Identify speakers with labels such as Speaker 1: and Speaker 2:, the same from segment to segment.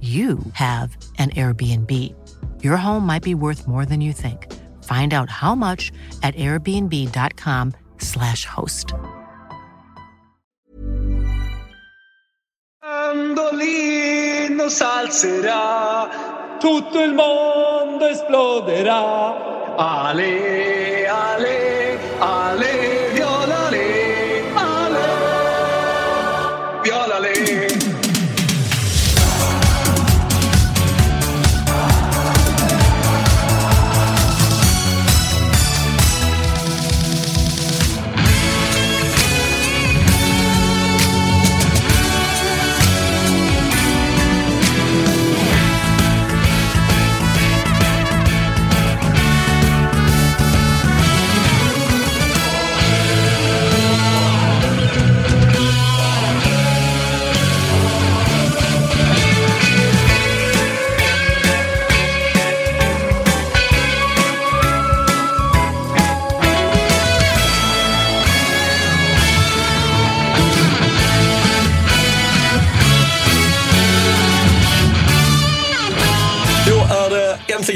Speaker 1: you have an Airbnb. Your home might be worth more than you think. Find out how much at airbnb.com/slash host.
Speaker 2: Salzerà, tutto il mondo esploderà. Ale, ale, ale,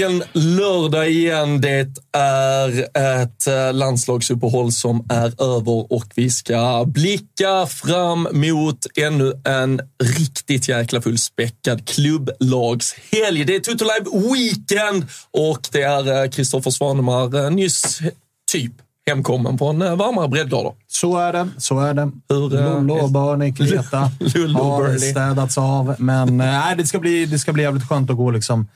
Speaker 3: äntligen lördag igen. Det är ett eh, landslagsuppehåll som är över och vi ska blicka fram mot ännu en riktigt jäkla fullspäckad klubblagshelg. Det är Toto Live Weekend och det är Kristoffer Svanemar eh, nyss typ hemkommen från eh, varmare breddgrader.
Speaker 4: Så är det. Så är det.
Speaker 3: Eh,
Speaker 4: Lollo och Börn i Kreta har städats av. Men eh, nej, det, ska bli, det ska bli jävligt skönt att gå liksom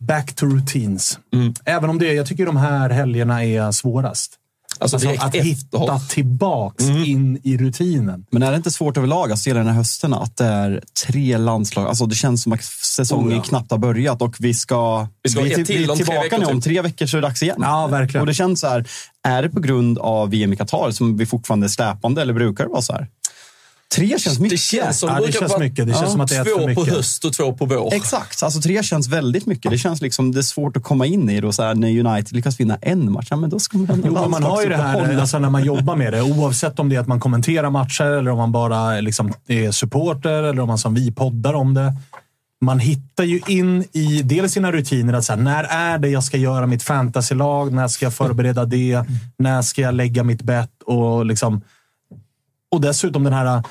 Speaker 4: back to routines.
Speaker 3: Mm.
Speaker 4: Även om det, jag tycker de här helgerna är svårast.
Speaker 3: Alltså, direkt
Speaker 4: att hitta tillbaks
Speaker 3: Mm.
Speaker 4: in i rutinen.
Speaker 5: Men är det inte svårt överlag att se den här hösten att det är tre landslag? Alltså det känns som att säsongen
Speaker 4: Oh ja.
Speaker 5: knappt har börjat och vi ska...
Speaker 3: Vi ska ett till
Speaker 5: vi är tillbaka
Speaker 3: veckor,
Speaker 5: nu. Om tre veckor så är det dags igen.
Speaker 4: Ja, verkligen.
Speaker 5: Och det känns så här, är det på grund av VM i Qatar som vi fortfarande är släpande eller brukar det vara så här? Tre känns mycket.
Speaker 3: Det känns som
Speaker 4: Ja, det känns mycket. Det känns som att det är
Speaker 3: två
Speaker 4: för
Speaker 3: på
Speaker 4: mycket.
Speaker 3: höst och två på vår.
Speaker 5: Exakt, alltså tre känns väldigt mycket. Det känns liksom, det är svårt att komma in i det. Och så här, när United lyckas vinna en match, ja, men då ska man
Speaker 4: Jo, man har ju det här alltså, när man jobbar med det. Oavsett om det är att man kommenterar matcher eller om man bara liksom, är supporter eller om man som vi poddar om det. Man hittar ju in i dels sina rutiner. Att så här, när är det jag ska göra mitt fantasylag? När ska jag förbereda det? När ska jag lägga mitt bett? Och, liksom, och dessutom den här...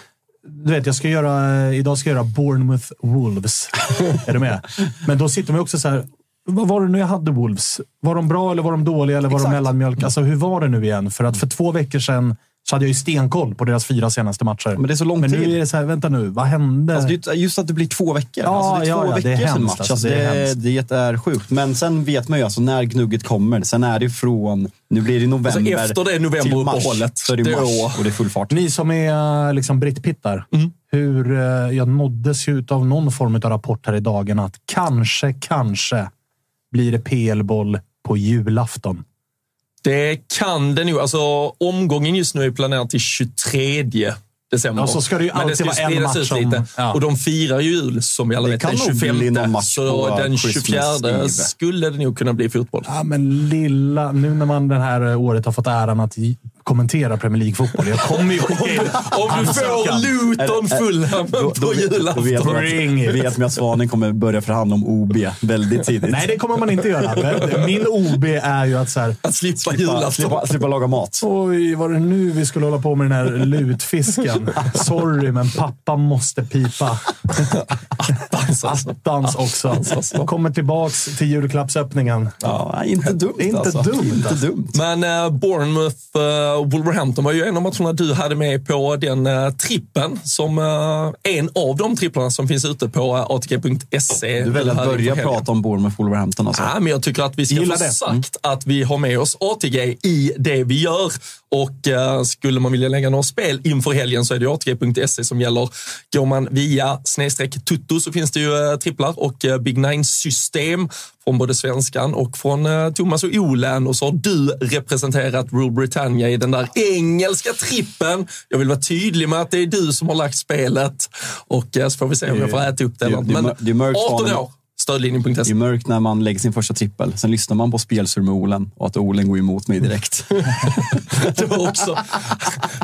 Speaker 4: Du vet, jag ska göra, idag ska jag göra Bournemouth Wolves. är du med? Men då sitter man också så här. Vad var det nu jag hade Wolves? Var de bra eller var de dåliga eller var
Speaker 5: Exakt.
Speaker 4: de mellanmjölk? Alltså hur var det nu igen? För att för två veckor sedan så hade jag ju stenkoll på deras fyra senaste matcher.
Speaker 5: Men det är så lång
Speaker 4: Men
Speaker 5: tid.
Speaker 4: nu är det så här, vänta nu, vad hände?
Speaker 5: Alltså, just att det blir två veckor.
Speaker 4: Ja,
Speaker 5: alltså, det är två
Speaker 4: ja, det är
Speaker 5: veckor sedan
Speaker 4: hemskt,
Speaker 5: match.
Speaker 4: alltså,
Speaker 5: Alltså,
Speaker 4: det är
Speaker 5: det,
Speaker 4: hemskt.
Speaker 5: det är sjukt. Men sen vet man ju alltså när gnugget kommer. Sen är det från, nu blir det november
Speaker 3: Alltså, efter det
Speaker 5: till mars.
Speaker 3: novemberuppehållet,
Speaker 5: Så är det mars och det är full fart.
Speaker 4: Ni som är eh, liksom brittpittar.
Speaker 5: Mm.
Speaker 4: Hur, eh, jag nåddes ju av någon form av rapport här i dagen att kanske, kanske blir det PL-boll på julafton.
Speaker 3: Det kan det nog. Alltså, omgången just nu är planerad till 23 december.
Speaker 4: Ja, så ska det ju alltid vara en match
Speaker 3: ut lite.
Speaker 4: ja.
Speaker 3: Och de firar ju jul, som vi alla
Speaker 5: Det
Speaker 3: vet,
Speaker 5: kan
Speaker 3: den
Speaker 5: nog bli
Speaker 3: 25.
Speaker 5: någon match
Speaker 3: Så
Speaker 5: på
Speaker 3: den
Speaker 5: Christmas
Speaker 3: 24
Speaker 5: Eve.
Speaker 3: skulle det nog kunna bli fotboll.
Speaker 4: Ja, men lilla... Nu när man det här året har fått äran att kommentera Premier League-fotboll. Jag kommer ju in
Speaker 3: Om du får. Luton Fulham på
Speaker 5: då vet
Speaker 3: julafton.
Speaker 5: man, vet man att Svanen kommer börja förhandla om OB väldigt tidigt.
Speaker 4: Nej, det kommer man inte göra. Min OB är ju att så här,
Speaker 3: Att slippa
Speaker 5: slippa,
Speaker 3: julafton.
Speaker 5: slippa, slippa laga mat.
Speaker 4: Oj, var det nu vi skulle hålla på med den här lutfisken? Sorry, men pappa måste pipa.
Speaker 3: Attans, alltså.
Speaker 4: Attans också.
Speaker 3: alltså.
Speaker 4: Kommer tillbaks till julklappsöppningen.
Speaker 5: Ja, inte dumt
Speaker 4: Inte
Speaker 5: alltså.
Speaker 4: dumt,
Speaker 5: Inte
Speaker 4: alltså.
Speaker 5: dumt.
Speaker 3: Men eh, Bournemouth uh, Wolverhampton var ju en av matcherna du hade med på den uh, trippen. Som eh, en av de tripplarna som finns ute på uh, atg.se.
Speaker 5: Du väljer att börja prata om Bournemouth Wolverhampton alltså.
Speaker 3: Ja, men jag tycker att vi ska få sagt att vi har med oss ATG i det vi gör. Och eh, skulle man vilja lägga några spel inför helgen så är det ju ATG.se som gäller. Går man via snedstreck tutto så finns det ju eh, tripplar och eh, Big Nine-system från både svenskan och från eh, Thomas och Olen. Och så har du representerat Rule Britannia i den där engelska trippen. Jag vill vara tydlig med att det är du som har lagt spelet. Och eh, så får vi se om jag får äta upp det.
Speaker 5: det- är
Speaker 3: Men
Speaker 5: mör- det är mörkt
Speaker 3: 18
Speaker 5: svanen.
Speaker 3: år, stödlinjen.se.
Speaker 5: Det är mörkt när man lägger sin första trippel. Sen lyssnar man på spelsur med Olen och att Olen går emot mig direkt.
Speaker 3: Du, också,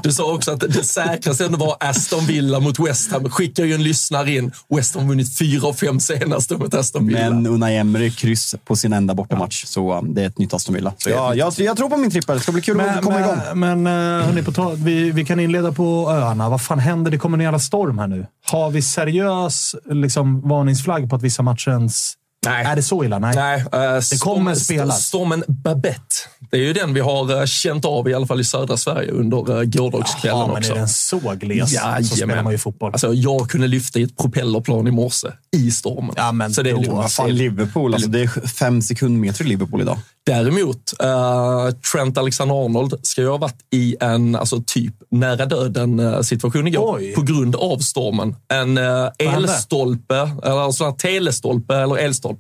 Speaker 3: du sa också att det säkraste ändå var Aston Villa mot West Ham. Skickar ju en lyssnare in. West Ham har vunnit fyra av fem senaste mot Aston Villa.
Speaker 5: Men Unai Emery kryss på sin enda bortamatch. Så um, det är ett nytt Aston Villa. Så jag, jag, jag tror på min trippel. Det ska bli kul att
Speaker 4: Men,
Speaker 5: komma igång.
Speaker 4: men, men eh, hörni, på tal, vi, vi kan inleda på öarna. Vad fan händer? Det kommer en jävla storm här nu. Har vi seriös liksom, varningsflagg på att vissa matcher ens...
Speaker 3: Nej.
Speaker 4: Är det så illa? Nej.
Speaker 3: Nej, eh,
Speaker 4: Det kommer spelas.
Speaker 3: Stormen Babette. Det är ju den vi har eh, känt av, i alla fall i södra Sverige, under uh, gårdagskvällen
Speaker 4: Ja, men
Speaker 3: också.
Speaker 4: är den så gles så
Speaker 3: Jajamän.
Speaker 4: spelar man ju fotboll.
Speaker 3: Alltså, jag kunde lyfta i ett propellerplan i morse i stormen.
Speaker 4: Ja, men
Speaker 3: så det är lugnt.
Speaker 5: Fan, Liverpool. Alltså, det är fem sekundmeter i Liverpool idag.
Speaker 3: Däremot, eh, Trent Alexander-Arnold ska ju ha varit i en alltså, typ nära döden eh, situation igår
Speaker 4: Oj.
Speaker 3: på grund av stormen. En uh, elstolpe, eller sån här telestolpe eller elstolpe.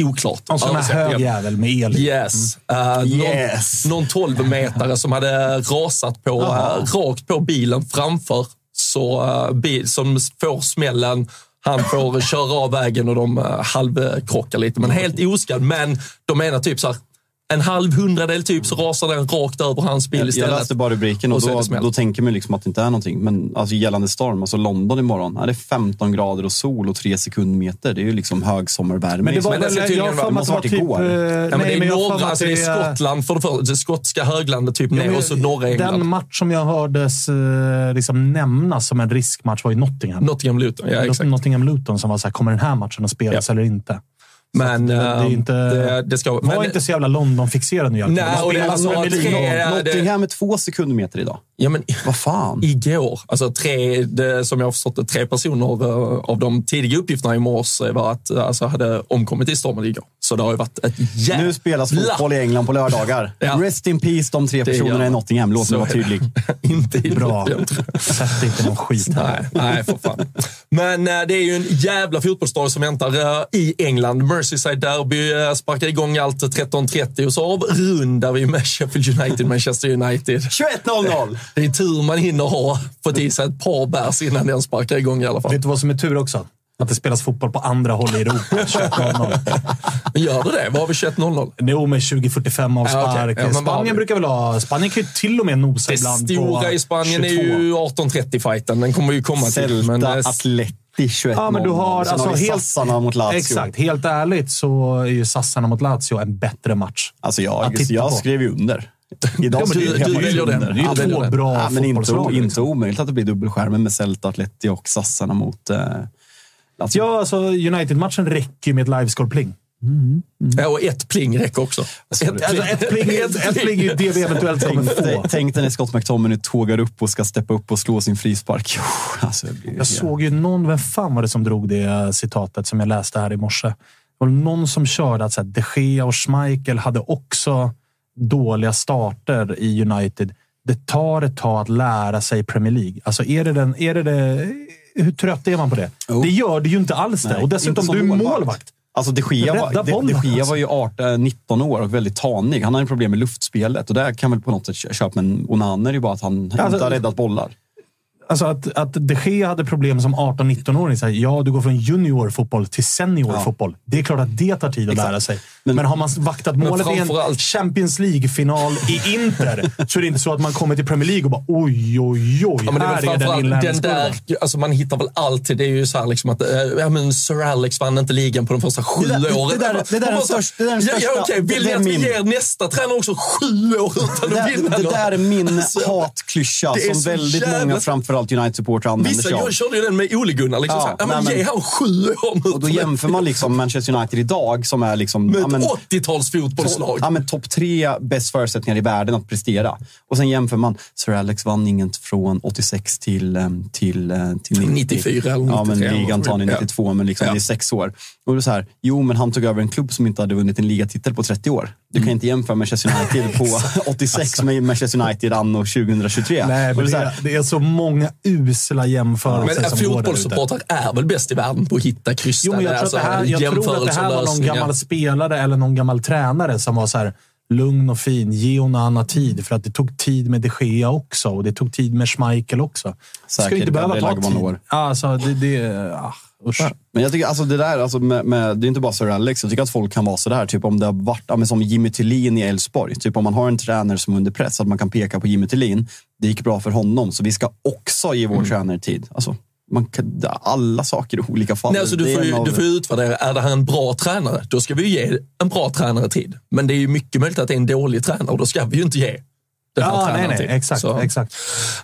Speaker 3: Oklart.
Speaker 4: En sån här
Speaker 3: Översättningen.
Speaker 4: hög jävel med el.
Speaker 3: Yes. Eh,
Speaker 5: Yes.
Speaker 3: Någon, någon 12-metare som hade rasat på, eh, rakt på bilen framför. Så, eh, bil, som får smällen. Han får köra av vägen och de uh, halvkrockar lite, men helt oskadd. Men de menar typ så här, en halv hundradel typ så rasar den rakt över hans bil
Speaker 5: Jag
Speaker 3: istället.
Speaker 5: läste bara rubriken och,
Speaker 3: Och
Speaker 5: då,
Speaker 3: det
Speaker 5: då tänker man liksom att det inte är någonting. Men alltså, gällande storm, alltså London imorgon, är det 15 grader och sol och 3 sekundmeter. Det är ju liksom högsommarvärme.
Speaker 4: Men det var
Speaker 3: Men det
Speaker 4: väl...
Speaker 3: tydligen
Speaker 4: Jag har för mig att det var typ...
Speaker 5: ha varit igår.
Speaker 3: Ja, men
Speaker 4: nej,
Speaker 3: det är
Speaker 4: jag
Speaker 3: norra,
Speaker 4: mig
Speaker 3: alltså det är Skottland för det, för, det skotska höglandet typ
Speaker 4: Ja,
Speaker 3: ner
Speaker 4: men
Speaker 3: och så norra England.
Speaker 4: Den match som jag hördes eh, liksom nämnas som en riskmatch var i Nottingham.
Speaker 3: Nottingham Luton, ja exakt.
Speaker 4: Nottingham-Luton som var så här, kommer den här matchen att spelas eller inte?
Speaker 3: Men
Speaker 4: det, det är
Speaker 3: eh,
Speaker 4: inte,
Speaker 3: det, det ska...
Speaker 4: var
Speaker 3: men,
Speaker 4: inte så jävla London-fixerad nu.
Speaker 3: Nej,
Speaker 4: De
Speaker 3: och det-
Speaker 4: spelar
Speaker 3: alltså, tre-
Speaker 5: Nottingham är två sekundmeter idag.
Speaker 3: Ja, men
Speaker 5: Vad fan?
Speaker 3: igår, alltså tre, det, som jag har förstått det, tre personer eh, av de tidiga uppgifterna i morse var att eh, alltså, hade omkommit i stormen igår. Så det har ju varit ett jävla...
Speaker 5: Nu spelas fotboll i England på lördagar.
Speaker 3: Ja.
Speaker 5: Rest in peace de tre personerna i. Nottingham. Låt mig vara tydlig.
Speaker 3: inte i
Speaker 4: Bra. Sätt inte någon skit här.
Speaker 3: Nej, nej, för fan. Men eh, det är ju en jävla fotbollsdag som väntar i England. Merseyside Derby eh, sparkar igång allt 13.30 och så avrundar vi med Sheffield United, Manchester United.
Speaker 5: 21.00!
Speaker 3: Det är tur man hinner ha fått i sig ett par bärs innan den sparkar igång i alla fall.
Speaker 4: Vet du vad som är tur också? Att det spelas fotboll på andra håll i Europa. 21.00.
Speaker 3: Men gör det det? Vad har vi 21.00?
Speaker 4: Jo, med 2045 av
Speaker 3: Ja,
Speaker 4: spark.
Speaker 3: Ja,
Speaker 4: Spanien
Speaker 3: vi?
Speaker 4: brukar väl ha... Spanien kan ju till och med nosa
Speaker 3: Det
Speaker 4: ibland på
Speaker 3: stora i Spanien
Speaker 4: 22.
Speaker 3: är ju 18.30-fighten. Den kommer ju komma till.
Speaker 5: Celta
Speaker 3: Men, eh,
Speaker 5: Atleti 21.00.
Speaker 4: Ja, men du har,
Speaker 5: Sen
Speaker 4: alltså,
Speaker 5: har vi
Speaker 4: helt,
Speaker 5: Sassarna mot Lazio.
Speaker 4: Exakt. Helt ärligt så är ju Sassarna mot Lazio en bättre match.
Speaker 5: Alltså jag, jag
Speaker 4: på.
Speaker 5: skrev ju under. Idag
Speaker 4: Ja,
Speaker 3: du- du väljer den.
Speaker 4: Det är
Speaker 3: Ja,
Speaker 4: ju två bra
Speaker 5: Ja, men inte,
Speaker 4: fotbollslag.
Speaker 5: inte
Speaker 4: liksom.
Speaker 5: omöjligt att det blir dubbelskärmar med Celta Atleti och Sassarna mot eh, Lazio.
Speaker 4: Ja, alltså United-matchen räcker ju med ett livescore-pling.
Speaker 3: Ja, och ett pling räcker också. Ett
Speaker 4: Alltså ett pling, ett pling är det vi eventuellt kommer
Speaker 5: Tänk,
Speaker 4: få.
Speaker 5: tänk dig när Scott McTominay tågar upp och ska steppa upp och slå sin frispark. Alltså,
Speaker 4: Jag såg ju någon, vem fan var det som drog det citatet som jag läste här i morse? Det var någon som körde att så här, de Gea och Schmeichel hade också dåliga starter i United. Det tar ett tag att lära sig Premier League. Alltså är det den, är det det, hur trött är man på det?
Speaker 5: Jo.
Speaker 4: Det gör det ju inte alls det.
Speaker 5: Nej,
Speaker 4: Och dessutom, du är målvakt.
Speaker 5: Alltså de Gea, var, de, de Gea
Speaker 4: alltså.
Speaker 5: var ju 18, 19 år och väldigt tanig. Han ju problem med luftspelet och där kan väl på något sätt köpa. Men Onaner är ju bara att han
Speaker 4: Alltså-
Speaker 5: inte har räddat bollar.
Speaker 4: Alltså att, att de Gea hade problem som 18-19-åring. så här, Ja, du går från juniorfotboll till seniorfotboll. Det är klart att det tar tid att lära sig. Men, har man vaktat målet i en Champions League-final i Inter så är det inte så att man kommer till Premier League och bara oj, oj, oj.
Speaker 3: Ja, men det är
Speaker 4: är den inlärningskurvan.
Speaker 3: där, alltså man hittar väl alltid, det är ju så här liksom att, eh, ja men Sir Alex vann inte ligan på de första sju
Speaker 5: Det där- det
Speaker 3: åren.
Speaker 5: där- det där är den största-
Speaker 3: ja, ja, okej, vill ni att vi ger nästa tränare också sju år utan
Speaker 5: Det
Speaker 3: att
Speaker 5: där,
Speaker 3: vinna?
Speaker 5: det där är min hatklyscha som väldigt
Speaker 3: jävla-
Speaker 5: många, framförallt United-supportrar, använder
Speaker 3: Vissa
Speaker 5: sig av.
Speaker 3: jag körde ju den med Ole-Gunnar. Liksom,
Speaker 5: Ja,
Speaker 3: så här, ja, men
Speaker 5: nej, men-
Speaker 3: ge han sju år.
Speaker 5: Och då jämför man liksom Manchester United idag som är liksom... men-
Speaker 3: ett 80-tals fotbollslag.
Speaker 5: Ja, men topp tre bäst förutsättningar i världen att prestera. Och sen jämför man. Sir Alex vann inget från 86 till, em, till, eh, till 90.
Speaker 3: 94 eller
Speaker 5: Ja, men
Speaker 3: 93
Speaker 5: ligan tar ni
Speaker 3: Ja.
Speaker 5: 92, men liksom,
Speaker 3: Ja.
Speaker 5: det är sex år. Och det är så här, jo, men han tog över en klubb som inte hade vunnit en ligatitel på 30 år. Du
Speaker 3: Mm.
Speaker 5: kan inte jämföra Manchester United på 86 med Manchester United anno 2023.
Speaker 4: Nej,
Speaker 5: det är så
Speaker 4: det,
Speaker 5: här,
Speaker 4: är, det är så många usla jämförelser
Speaker 3: Men en
Speaker 4: som
Speaker 3: fotbollssupporter är väl bäst i världen på att hitta krystade
Speaker 4: Jo, men jag tror, att det här, jag tror att det här var någon gammal spelare eller någon gammal tränare som var så här lugn och fin. Ge hon Anna tid. För att det tog tid med de Gea också och det tog tid med Schmeichel också. Det ska
Speaker 5: Säkert
Speaker 4: inte behöva ta tid.
Speaker 5: år.
Speaker 4: Ja, alltså, det, det, ah, usch.
Speaker 5: Men jag tycker alltså det där, alltså med, med, det är inte bara Sir Alex. Jag tycker att folk kan vara sådär. Typ om det har varit, ja, men som Jimmy Tillin i Elfsborg. Typ om man har en tränare som är under press, att man kan peka på Jimmy Tillin. Det gick bra för honom, så vi ska också ge vår
Speaker 3: Mm.
Speaker 5: tränare tid. Alltså, man kan, alla saker i olika fall.
Speaker 3: Nej, alltså du, får ju,
Speaker 5: av-
Speaker 3: du får utvärdera, är det här en bra tränare? Då ska vi ju ge en bra tränare tid. Men det är ju mycket möjligt att det är en dålig tränare och då ska vi ju inte ge den här
Speaker 4: nej, nej. Exakt.
Speaker 3: Så,
Speaker 4: exakt.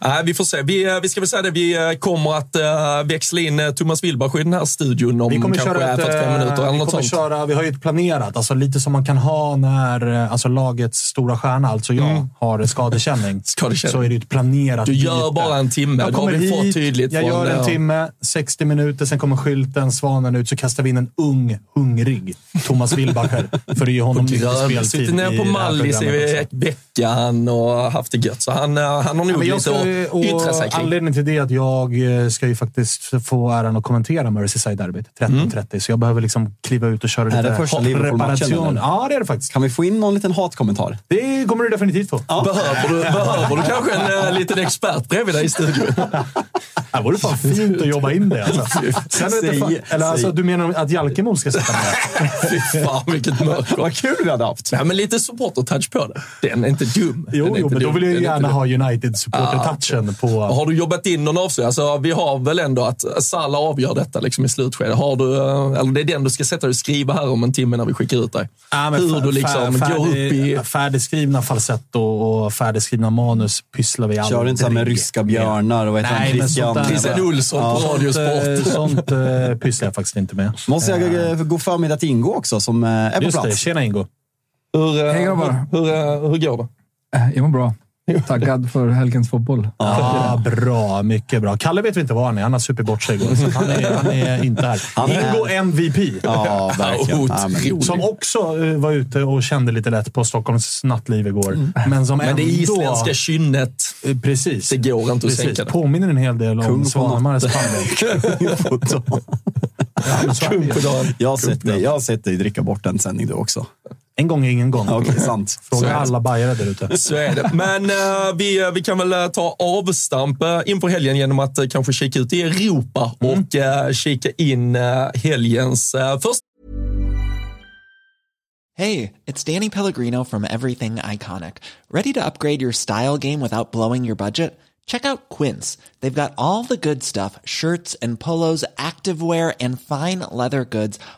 Speaker 3: nej, vi får se. Vi, eh, vi ska väl säga det, vi eh, kommer att uh, växla in Thomas Wilbacher i den här studion om
Speaker 4: Vi kommer
Speaker 3: kanske
Speaker 4: köra ett,
Speaker 3: 45 minuter eller
Speaker 4: vi
Speaker 3: något
Speaker 4: kommer
Speaker 3: sånt.
Speaker 4: köra, vi har ju ett planerat, alltså lite som man kan ha när alltså lagets stora stjärna, alltså jag, har skadekänning.
Speaker 3: Mm. Skadekänning.
Speaker 4: Så är det ett planerat
Speaker 3: Du gör
Speaker 4: byte.
Speaker 3: bara en timme.
Speaker 4: Jag kommer
Speaker 3: fått
Speaker 4: hit,
Speaker 3: tydligt
Speaker 4: jag gör en timme, 60 minuter, sen kommer skylten, svanen ut, så kastar vi in en ung, hungrig Thomas Wilbacher. För är ju honom
Speaker 3: Grön,
Speaker 4: speltid
Speaker 3: suttit nere på Mallis i veckan och haft det gött. Så han, eh, han har nog
Speaker 4: Ja,
Speaker 3: lite att yttra sig kring.
Speaker 4: anledningen till det är att jag eh, ska ju faktiskt få äran att kommentera Merseyside-derbyt 13.30. Så jag behöver liksom kliva ut och köra
Speaker 5: Är
Speaker 4: lite
Speaker 5: första
Speaker 4: reparation. Ja, det är det faktiskt.
Speaker 5: Kan vi få in någon liten hatkommentar?
Speaker 4: Det kommer du definitivt få.
Speaker 3: Behöver du, behöver du kanske en äh, liten expert bredvid dig i studion?
Speaker 4: Det vore fan fint att jobba in det. Alltså. Sen vet jag fan,
Speaker 5: Säg-
Speaker 4: eller alltså,
Speaker 5: säg.
Speaker 4: du menar att Jalkemo ska sätta med?
Speaker 3: Fy fan vilket mörker.
Speaker 5: Vad kul vi hade haft!
Speaker 3: Nej, men lite supporter-touch på det. Den är inte dum.
Speaker 4: Jo,
Speaker 3: är
Speaker 4: jo men då vill jag ju gärna ha United-supporter-touchen på...
Speaker 3: Har du jobbat in någon avslöjning? Alltså, vi har väl ändå att Salah avgör detta liksom i slutskedet. Har du, eh, eller det är den du ska sätta dig och skriva här om en timme när vi skickar ut dig.
Speaker 4: Ja, men
Speaker 3: Hur du liksom
Speaker 4: fär-
Speaker 3: går upp i...
Speaker 4: färdig- Färdigskrivna falsetto och färdigskrivna manus pysslar vi aldrig
Speaker 5: Kör inte med ryska björnar och vad heter han?
Speaker 4: Nej, där-
Speaker 3: Christian Olsson på
Speaker 4: Sånt,
Speaker 3: Radiosport.
Speaker 4: eh, sånt eh, pysslar jag faktiskt inte med.
Speaker 5: Måste jag eh, gå för mig att Ingo också, som eh, är på
Speaker 4: Just det,
Speaker 5: plats.
Speaker 4: tjena Ingo.
Speaker 3: Hur, eh,
Speaker 6: Hej, grabbar.
Speaker 3: hur, eh, hur går det?
Speaker 6: Eh, Jag mår bra. Taggad för helgens fotboll.
Speaker 4: Ah, bra, mycket bra. Kalle vet vi inte var han är. Han har supit bort sig igår. så Han är, han är inte här.
Speaker 5: Han är-
Speaker 4: Ingo MVP.
Speaker 5: Ja, verkligen.
Speaker 4: Som också eh, var ute och kände lite lätt på Stockholms nattliv igår. Men som
Speaker 3: Men
Speaker 4: ändå...
Speaker 3: det isländska kynnet,
Speaker 4: Eh, Precis.
Speaker 3: det går inte att sänka det.
Speaker 4: Påminner en hel del om är det
Speaker 3: Kung
Speaker 4: ju.
Speaker 3: på dagen.
Speaker 5: Jag har sett dig dricka bort en sändning du också.
Speaker 4: En gång är ingen gång.
Speaker 5: Okej, sant.
Speaker 4: Fråga
Speaker 3: Så är det.
Speaker 4: alla bajare där ute.
Speaker 3: Så är det. Men eh, vi, vi kan väl eh, ta avstamp eh, inför helgen genom att eh, kanske kika ut i Europa och eh, kika in eh, helgens uh, första
Speaker 7: Hey, it's Danny Pellegrino from Everything Iconic. Ready to upgrade your style game without blowing your budget? Check out Quince. They've got all the good stuff shirts and polos, activewear, and fine leather goods,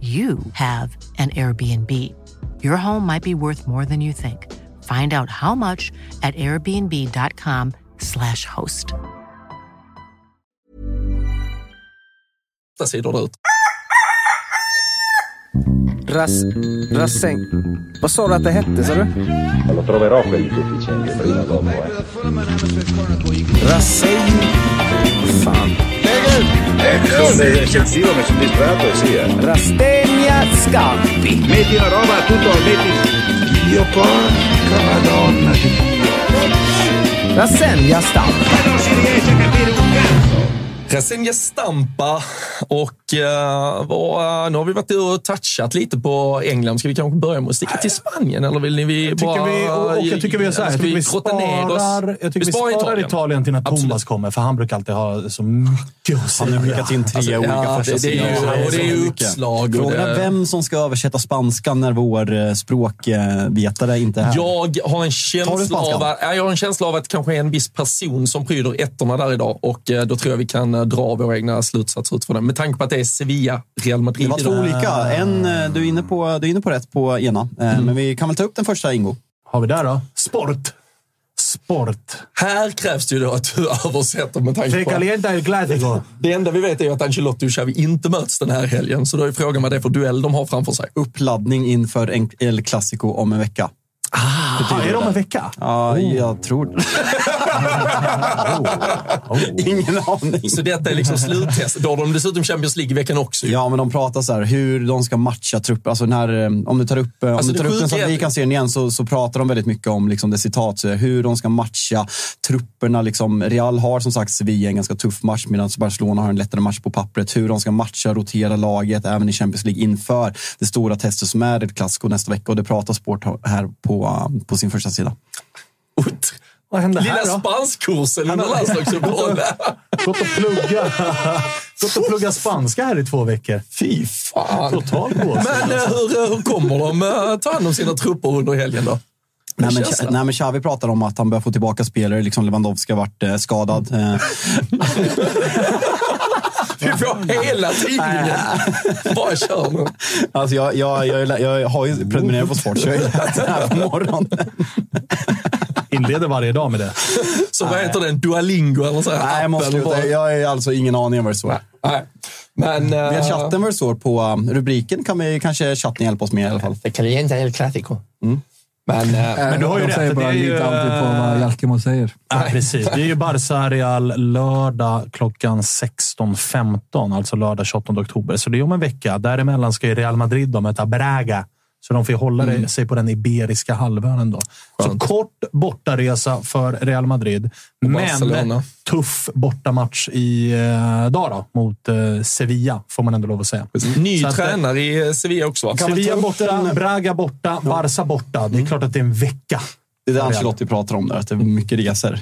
Speaker 1: you have an Airbnb. Your home might be worth more than you think. Find out how much at airbnb.com/slash host.
Speaker 3: sidor ut.
Speaker 8: Ras, rassäng. Vad sa du att det hette, sa du?
Speaker 9: Lo troverò quelli deficienti prima o dopo, eh.
Speaker 8: Rassäng. Fan.
Speaker 9: Sono eccessivo, mi sono distratto e sì, eh.
Speaker 8: Rastegna Scampi.
Speaker 9: Metti una roba, tutto, metti... Dio porca madonna di Dio.
Speaker 8: Rassegna Stampa.
Speaker 9: Ma non si riesce a capire un cazzo!
Speaker 3: Resenja Stampa och uh, vad, nu har vi varit och touchat lite på England. Ska vi kanske börja med att sticka till Spanien? Eller vill ni vi
Speaker 4: Jag tycker
Speaker 3: bara...
Speaker 4: vi, och, och jag tycker vi gör så här. Tycker vi
Speaker 3: grotta ner oss?
Speaker 4: sparar, jag tycker vi
Speaker 3: sparar
Speaker 4: sparar Italien. till när
Speaker 3: Absolut.
Speaker 4: Thomas kommer, för han brukar alltid ha så mycket att
Speaker 5: Han
Speaker 4: säga.
Speaker 5: har skickat in tre
Speaker 3: Alltså,
Speaker 5: olika
Speaker 3: ja,
Speaker 5: första
Speaker 3: det- det är ju-
Speaker 5: sidor.
Speaker 3: och det är ju
Speaker 5: så mycket.
Speaker 3: uppslag
Speaker 5: Frågan är
Speaker 3: det-
Speaker 5: vem som ska översätta spanska när vår eh, språkvetare inte är här.
Speaker 3: Jag har en känsla av jag har en känsla av att det kanske är en viss person som pryder ettorna där idag och eh, då tror jag vi kan eh, dra våra egna slutsatser utifrån det. Med tanke på att det är Sevilla, Real Madrid
Speaker 5: Det var två olika. En, eh, du, är inne på, du är inne på rätt på ena. Eh, Men vi kan väl ta upp den första, Ingo.
Speaker 4: Har vi där då? Sport. Sport.
Speaker 3: Här krävs det ju då att du översätter med tanke på...
Speaker 4: calienta.
Speaker 3: Det enda vi vet är ju att Ancelotti och Xavi inte möts den här helgen, så då är frågan vad det är för duell de har framför sig.
Speaker 5: Uppladdning inför en- El Clasico om en vecka.
Speaker 4: Ah, är det om en vecka?
Speaker 5: Ja, jag tror det. Ingen aning.
Speaker 3: Så detta är liksom sluttest. Då har de dessutom Champions League i veckan också. ju.
Speaker 5: Ja, men de pratar så här, hur de ska matcha trupper. Alltså när, eh, om du tar upp, eh, om
Speaker 3: Alltså,
Speaker 5: du
Speaker 3: det
Speaker 5: tar upp den
Speaker 3: är-
Speaker 5: vi kan se den igen så, så pratar de väldigt mycket om liksom det citat, hur de ska matcha trupperna. Liksom, Real har som sagt Sevilla en ganska tuff match medan Barcelona har en lättare match på pappret. Hur de ska matcha, rotera laget även i Champions League inför det stora testet som är ett Clasico nästa vecka. Och det pratar Sport här på, eh, på sin första sida.
Speaker 3: Ut.
Speaker 4: Vad hände
Speaker 3: Lilla
Speaker 4: här då?
Speaker 3: spanskkursen under landslagsuppehållet.
Speaker 4: Gått och plugga, gått och plugga spanska här i två veckor.
Speaker 3: Fy fan.
Speaker 4: Total gåshud.
Speaker 3: Men eh, hur, eh, hur kommer de eh, ta hand om sina trupper under helgen då?
Speaker 5: Nej men, nej men Xavi pratar om att han börjar få tillbaka spelare. Liksom Lewandowski har varit eh, skadad. Eh,
Speaker 3: Vi får hela tidningen. Bara kör nu.
Speaker 5: Alltså jag, jag, jag, jag har ju prenumererat på sport, så jag har det här på morgonen.
Speaker 4: Inleder varje dag med det.
Speaker 3: Så vad heter den? Duolingo eller så?
Speaker 5: Nej, jag måste sluta. Jag har alltså ingen aning om vad det står.
Speaker 3: Nej. Men... Uh,
Speaker 5: Vet chatten vad det står på um, rubriken kan vi kanske chatten hjälpa oss med i alla fall.
Speaker 3: Det kan ju inte El Clasico. Men, eh,
Speaker 4: Men du har ju
Speaker 6: de
Speaker 4: rätt,
Speaker 6: säger
Speaker 4: det
Speaker 6: bara
Speaker 4: är ju,
Speaker 6: alltid på vad
Speaker 4: eh,
Speaker 6: Jalkemo säger.
Speaker 4: Ja, precis. Det är ju Barca-Real lördag klockan 16.15, alltså lördag 28 oktober. Så det är om en vecka. Däremellan ska ju Real Madrid då möta Braga. Så de får hålla
Speaker 3: Mm.
Speaker 4: sig på den iberiska halvön ändå. Så kort bortaresa för Real Madrid. Men
Speaker 3: Barcelona.
Speaker 4: tuff bortamatch i eh, då, mot eh, Sevilla, får man ändå lov att säga.
Speaker 3: ny
Speaker 4: Så att, eh,
Speaker 3: tränare i Sevilla också va?
Speaker 4: Sevilla borta, Braga borta, Barca borta. Det är klart att det är en vecka.
Speaker 5: Det är det. Ancelotti pratar om där, att det är mycket resor.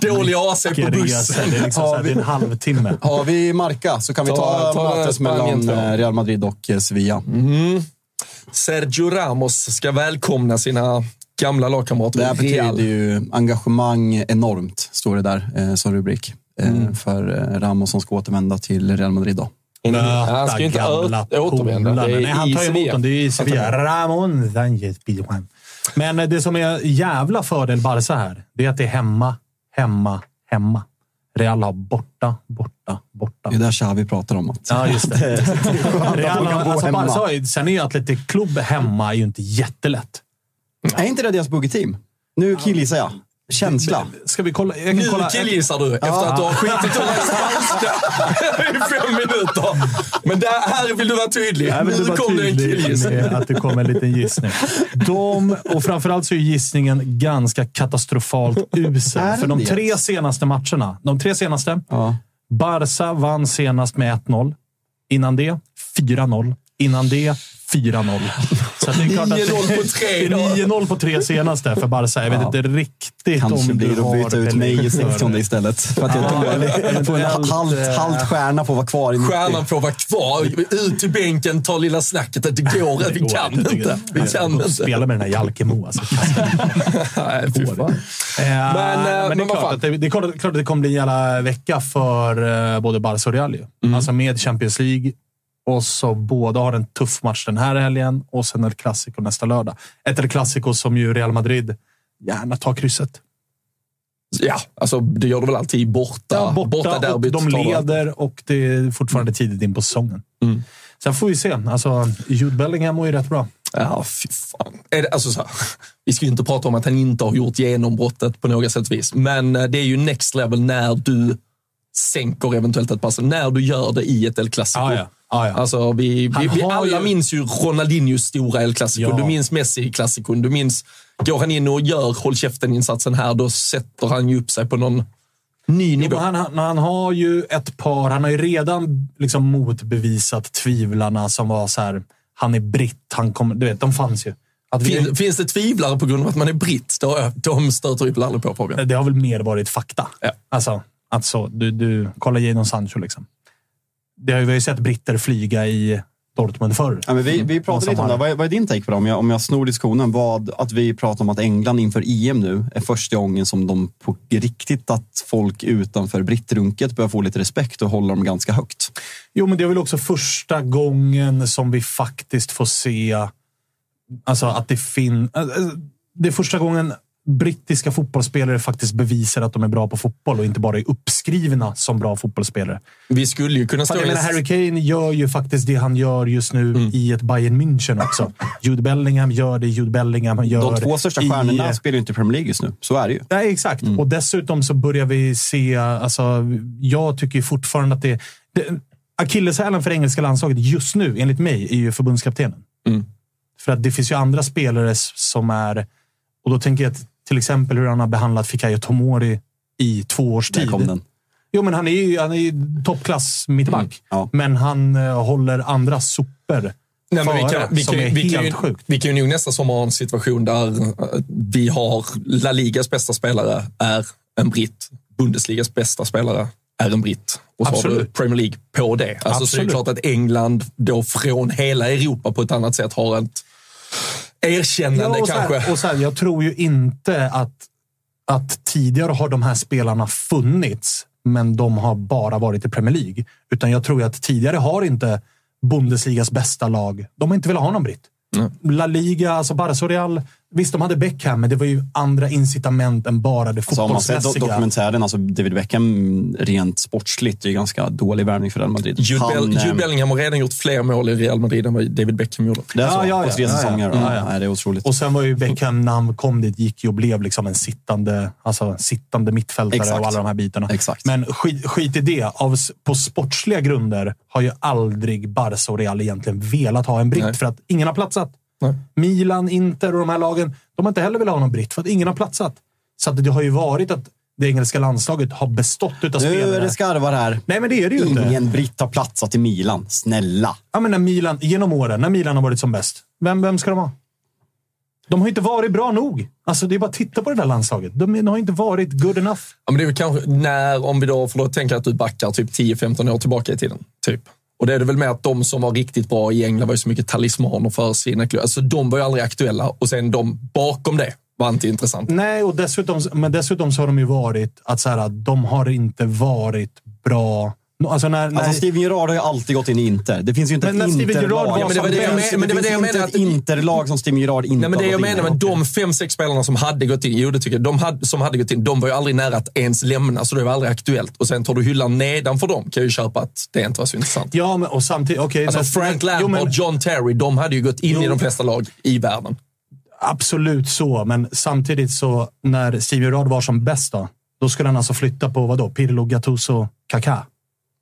Speaker 3: Dålig AC på bussen.
Speaker 4: Det är, liksom här, det är en halvtimme.
Speaker 5: Har vi Marca så kan vi
Speaker 3: Ta-
Speaker 5: ta,
Speaker 3: ta
Speaker 5: mötet mellan eh, Real Madrid och eh, Sevilla.
Speaker 3: Sergio Ramos ska välkomna sina gamla lagkamrater
Speaker 5: Det här betyder ju engagemang enormt, står det där eh, som rubrik. Eh,
Speaker 3: Mm.
Speaker 5: För Ramos som ska återvända till Real Madrid då.
Speaker 3: Han ska ju inte återvända. Det
Speaker 4: polare.
Speaker 3: är
Speaker 4: Nej, han tar emot dem. Det är i Sevilla. Ramon Sanchez Pizjuan. Men eh, det som är jävla fördel Barca här, det är att det är hemma, hemma, hemma. Real har borta, borta, borta.
Speaker 5: Det är där Xavi pratar om. Att
Speaker 4: Ja, just det. Real alltså. Barca, ju- sen är ju Atletic Club hemma är ju inte jättelätt.
Speaker 5: Är inte det deras buggeteam? Nu killgissar jag. Känsla.
Speaker 4: Ska vi kolla? Jag kan
Speaker 3: Nu
Speaker 4: kolla.
Speaker 3: killgissar du efter att du har skitit ur dig spanska i fem minuter. Men där, här vill du vara tydlig.
Speaker 4: Jag vill
Speaker 3: nu
Speaker 4: vara
Speaker 3: kom det en
Speaker 4: tydlig
Speaker 3: killgissning.
Speaker 4: med att det kommer en liten gissning. De, och framförallt så är gissningen ganska katastrofalt usel. För de tre senaste matcherna, de tre senaste,
Speaker 5: Ja.
Speaker 4: Barca vann senast med 1-0. Innan det 4-0. Innan det 4-0. Så att det är klart att
Speaker 3: 9-0 på tre då.
Speaker 4: 9-0 på tre senaste för Barca. Jag vet
Speaker 5: Ja.
Speaker 4: inte riktigt
Speaker 5: Kanske
Speaker 4: om
Speaker 5: blir
Speaker 4: du
Speaker 5: det
Speaker 4: har
Speaker 5: att byta ut mig i
Speaker 4: belägg för
Speaker 5: 60
Speaker 4: det.
Speaker 5: istället. För att jag. Jag får en halvt,
Speaker 4: eh,
Speaker 5: halvt stjärna på att vara kvar i 90.
Speaker 3: Stjärnan får vara kvar. Ut till bänken, ta lilla snacket. Det går, vi
Speaker 4: går
Speaker 3: kan
Speaker 4: inte.
Speaker 3: inte. Vi kan inte.
Speaker 4: Spela med den här Jalkemo. Alltså.
Speaker 3: Nej.
Speaker 4: Eh,
Speaker 3: Men, eh,
Speaker 4: men, det är
Speaker 3: vad
Speaker 4: klart att det, det är klart, klart att det kommer bli en jävla vecka för eh, både Barca och Real.
Speaker 3: Mm.
Speaker 4: Alltså med Champions League och så båda har en tuff match den här helgen och sen ett Clasico nästa lördag. Ett El Clasico som ju Real Madrid gärna tar krysset.
Speaker 3: Ja, alltså det gör du väl alltid borta.
Speaker 4: Ja, borta, och
Speaker 3: derbyt
Speaker 4: de leder och det är fortfarande tidigt in på säsongen.
Speaker 3: Mm.
Speaker 4: Sen får vi se. Alltså, Jude Bellingham mår ju rätt bra.
Speaker 3: Ja, fy fan. Är det, alltså så här, vi ska ju inte prata om att han inte har gjort genombrottet på något sätt vis. Men eh, det är ju next level när du sänker eventuellt ett pass. När du gör det i ett El Clasico.
Speaker 4: Ah, ja. Ah, ja.
Speaker 3: Alltså, vi, vi, vi alla
Speaker 4: ju-
Speaker 3: minns ju Ronaldinhos stora El Clasico.
Speaker 4: Ja.
Speaker 3: Du minns Messi i klassikon. Du minns, går han in och gör håll käften-insatsen här, då sätter han ju upp sig på någon ny
Speaker 4: Jo,
Speaker 3: nivå.
Speaker 4: men han, han, har ju ett par... Han har ju redan liksom motbevisat tvivlarna som var så här. Han är britt. Han kommer, du vet, de fanns ju. Att vi,
Speaker 3: Fin, finns det tvivlare på grund av att man är britt? Då, de stöter vi väl aldrig på Fabian.
Speaker 4: det har väl mer varit fakta.
Speaker 3: Ja.
Speaker 4: Alltså, alltså du, du, kolla Jadon Sancho liksom. Det har ju, vi har ju sett britter flyga i Dortmund förr.
Speaker 5: Ja, men vi, vi pratade lite om det. Vad är, vad är din take på det? Om jag, om jag snor diskussionen. Vad, att vi pratar om att England inför EM nu är första gången som de på riktigt att folk utanför brittrunket börjar få lite respekt och håller dem ganska högt.
Speaker 4: Jo, men det är väl också första gången som vi faktiskt får se alltså att det finns... Det är första gången brittiska fotbollsspelare faktiskt bevisar att de är bra på fotboll och inte bara är uppskrivna som bra fotbollsspelare.
Speaker 3: Vi skulle ju kunna stå
Speaker 4: jag
Speaker 3: i
Speaker 4: menar, Harry Kane gör ju faktiskt det han gör just nu i ett Bayern München också. Jude Bellingham gör det Jude Bellingham gör
Speaker 5: De två största
Speaker 4: i-
Speaker 5: stjärnorna spelar ju inte i Premier League just nu. Så är det ju.
Speaker 4: Nej, exakt. Och dessutom så börjar vi se... Alltså, jag tycker fortfarande att det... det Akilleshälen för engelska landslaget just nu, enligt mig, är ju förbundskaptenen.
Speaker 3: Mm.
Speaker 4: För att det finns ju andra spelare som är... Och då tänker jag till exempel hur han har behandlat Fikayo Tomori i två års
Speaker 5: Där
Speaker 4: tid.
Speaker 5: kom den.
Speaker 4: Jo, men han är ju han är ju toppklass mittback.
Speaker 5: Mm, ja.
Speaker 4: Men han eh, håller andra sopor
Speaker 3: Nej, men vi, kan, vi,
Speaker 4: som
Speaker 3: kan, vi, kan ju, vi kan ju nog nästa sommar ha en situation där eh, vi har La Ligas bästa spelare är en britt, Bundesligas bästa spelare är en britt. Och så har du
Speaker 4: Absolut.
Speaker 3: Premier League på det. Alltså, så det är
Speaker 4: Absolut.
Speaker 3: klart att England då från hela Europa på ett annat sätt har ett erkännande
Speaker 4: och så här-
Speaker 3: kanske.
Speaker 4: och så här, jag tror ju inte att, att tidigare har de här spelarna funnits, men de har bara varit i Premier League. Utan jag tror att tidigare har inte Bundesligas bästa lag, de har inte velat ha någon britt. La Liga, alltså Barca Real. Visst, de hade Beckham, men det var ju andra incitament än bara det
Speaker 5: Alltså, om man ser do-
Speaker 4: fotbollsmässiga.
Speaker 5: dokumentären, alltså David Beckham rent sportsligt, är ju ganska dålig värvning för Real Madrid.
Speaker 3: Jude,
Speaker 5: Han, eh,
Speaker 3: Jude Bellingham har redan gjort fler mål i Real Madrid än vad David Beckham gjorde.
Speaker 5: Det är så?
Speaker 4: Ja, ja, ja. Ja, ja.
Speaker 5: säsonger?
Speaker 4: Ja, ja.
Speaker 5: Nej, det är otroligt.
Speaker 4: Och sen var ju Beckham, när han kom dit, gick ju och blev liksom en sittande, alltså, sittande mittfältare
Speaker 5: Exakt.
Speaker 4: och alla de här bitarna.
Speaker 5: Exakt.
Speaker 4: Men skit, skit i det. Av, på sportsliga grunder har ju aldrig Barca och Real egentligen velat ha en britt
Speaker 3: Nej.
Speaker 4: för att ingen har platsat.
Speaker 3: Nej.
Speaker 4: Milan, Inter och de här lagen, de har inte heller velat ha någon britt för att ingen har platsat. Så att det har ju varit att det engelska landslaget har bestått utav
Speaker 5: Nu är
Speaker 4: spelare.
Speaker 5: det skarvar här.
Speaker 4: Nej, men det är det ju inte.
Speaker 5: Ingen britt har platsat i Milan. Snälla.
Speaker 4: Ja, men när Milan, genom åren, när Milan har varit som bäst. Vem, vem ska de ha? De har inte varit bra nog. Alltså, det är bara att titta på det där landslaget. De har inte varit good enough.
Speaker 3: Ja, men det är kanske när, om vi då får tänka att du backar typ 10-15 år tillbaka i tiden. Typ. Och det är det väl med att de som var riktigt bra i England var ju så mycket talismaner för sina klubbar. Alltså de var ju aldrig aktuella och sen de bakom det var inte intressant.
Speaker 4: Nej, och dessutom, men dessutom så har de ju varit att så här, de har inte varit bra. Alltså när, när,
Speaker 5: Alltså Steven Gerrard har ju alltid gått in i Inter. Det finns ju inte
Speaker 4: Men
Speaker 5: ett
Speaker 4: Steven Gerrard
Speaker 5: Interlag.
Speaker 4: Ja, men det var det jag
Speaker 3: men- men det var det
Speaker 5: finns
Speaker 3: jag
Speaker 5: inte ett
Speaker 3: att-
Speaker 5: Interlag som Steven Gerrard inte
Speaker 3: Nej, men det
Speaker 5: har
Speaker 3: jag
Speaker 5: gått in
Speaker 3: menar
Speaker 5: i.
Speaker 3: med de fem, sex spelarna som hade gått in, jo det tycker jag, de hade, som hade gått in, de var ju aldrig nära att ens lämna, så det var aldrig aktuellt. Och sen tar du hyllan nedanför dem, kan jag ju köpa att det inte var så intressant.
Speaker 4: ja, men, och samtidigt... okej,
Speaker 3: Alltså Frank Lampard,
Speaker 4: men-
Speaker 3: John Terry, de hade ju gått in
Speaker 4: Jo.
Speaker 3: i de flesta lag i världen.
Speaker 4: Absolut så, men samtidigt så när Steve Gerrard var som bäst då, då skulle han alltså flytta på vadå? Pirlo, Gattuso, Kaká?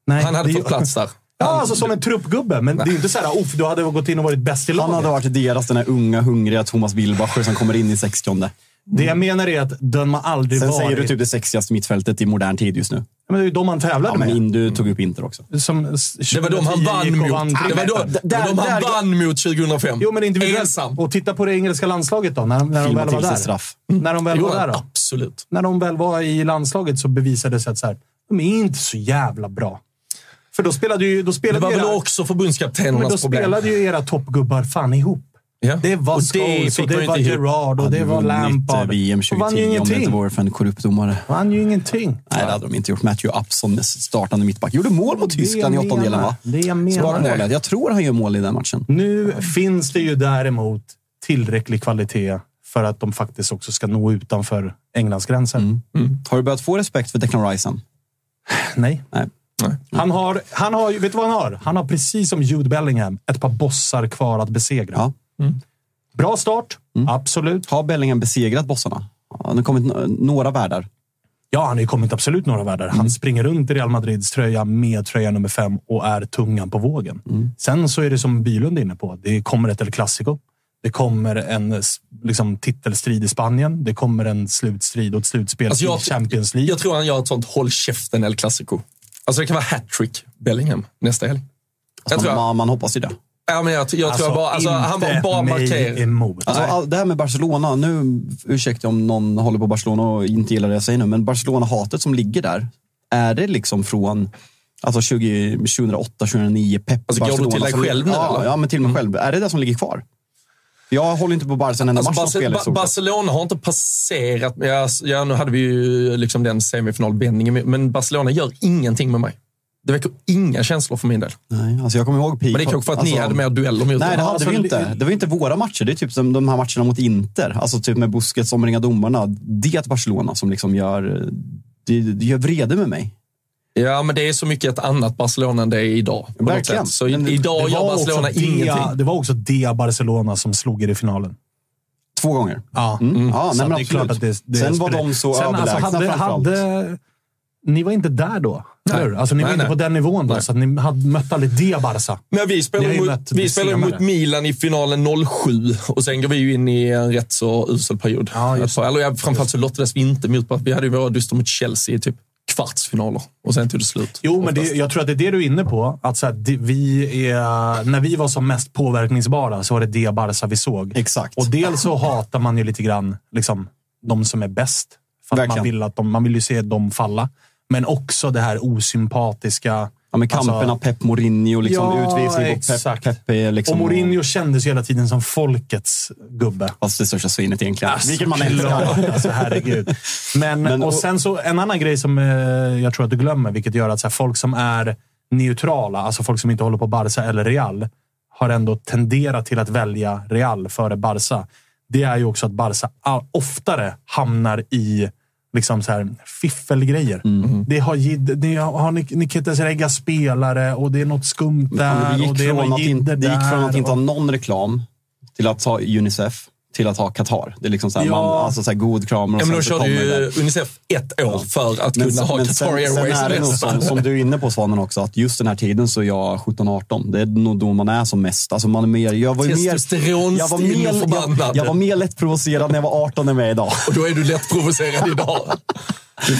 Speaker 4: Nej,
Speaker 3: Han hade
Speaker 4: det-
Speaker 3: fått plats där.
Speaker 4: Ja, alltså som en truppgubbe. Men det är ju inte så här, uff, du hade gått in och varit bäst i
Speaker 5: Han
Speaker 4: laget.
Speaker 5: hade varit deras, den här unga, hungriga Thomas Wilbacher som kommer in i 60
Speaker 4: Det jag menar är att den har aldrig
Speaker 5: Sen
Speaker 4: varit...
Speaker 5: säger du typ det sexigaste mittfältet i modern tid just nu.
Speaker 4: Men det är ju de han tävlade
Speaker 5: Ja, men
Speaker 4: med.
Speaker 5: in, du tog upp Inter också.
Speaker 4: Som
Speaker 3: Det var de han
Speaker 4: 2010
Speaker 3: vann mot.
Speaker 4: vann
Speaker 3: Det var de, var de han
Speaker 5: där-
Speaker 3: vann mot 2005.
Speaker 4: Jo, men individuellt.
Speaker 3: Ensam.
Speaker 4: Och titta på det engelska landslaget då, när, när de väl var där.
Speaker 5: straff.
Speaker 4: När de väl
Speaker 3: Jo,
Speaker 4: var där då.
Speaker 3: absolut.
Speaker 4: När de väl var i landslaget så bevisade det sig att så här, de är inte så jävla bra. För då spelade ju... Då
Speaker 3: Det
Speaker 4: spelade
Speaker 3: var
Speaker 4: ju
Speaker 3: väl
Speaker 4: era,
Speaker 3: också
Speaker 4: men då
Speaker 3: förbundskaptenernas problem.
Speaker 4: spelade ju era toppgubbar fan ihop.
Speaker 3: Ja.
Speaker 4: Det var
Speaker 3: Och det
Speaker 4: Scholes och det var. Gerard och det var Lampard.
Speaker 5: VM
Speaker 4: De vann ju
Speaker 5: 2010 om det inte
Speaker 4: ingenting.
Speaker 5: vore för en korrupt domare.
Speaker 4: vann ju ingenting.
Speaker 5: Nej, det hade de inte gjort. Matthew Upson, startande mittback, gjorde mål mot
Speaker 4: Det
Speaker 5: Tyskland i åttondelen, va?
Speaker 4: Det jag
Speaker 5: Så var det
Speaker 4: menar.
Speaker 5: målet. Jag tror han gör mål i den matchen.
Speaker 4: Nu finns det ju däremot tillräcklig kvalitet för att de faktiskt också ska nå utanför Englands gränser.
Speaker 5: Mm. Har du börjat få respekt för Declan Rice än?
Speaker 4: Nej.
Speaker 5: Nej.
Speaker 4: Han har, han har, vet du vad han har? Han har precis som Jude Bellingham ett par bossar kvar att besegra.
Speaker 5: Ja.
Speaker 4: Bra start, absolut.
Speaker 5: Har Bellingham besegrat bossarna? Det har kommit några världar.
Speaker 4: Ja, han har ju kommit absolut några världar. Han springer runt i Real Madrids tröja med tröja nummer fem och är tungan på vågen. Sen så är det som Bylund är inne på. Det kommer ett El Clasico. Det kommer en liksom, titelstrid i Spanien. Det kommer en slutstrid och ett slutspel
Speaker 3: Alltså,
Speaker 4: i
Speaker 3: jag-
Speaker 4: Champions League.
Speaker 3: Jag tror han gör ett sånt håll käften El Clasico. Alltså det kan vara hattrick Bellingham nästa helg. Jag
Speaker 5: Man,
Speaker 3: tror,
Speaker 5: man, man hoppas ju det.
Speaker 3: ja, men jag, jag tror jag bara, alltså, han bara
Speaker 4: mig
Speaker 3: markerar.
Speaker 4: emot.
Speaker 5: Alltså, all, det här med Barcelona, nu ursäkta om någon håller på Barcelona och inte gillar det jag säger nu, men Barcelona-hatet som ligger där, är det liksom från alltså 20, 2008, 2009, Pep
Speaker 3: Alltså, går du
Speaker 5: Barcelona?
Speaker 3: till dig själv nu,
Speaker 5: Ja,
Speaker 3: eller?
Speaker 5: ja, men till mig själv. Är det det som ligger kvar? Jag håller inte på Barca en enda
Speaker 3: Alltså,
Speaker 5: match
Speaker 3: Barce-
Speaker 5: spelar.
Speaker 3: Barcelona har inte passerat, jag, ja, nu hade vi ju liksom den semifinalvändningen, men Barcelona gör ingenting med mig. Det väcker inga känslor för min del.
Speaker 5: Nej, alltså jag kommer ihåg Peak.
Speaker 3: Men det är kanske för att ni
Speaker 5: alltså-
Speaker 3: hade mer dueller mot
Speaker 5: Nej, det hade
Speaker 4: Alltså,
Speaker 5: vi inte. Det var inte våra matcher. Det är typ som de här matcherna mot Inter. Alltså typ med Busquets omringar domarna. Det är Barcelona som liksom gör, det, det gör vrede med mig.
Speaker 3: Ja, men det är så mycket ett annat Barcelona än det är idag.
Speaker 5: Verkligen.
Speaker 3: Så
Speaker 5: det-
Speaker 3: idag gör
Speaker 4: var, också
Speaker 3: Barcelona
Speaker 4: det,
Speaker 3: ingenting.
Speaker 4: det var också det Barcelona som slog er i finalen.
Speaker 5: Två gånger.
Speaker 4: Ja.
Speaker 5: Mm. Ja,
Speaker 4: Så
Speaker 5: nej, men
Speaker 4: det är klart
Speaker 5: absolut.
Speaker 4: att det, det
Speaker 5: Sen var de så
Speaker 4: Sen, alltså,
Speaker 5: överlägsna
Speaker 4: hade,
Speaker 5: framförallt.
Speaker 4: hade, Ni var inte där då, hur? Alltså, ni var
Speaker 3: Nej,
Speaker 4: inte
Speaker 3: nej.
Speaker 4: på den nivån då,
Speaker 3: Nej.
Speaker 4: så att ni hade, mötte aldrig det Barca.
Speaker 3: Nej, vi spelade mot, vi spelade mot Milan i finalen 07 och sen går vi ju in i en rätt så usel period.
Speaker 4: Ja, just
Speaker 3: par- Eller ja, framförallt så lottades vi inte mot, vi hade ju våra dyster mot Chelsea typ kvartsfinaler och sen tog det slut.
Speaker 4: Jo, men det, jag tror att det är det du är inne på. Att så här, det, vi är, när vi var som mest påverkningsbara så var det det Barca vi såg.
Speaker 5: Exakt.
Speaker 4: Och dels så hatar man ju lite grann liksom, de som är bäst. För man vill, att de, man vill ju se dem falla. Men också det här osympatiska.
Speaker 5: Ja, men kamperna
Speaker 4: Alltså-
Speaker 5: Pep Mourinho, liksom,
Speaker 4: Ja,
Speaker 5: utvisning på Pep,
Speaker 4: exakt.
Speaker 5: Pep är liksom...
Speaker 4: Och Mourinho kändes hela tiden som folkets gubbe.
Speaker 5: Fast det största svinet egentligen.
Speaker 4: Alltså,
Speaker 5: Vilket man älskar.
Speaker 4: Alltså, herregud. Men,
Speaker 5: Men-
Speaker 4: och sen så, en annan grej som eh, jag tror att du glömmer, vilket gör att så här, folk som är neutrala, alltså folk som inte håller på Barca eller Real, har ändå tenderat till att välja Real före Barca. Det är ju också att Barca oftare hamnar i liksom så här fiffelgrejer.
Speaker 5: Mm.
Speaker 4: Det har, det har Nik- Nikitas Regga spelare och det är något skumt
Speaker 5: men
Speaker 4: där.
Speaker 5: det,
Speaker 4: och
Speaker 5: gick
Speaker 4: det är
Speaker 5: från att inte,
Speaker 4: jidder
Speaker 5: det gick från att inte ha
Speaker 4: och-
Speaker 5: någon reklam till att ha Unicef till att ha Qatar. Det är liksom så här,
Speaker 4: Ja.
Speaker 5: man, alltså så här god kram och
Speaker 3: Ja, men
Speaker 5: så
Speaker 3: körde
Speaker 5: det
Speaker 3: ju. Unicef ett år för att
Speaker 5: Men,
Speaker 3: kunna ha Qatar
Speaker 5: sen, sen
Speaker 3: Airways
Speaker 5: är som, som du är inne på Svanen också, att just den här tiden så är jag 17-18. Det är nog då man är som mest. Alltså man är mer, jag var mer, jag var mer,
Speaker 3: och
Speaker 5: jag, jag var mer lätt provocerad när jag var 18 än jag är idag.
Speaker 3: Och då är du lätt provocerad idag.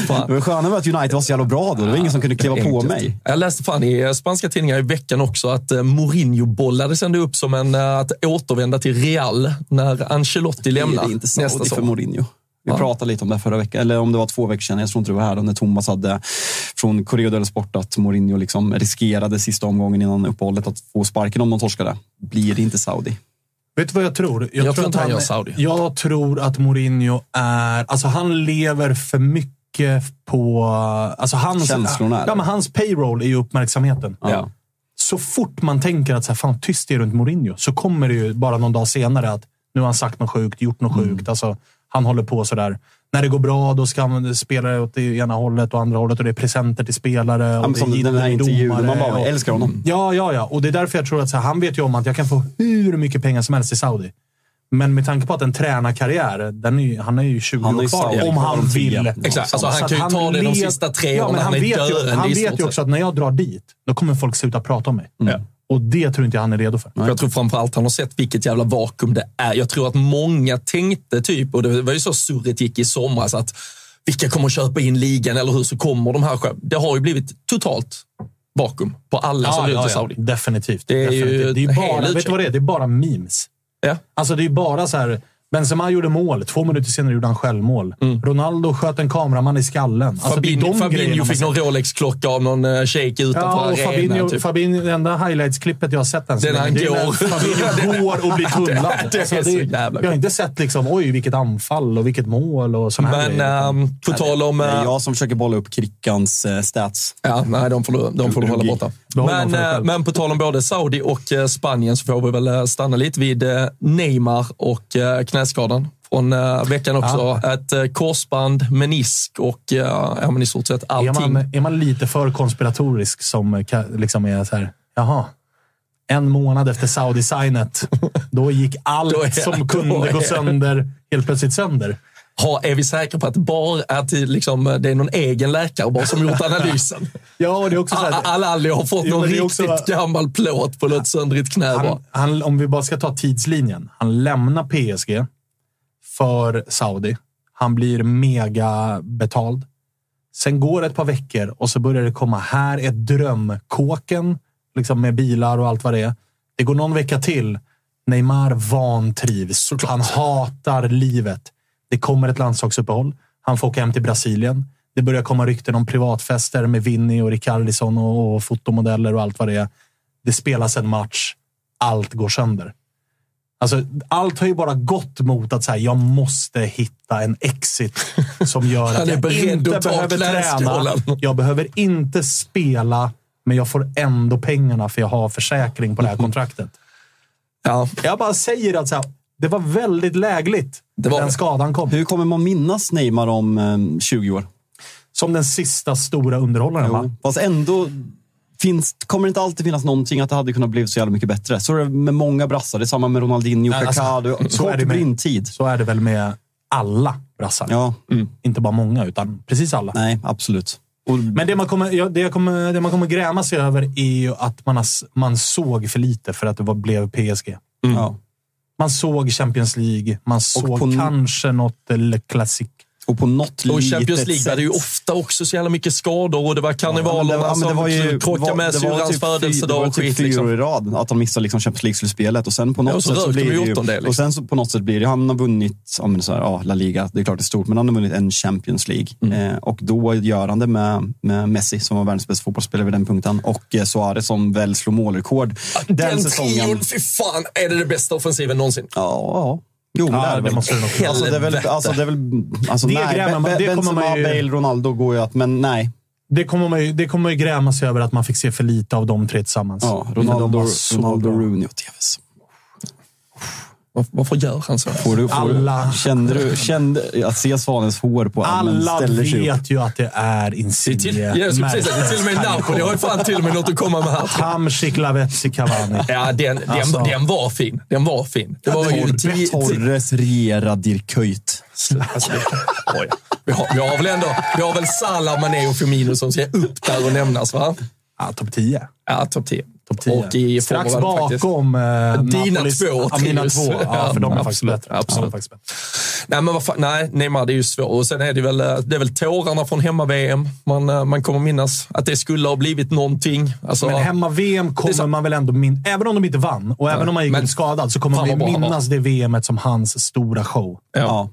Speaker 3: Fan.
Speaker 5: Det sköna var att United var så jävla bra då. Det var ingen som kunde kliva på
Speaker 3: Enkelt.
Speaker 5: mig.
Speaker 3: Jag läste fan i eh, spanska tidningar i veckan också att eh, Mourinho bollades ändå upp som en eh, att återvända till Real när Ancelotti lämnar
Speaker 5: Det är inte
Speaker 3: nästa
Speaker 5: för. Mourinho. Vi
Speaker 3: Ja.
Speaker 5: pratade lite om det förra veckan, eller om det var två veckor sedan. Jag tror inte du var här då, när Thomas hade från Correo dello Sport att Mourinho liksom riskerade sista omgången innan uppehållet att få sparken om de torskade. Blir det inte Saudi?
Speaker 4: Vet du vad jag tror?
Speaker 3: Jag tror
Speaker 4: att
Speaker 3: inte han gör Saudi.
Speaker 4: Jag tror att Mourinho är... Alltså han lever för mycket på... Alltså hans,
Speaker 5: Känslorna,
Speaker 4: Ja, men hans payroll är ju uppmärksamheten.
Speaker 5: Ja.
Speaker 4: Så fort man tänker att så här, fan, tyst är runt Mourinho, så kommer det ju bara någon dag senare att nu har han sagt något sjukt, gjort något
Speaker 5: Mm.
Speaker 4: sjukt. Alltså, han håller på sådär. När det går bra, då ska man spela åt det ena hållet och andra hållet och det är presenter till spelare. Och
Speaker 5: Ja, men
Speaker 4: det är
Speaker 5: den här intervjun, man bara
Speaker 4: och-
Speaker 5: älskar honom.
Speaker 4: Ja, ja, ja. Och det är därför jag tror att så här, han vet ju om att jag kan få hur mycket pengar som helst i Saudi. Men med tanke på att en tränarkarriär, den är han är ju 20
Speaker 5: Han är
Speaker 4: år kvar. Om han vill.
Speaker 5: Ja,
Speaker 3: Exakt, alltså, han kan ju ta det de sista tre
Speaker 4: ja,
Speaker 3: åren
Speaker 4: han
Speaker 3: han
Speaker 4: vet ju, Han vet ju också att när jag drar dit, då kommer folk sluta prata om mig.
Speaker 3: Ja.
Speaker 4: Och det tror inte jag han är redo för.
Speaker 3: Jag tror framförallt han har sett vilket jävla vakuum det är. Jag tror att många tänkte typ, och det var ju så surret gick i somras, att vilka kommer att köpa in ligan eller hur så kommer de här... Det har ju blivit totalt vakuum på alla som vill till Saudi.
Speaker 4: Definitivt.
Speaker 3: Det är ju
Speaker 4: definitivt. Det är ju
Speaker 3: hel
Speaker 4: bara, vet du vad det är? Det är bara memes.
Speaker 3: Ja.
Speaker 4: Alltså det är bara så här. Benzema gjorde mål. Två minuter senare gjorde han självmål. Ronaldo sköt en kameraman i skallen. Alltså, det är
Speaker 3: Fabinho,
Speaker 4: de
Speaker 3: Fabinho fick någon Rolex-klocka av någon uh, shejk utanför
Speaker 4: Ja, och
Speaker 3: arenan.
Speaker 4: Fabinho,
Speaker 3: typ.
Speaker 4: Fabinho, det enda highlights-klippet jag har sett än så
Speaker 3: Det är när han
Speaker 4: länge, det är
Speaker 3: går.
Speaker 4: Fabinho går och blir tunnad.
Speaker 3: Det är
Speaker 4: Alltså,
Speaker 3: så jävla
Speaker 4: jag har inte sett liksom, oj, vilket anfall och vilket mål och såna här
Speaker 3: Men ehm, på tal om...
Speaker 5: Det är
Speaker 3: eh,
Speaker 5: jag som försöker bolla upp Krickans eh, stats.
Speaker 3: Ja, nej, de får du, de får du hålla borta. Men, eh, men på tal om både Saudi och eh, Spanien så får vi väl eh, stanna lite vid eh, Neymar och eh, knäskadan från eh, veckan också. Ett eh, korsband, menisk och eh, ja, men i stort sett
Speaker 4: är,
Speaker 3: allting.
Speaker 4: man, är man lite för konspiratorisk som eh, liksom är så här, jaha. En månad efter Saudi-signet, då gick allt
Speaker 3: Då är-
Speaker 4: som kunde gå
Speaker 3: är-
Speaker 4: sönder helt plötsligt sönder.
Speaker 3: Har, är vi säkra på att är, till, liksom, det är någon egen läkare bara som gjort analysen?
Speaker 4: Ja, och det är också så här,
Speaker 3: Al-Ali har fått
Speaker 4: Jo,
Speaker 3: någon riktigt
Speaker 4: också-
Speaker 3: gammal plåt på något söndrigt knä.
Speaker 4: han, han, om vi bara ska ta tidslinjen. Han lämnar PSG för Saudi. Han blir mega betald. Sen går det ett par veckor och så börjar det komma. Här är drömkåken liksom med bilar och allt vad det är. Det går någon vecka till. Neymar vantrivs. Han hatar livet. Det kommer ett landslagsuppehåll. Han får åka hem till Brasilien. Det börjar komma rykten om privatfester med Vinny och Ricardisson och, och fotomodeller och allt vad det är. Det spelas en match. Allt går sönder. Alltså, allt har ju bara gått mot att så här, jag måste hitta en exit som gör att jag inte behöver träna. Jag behöver inte spela, men jag får ändå pengarna för jag har försäkring på det här kontraktet.
Speaker 3: Ja,
Speaker 4: Jag bara säger att så här, det var väldigt lägligt
Speaker 3: Det var
Speaker 4: den skadan kom.
Speaker 5: Hur kommer man minnas Neymar om eh, 20 år?
Speaker 4: Som den sista stora underhållaren. Va?
Speaker 5: Fast ändå finns, kommer det inte alltid finnas någonting att det hade kunnat bli så jävla mycket bättre. Så är det med många brassar. Det är samma med Ronaldinho,
Speaker 4: alltså,
Speaker 5: Kaká. Du-
Speaker 4: så är det med-
Speaker 5: brintid.
Speaker 4: Så är det väl med alla brassar.
Speaker 5: Ja,
Speaker 4: Inte bara många, utan precis alla.
Speaker 5: nej, absolut. Och,
Speaker 4: Men det man, kommer, det, jag kommer, det man kommer gräma sig över är ju att man, har, s- man såg för lite för att det var, blev PSG.
Speaker 5: ja.
Speaker 4: Man såg Champions League, man såg
Speaker 5: på-
Speaker 4: kanske något Le Classique.
Speaker 5: Och på något
Speaker 3: och Champions League
Speaker 5: sätt.
Speaker 3: var det ju ofta också så jävla mycket skador och det var karnevalerna
Speaker 5: Ja, det
Speaker 3: som krockade med
Speaker 5: det
Speaker 3: syrrans
Speaker 5: typ fy-
Speaker 3: födelsedag
Speaker 5: Det var
Speaker 3: och
Speaker 5: typ
Speaker 3: skit.
Speaker 5: fyra
Speaker 3: Liksom.
Speaker 5: år i rad att de missade liksom Champions League-slutspelet. Och sen på något
Speaker 3: Ja, och så
Speaker 5: sätt så blir det ju...
Speaker 3: åttondel, liksom.
Speaker 5: Och sen så på något sätt blir det... Han har vunnit, ja, så här, ja, La Liga, det är klart det är stort, men han har vunnit en Champions League.
Speaker 3: Mm.
Speaker 5: Eh, och då gör han det med, med Messi, som var världens bästa fotbollsspelare vid den punkten. Och eh, Suarez som väl slår målrekord. Den,
Speaker 3: Den
Speaker 5: säsongen.
Speaker 3: trion, fy fan, är det det bästa offensiven någonsin?
Speaker 5: Ja, ja. Jo,
Speaker 4: Ja,
Speaker 5: det är det
Speaker 4: måste det nog
Speaker 5: Alltså, det är väl... Alltså, det är väl alltså,
Speaker 4: Det
Speaker 5: nej,
Speaker 4: man- det kommer
Speaker 5: Benzema,
Speaker 4: man ju-
Speaker 5: Bale, Ronaldo går ju att... Men nej.
Speaker 4: Det kommer, man ju, det kommer man ju gräma sig över att man fick se för lite av de tre tillsammans.
Speaker 5: Ja, Ronaldo, Ronaldo
Speaker 4: bra.
Speaker 5: Rooney och TVs.
Speaker 3: Varför, gör han så?
Speaker 5: Får du, får
Speaker 4: Alla-
Speaker 5: du, kände du kände, att se Svanens hår på
Speaker 4: Alla
Speaker 5: ställer sig upp?
Speaker 4: vet ju att det är
Speaker 3: Det är till,
Speaker 4: Insigne.
Speaker 3: jag skulle precis det är till och med Napoli har ju fan till och med något att komma med här.
Speaker 4: Hamsik, Lavetzi, Cavani.
Speaker 3: Ja, den, den,
Speaker 4: Alltså.
Speaker 3: den var fin. Den var fin. Det var ju tio,
Speaker 5: Torres, Riera, Dirköjt.
Speaker 3: alltså, det, oj. vi, har, vi har väl ändå vi har väl Salah, Mané och Firmino som ska upp där och nämnas, va?
Speaker 4: Ja, Topp 10.
Speaker 3: Ja, topp 10.
Speaker 4: Top 10.
Speaker 3: Och i
Speaker 4: Strax bakom eh,
Speaker 3: Dina
Speaker 4: Napolis.
Speaker 3: två
Speaker 4: Ja, mina två. Ja, för de är faktiskt
Speaker 3: absolut,
Speaker 4: bättre.
Speaker 3: absolut.
Speaker 4: Bättre.
Speaker 3: Nej, men vad fan, nej, Neymar, det är ju svårt. Och sen är det väl, eh, det är väl tårarna från hemma-VM man, eh, man kommer minnas. Att det skulle ha blivit någonting. Alltså,
Speaker 4: Men hemma-VM kommer
Speaker 3: så-
Speaker 4: man väl ändå minnas. Även om de inte vann och även om man gick
Speaker 3: men-
Speaker 4: skadad så kommer man
Speaker 3: han
Speaker 4: minnas det VMet som hans stora show.
Speaker 5: Ja.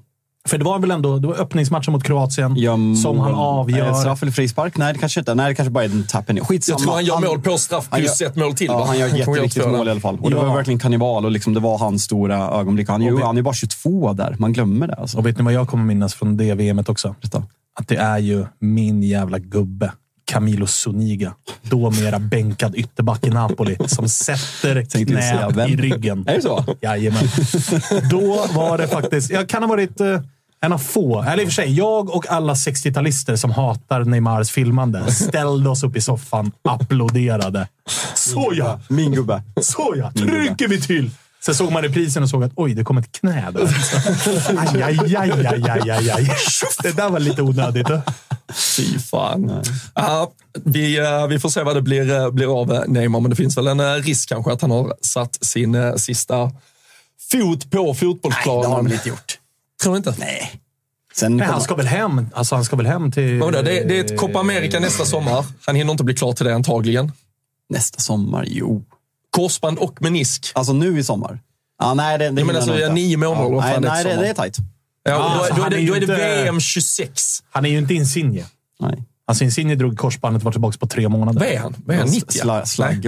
Speaker 4: För det var väl ändå det var öppningsmatchen mot Kroatien
Speaker 5: Gör
Speaker 4: som han avgör.
Speaker 5: Straff eller frispark? Nej, det kanske inte. Nej, det kanske bara är en tappen. Skitsamma.
Speaker 3: jag tror han gör mål på straff plus
Speaker 5: gör-
Speaker 3: ett mål till.
Speaker 5: Ja,
Speaker 3: va?
Speaker 5: han gör jätteviktigt mål i alla fall. Och det
Speaker 4: Ja.
Speaker 5: var verkligen kannibal och liksom, det var hans stora ögonblick. Han, är ju, han är bara 22 där. Man glömmer det. Alltså.
Speaker 4: Och vet ni vad jag kommer minnas från det VMet också? Att det är ju min jävla gubbe. Camilo Zuniga. Då mera bänkad ytterback i Napoli som sätter knät i ryggen.
Speaker 5: Är det så?
Speaker 4: Jajamän. Då var det faktiskt... Jag kan ha varit eh, en av få. Eller i och för sig, jag och alla 60-talister som hatar Neymars filmande ställde oss upp i soffan, applåderade. Såja!
Speaker 5: Min gubbe.
Speaker 4: Såja! Trycker vi till! Sen såg man reprisen och såg att oj, det kom ett knä där. Aj, aj, aj, aj, aj, aj, aj. Det där var lite onödigt.
Speaker 3: Fy fan. Ja, vi, eh, vi får se vad det blir, eh, blir av eh, Neymar, men det finns väl en risk kanske att han har satt sin sista fot på fotbollsplanen.
Speaker 5: Det har väl inte gjort?
Speaker 3: Tror du inte?
Speaker 5: Nej. Sen
Speaker 4: Nej, han ska väl hem, alltså, han ska väl hem till...
Speaker 3: Det, det är ett Copa America nästa sommar. Han hinner inte bli klar till det antagligen.
Speaker 5: Nästa sommar, jo.
Speaker 3: Korsband och menisk.
Speaker 5: Alltså nu i sommar? Ja, nej, det, det
Speaker 3: Jag menar, alltså,
Speaker 5: nog
Speaker 3: ja,
Speaker 5: inte.
Speaker 3: nio månader,
Speaker 5: Ja, nej,
Speaker 3: det
Speaker 5: nej, det, det är tajt.
Speaker 3: Ja, och då,
Speaker 4: alltså,
Speaker 3: då, är det,
Speaker 4: är ju
Speaker 3: då är det VM 26.
Speaker 4: Han är ju inte Insigne.
Speaker 5: Nej.
Speaker 4: Alltså Insigne drog korsbandet och var tillbaka på tre månader.
Speaker 3: Vad är han? Vad är han? 90?
Speaker 5: Sla-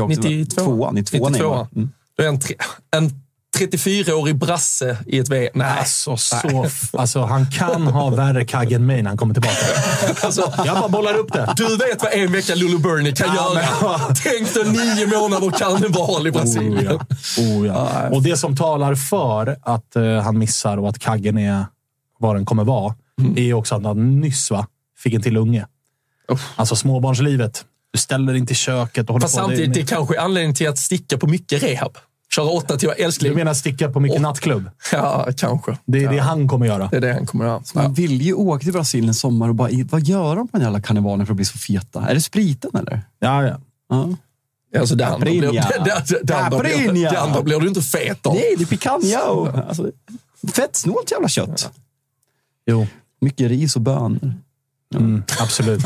Speaker 5: också.
Speaker 3: 92?
Speaker 5: Tvåa, 92 Neymar. Mm.
Speaker 3: Då är han tre, en 34-årig brasse i ett VM. Nej.
Speaker 4: Alltså, så, alltså, han kan ha värre kagg än mig när han kommer tillbaka.
Speaker 3: Alltså,
Speaker 4: Jag bara bollar upp det.
Speaker 3: du vet vad en vecka Lulu Bernie kan
Speaker 4: Ja,
Speaker 3: göra. Tänk dig nio månader karneval i Brasilien.
Speaker 4: Oh, ja. Oh, ja. Och det som talar för att eh, han missar och att kaggen är vad den kommer vara,
Speaker 3: Mm.
Speaker 4: är också att han nyss va, fick en till unge. Alltså småbarnslivet. Du ställer inte i köket och håller
Speaker 3: Fast
Speaker 4: på.
Speaker 3: samtidigt, det, är kanske anledningen till att sticka på mycket rehab. Köra åtta timmar.
Speaker 4: du
Speaker 3: Älskling.
Speaker 4: menar sticka på mycket nattklubb?
Speaker 3: Ja, kanske.
Speaker 4: Det är det han kommer göra.
Speaker 3: Det är det han kommer göra.
Speaker 5: Man vill ju åka till Brasilien sommar och bara, vad gör de på den jävla karnevalen för att bli så feta? Är det spriten eller?
Speaker 4: Ja, ja.
Speaker 5: Ja.
Speaker 3: Alltså, det, andra blir, det, det, det, andra blir, det andra blir du inte fet av.
Speaker 5: Nej, det är picanha. och- Alltså, fettsnålt jävla kött.
Speaker 4: Jo,
Speaker 5: Mycket ris och bönor.
Speaker 4: Mm, absolut.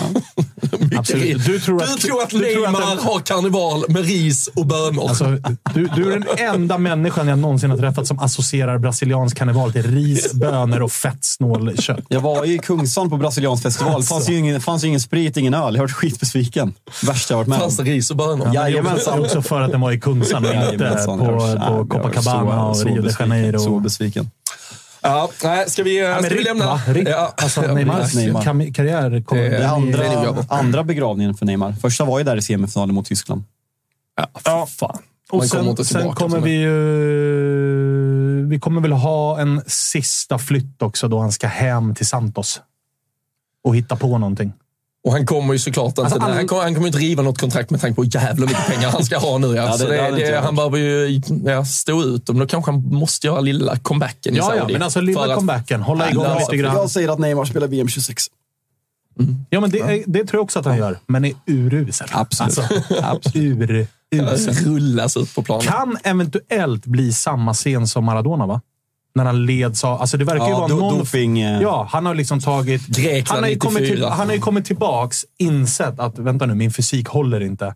Speaker 4: absolut. Du tror att,
Speaker 3: du tror att
Speaker 4: du tror att
Speaker 3: Neymar
Speaker 4: en-
Speaker 3: har karneval med ris och bönor.
Speaker 4: Alltså, du, du är den enda människan jag någonsin har träffat som associerar brasiliansk karneval till ris, bönor och fettsnål kött.
Speaker 5: Jag var i Kungsan på brasiliansk festival. Det fanns ju ingen, fanns ju ingen sprit, ingen öl. Jag har varit skitbesviken. Värsta jag varit med.
Speaker 3: Fanns det ris och bönor?
Speaker 4: Ja,
Speaker 5: Jajamensan.
Speaker 4: också för att den var i Kungsan och inte på, på Copacabana
Speaker 5: så-
Speaker 4: och Rio de Janeiro.
Speaker 5: Så besviken.
Speaker 3: Ja, nej, ska vi,
Speaker 4: Ja,
Speaker 3: ska vi lämna?
Speaker 4: Rick,
Speaker 3: Ja.
Speaker 4: alltså, Neymars
Speaker 5: Neymar.
Speaker 4: karriär kommer...
Speaker 3: Det-
Speaker 5: är
Speaker 3: det
Speaker 5: andra, andra begravningen för Neymar. Första var ju där i semifinalen mot Tyskland.
Speaker 3: Ja,
Speaker 4: Ja.
Speaker 3: fan.
Speaker 4: Och
Speaker 3: Man
Speaker 4: sen,
Speaker 3: inte
Speaker 4: sen kommer vi ju... Vi kommer väl ha en sista flytt också då han ska hem till Santos. Och hitta på någonting.
Speaker 3: Och han kommer ju såklart inte,
Speaker 4: Alltså,
Speaker 3: han, kommer, han kommer inte riva något kontrakt med tanke på jävla mycket pengar han ska ha nu. Ja.
Speaker 5: Ja, det-
Speaker 3: så
Speaker 5: det
Speaker 3: det, det,
Speaker 5: jag
Speaker 3: han behöver ju ja, stå ut. Men då kanske han måste göra lilla comebacken i
Speaker 4: Ja, ja,
Speaker 3: Saudi.
Speaker 4: men alltså lilla comebacken. Hålla igång
Speaker 3: Ja,
Speaker 4: lite grann.
Speaker 5: Jag säger att Neymar spelar VM 26.
Speaker 4: Ja, men det, det tror jag också att han gör. Men är urusel.
Speaker 5: Absolut.
Speaker 4: Alltså, urusel.
Speaker 3: rullas ut på planen.
Speaker 4: Kan eventuellt bli samma scen som Maradona, va? När han leds av... Alltså det verkar ju
Speaker 5: Ja,
Speaker 4: vara
Speaker 5: do-
Speaker 4: någon...
Speaker 5: doping, eh.
Speaker 4: Ja, han har liksom tagit...
Speaker 3: Grekland
Speaker 4: han, har ju kommit
Speaker 3: 94.
Speaker 4: till, han har ju kommit tillbaks, insett att vänta nu, min fysik håller inte.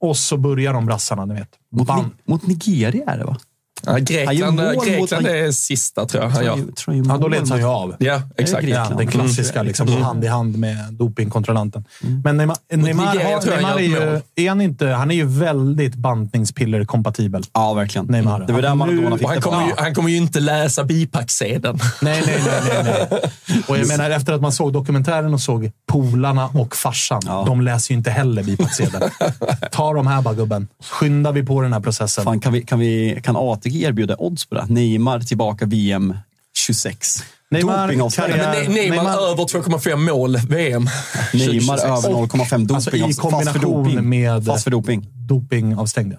Speaker 4: Och så börjar de brassarna, ni vet.
Speaker 5: Mot,
Speaker 4: Bam.
Speaker 5: Mot Nigeria är det va?
Speaker 3: Ja,
Speaker 5: Han
Speaker 3: Grekland, Grekland är sista, tror jag han gör.
Speaker 5: Tror jag- tror jag
Speaker 4: Ja, då leds han ju av.
Speaker 3: Ja, exakt.
Speaker 4: Ja, den klassiska, liksom, hand i hand med dopingkontrollanten. Men Neymar, Neymar, har, Neymar är, ju, är han inte... Han är ju väldigt bantningspiller-kompatibel.
Speaker 5: Ja, verkligen.
Speaker 4: Neymar.
Speaker 5: Det var där Maradona
Speaker 4: Nu-
Speaker 5: fick
Speaker 3: han,
Speaker 5: det
Speaker 3: kommer ju, han kommer ju inte läsa bipacksedeln.
Speaker 4: Nej, nej, nej, nej, nej. Och jag menar, efter att man såg dokumentären och såg polarna och farsan.
Speaker 5: Ja.
Speaker 4: De läser ju inte heller bipacksedeln. Ta de här bara, gubben. Skyndar vi på den här processen.
Speaker 5: Fan, kan, vi, kan, vi, kan ATG erbjuda odds på det? Neymar tillbaka VM 26.
Speaker 4: Neymar, karriär-
Speaker 3: Neymar,
Speaker 4: Neymar-
Speaker 3: över 2,5 mål VM.
Speaker 5: Neymar
Speaker 3: 2026.
Speaker 5: över 0,5 doping.
Speaker 4: Alltså i
Speaker 5: fast för
Speaker 4: kombination
Speaker 5: doping.
Speaker 4: med-
Speaker 5: Fast för doping.
Speaker 4: Dopingavstängda.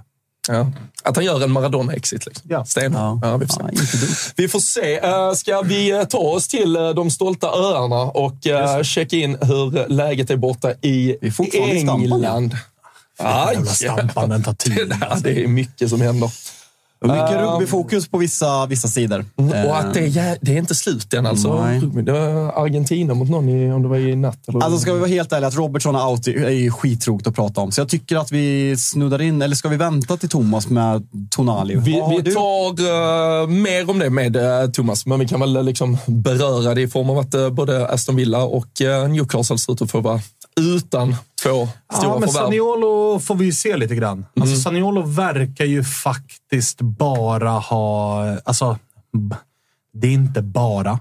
Speaker 3: Ja. Att han gör en Maradona-exit. Liksom.
Speaker 4: Ja.
Speaker 3: Stenhårt.
Speaker 5: Ja.
Speaker 3: Ja. vi får se.
Speaker 5: Ja.
Speaker 3: Vi får se. Uh, ska vi eh, ta oss till eh, de stolta öarna och checka in hur läget är borta i
Speaker 5: Vi är
Speaker 3: England? Aj!
Speaker 4: Jävla stampanden tar
Speaker 3: Det,
Speaker 4: tid.
Speaker 3: där, det är mycket som händer.
Speaker 5: Mycket
Speaker 3: Um,
Speaker 5: rugbyfokus på vissa, vissa sidor.
Speaker 3: Och att det, är, det är inte slut än alltså.
Speaker 5: Nej.
Speaker 3: Det var Argentina mot någon i, om det var i natt. Eller?
Speaker 5: Alltså ska vi vara helt ärliga, att Robertson är out är ju skittråkigt att prata om. Så jag tycker att vi snuddar in, eller ska vi vänta till Thomas med Tonali?
Speaker 3: Vi, vi tar eh, mer om det med eh, Thomas, men vi kan väl eh, liksom beröra det i form av att eh, både Aston Villa och uh, Newcastle ser ut att få vara utan två stora
Speaker 4: Ja, men
Speaker 3: förvärv.
Speaker 4: Saniolo får vi ju se lite grann. Alltså,
Speaker 5: Mm.
Speaker 4: Saniolo verkar ju faktiskt bara ha... Alltså, det är inte bara.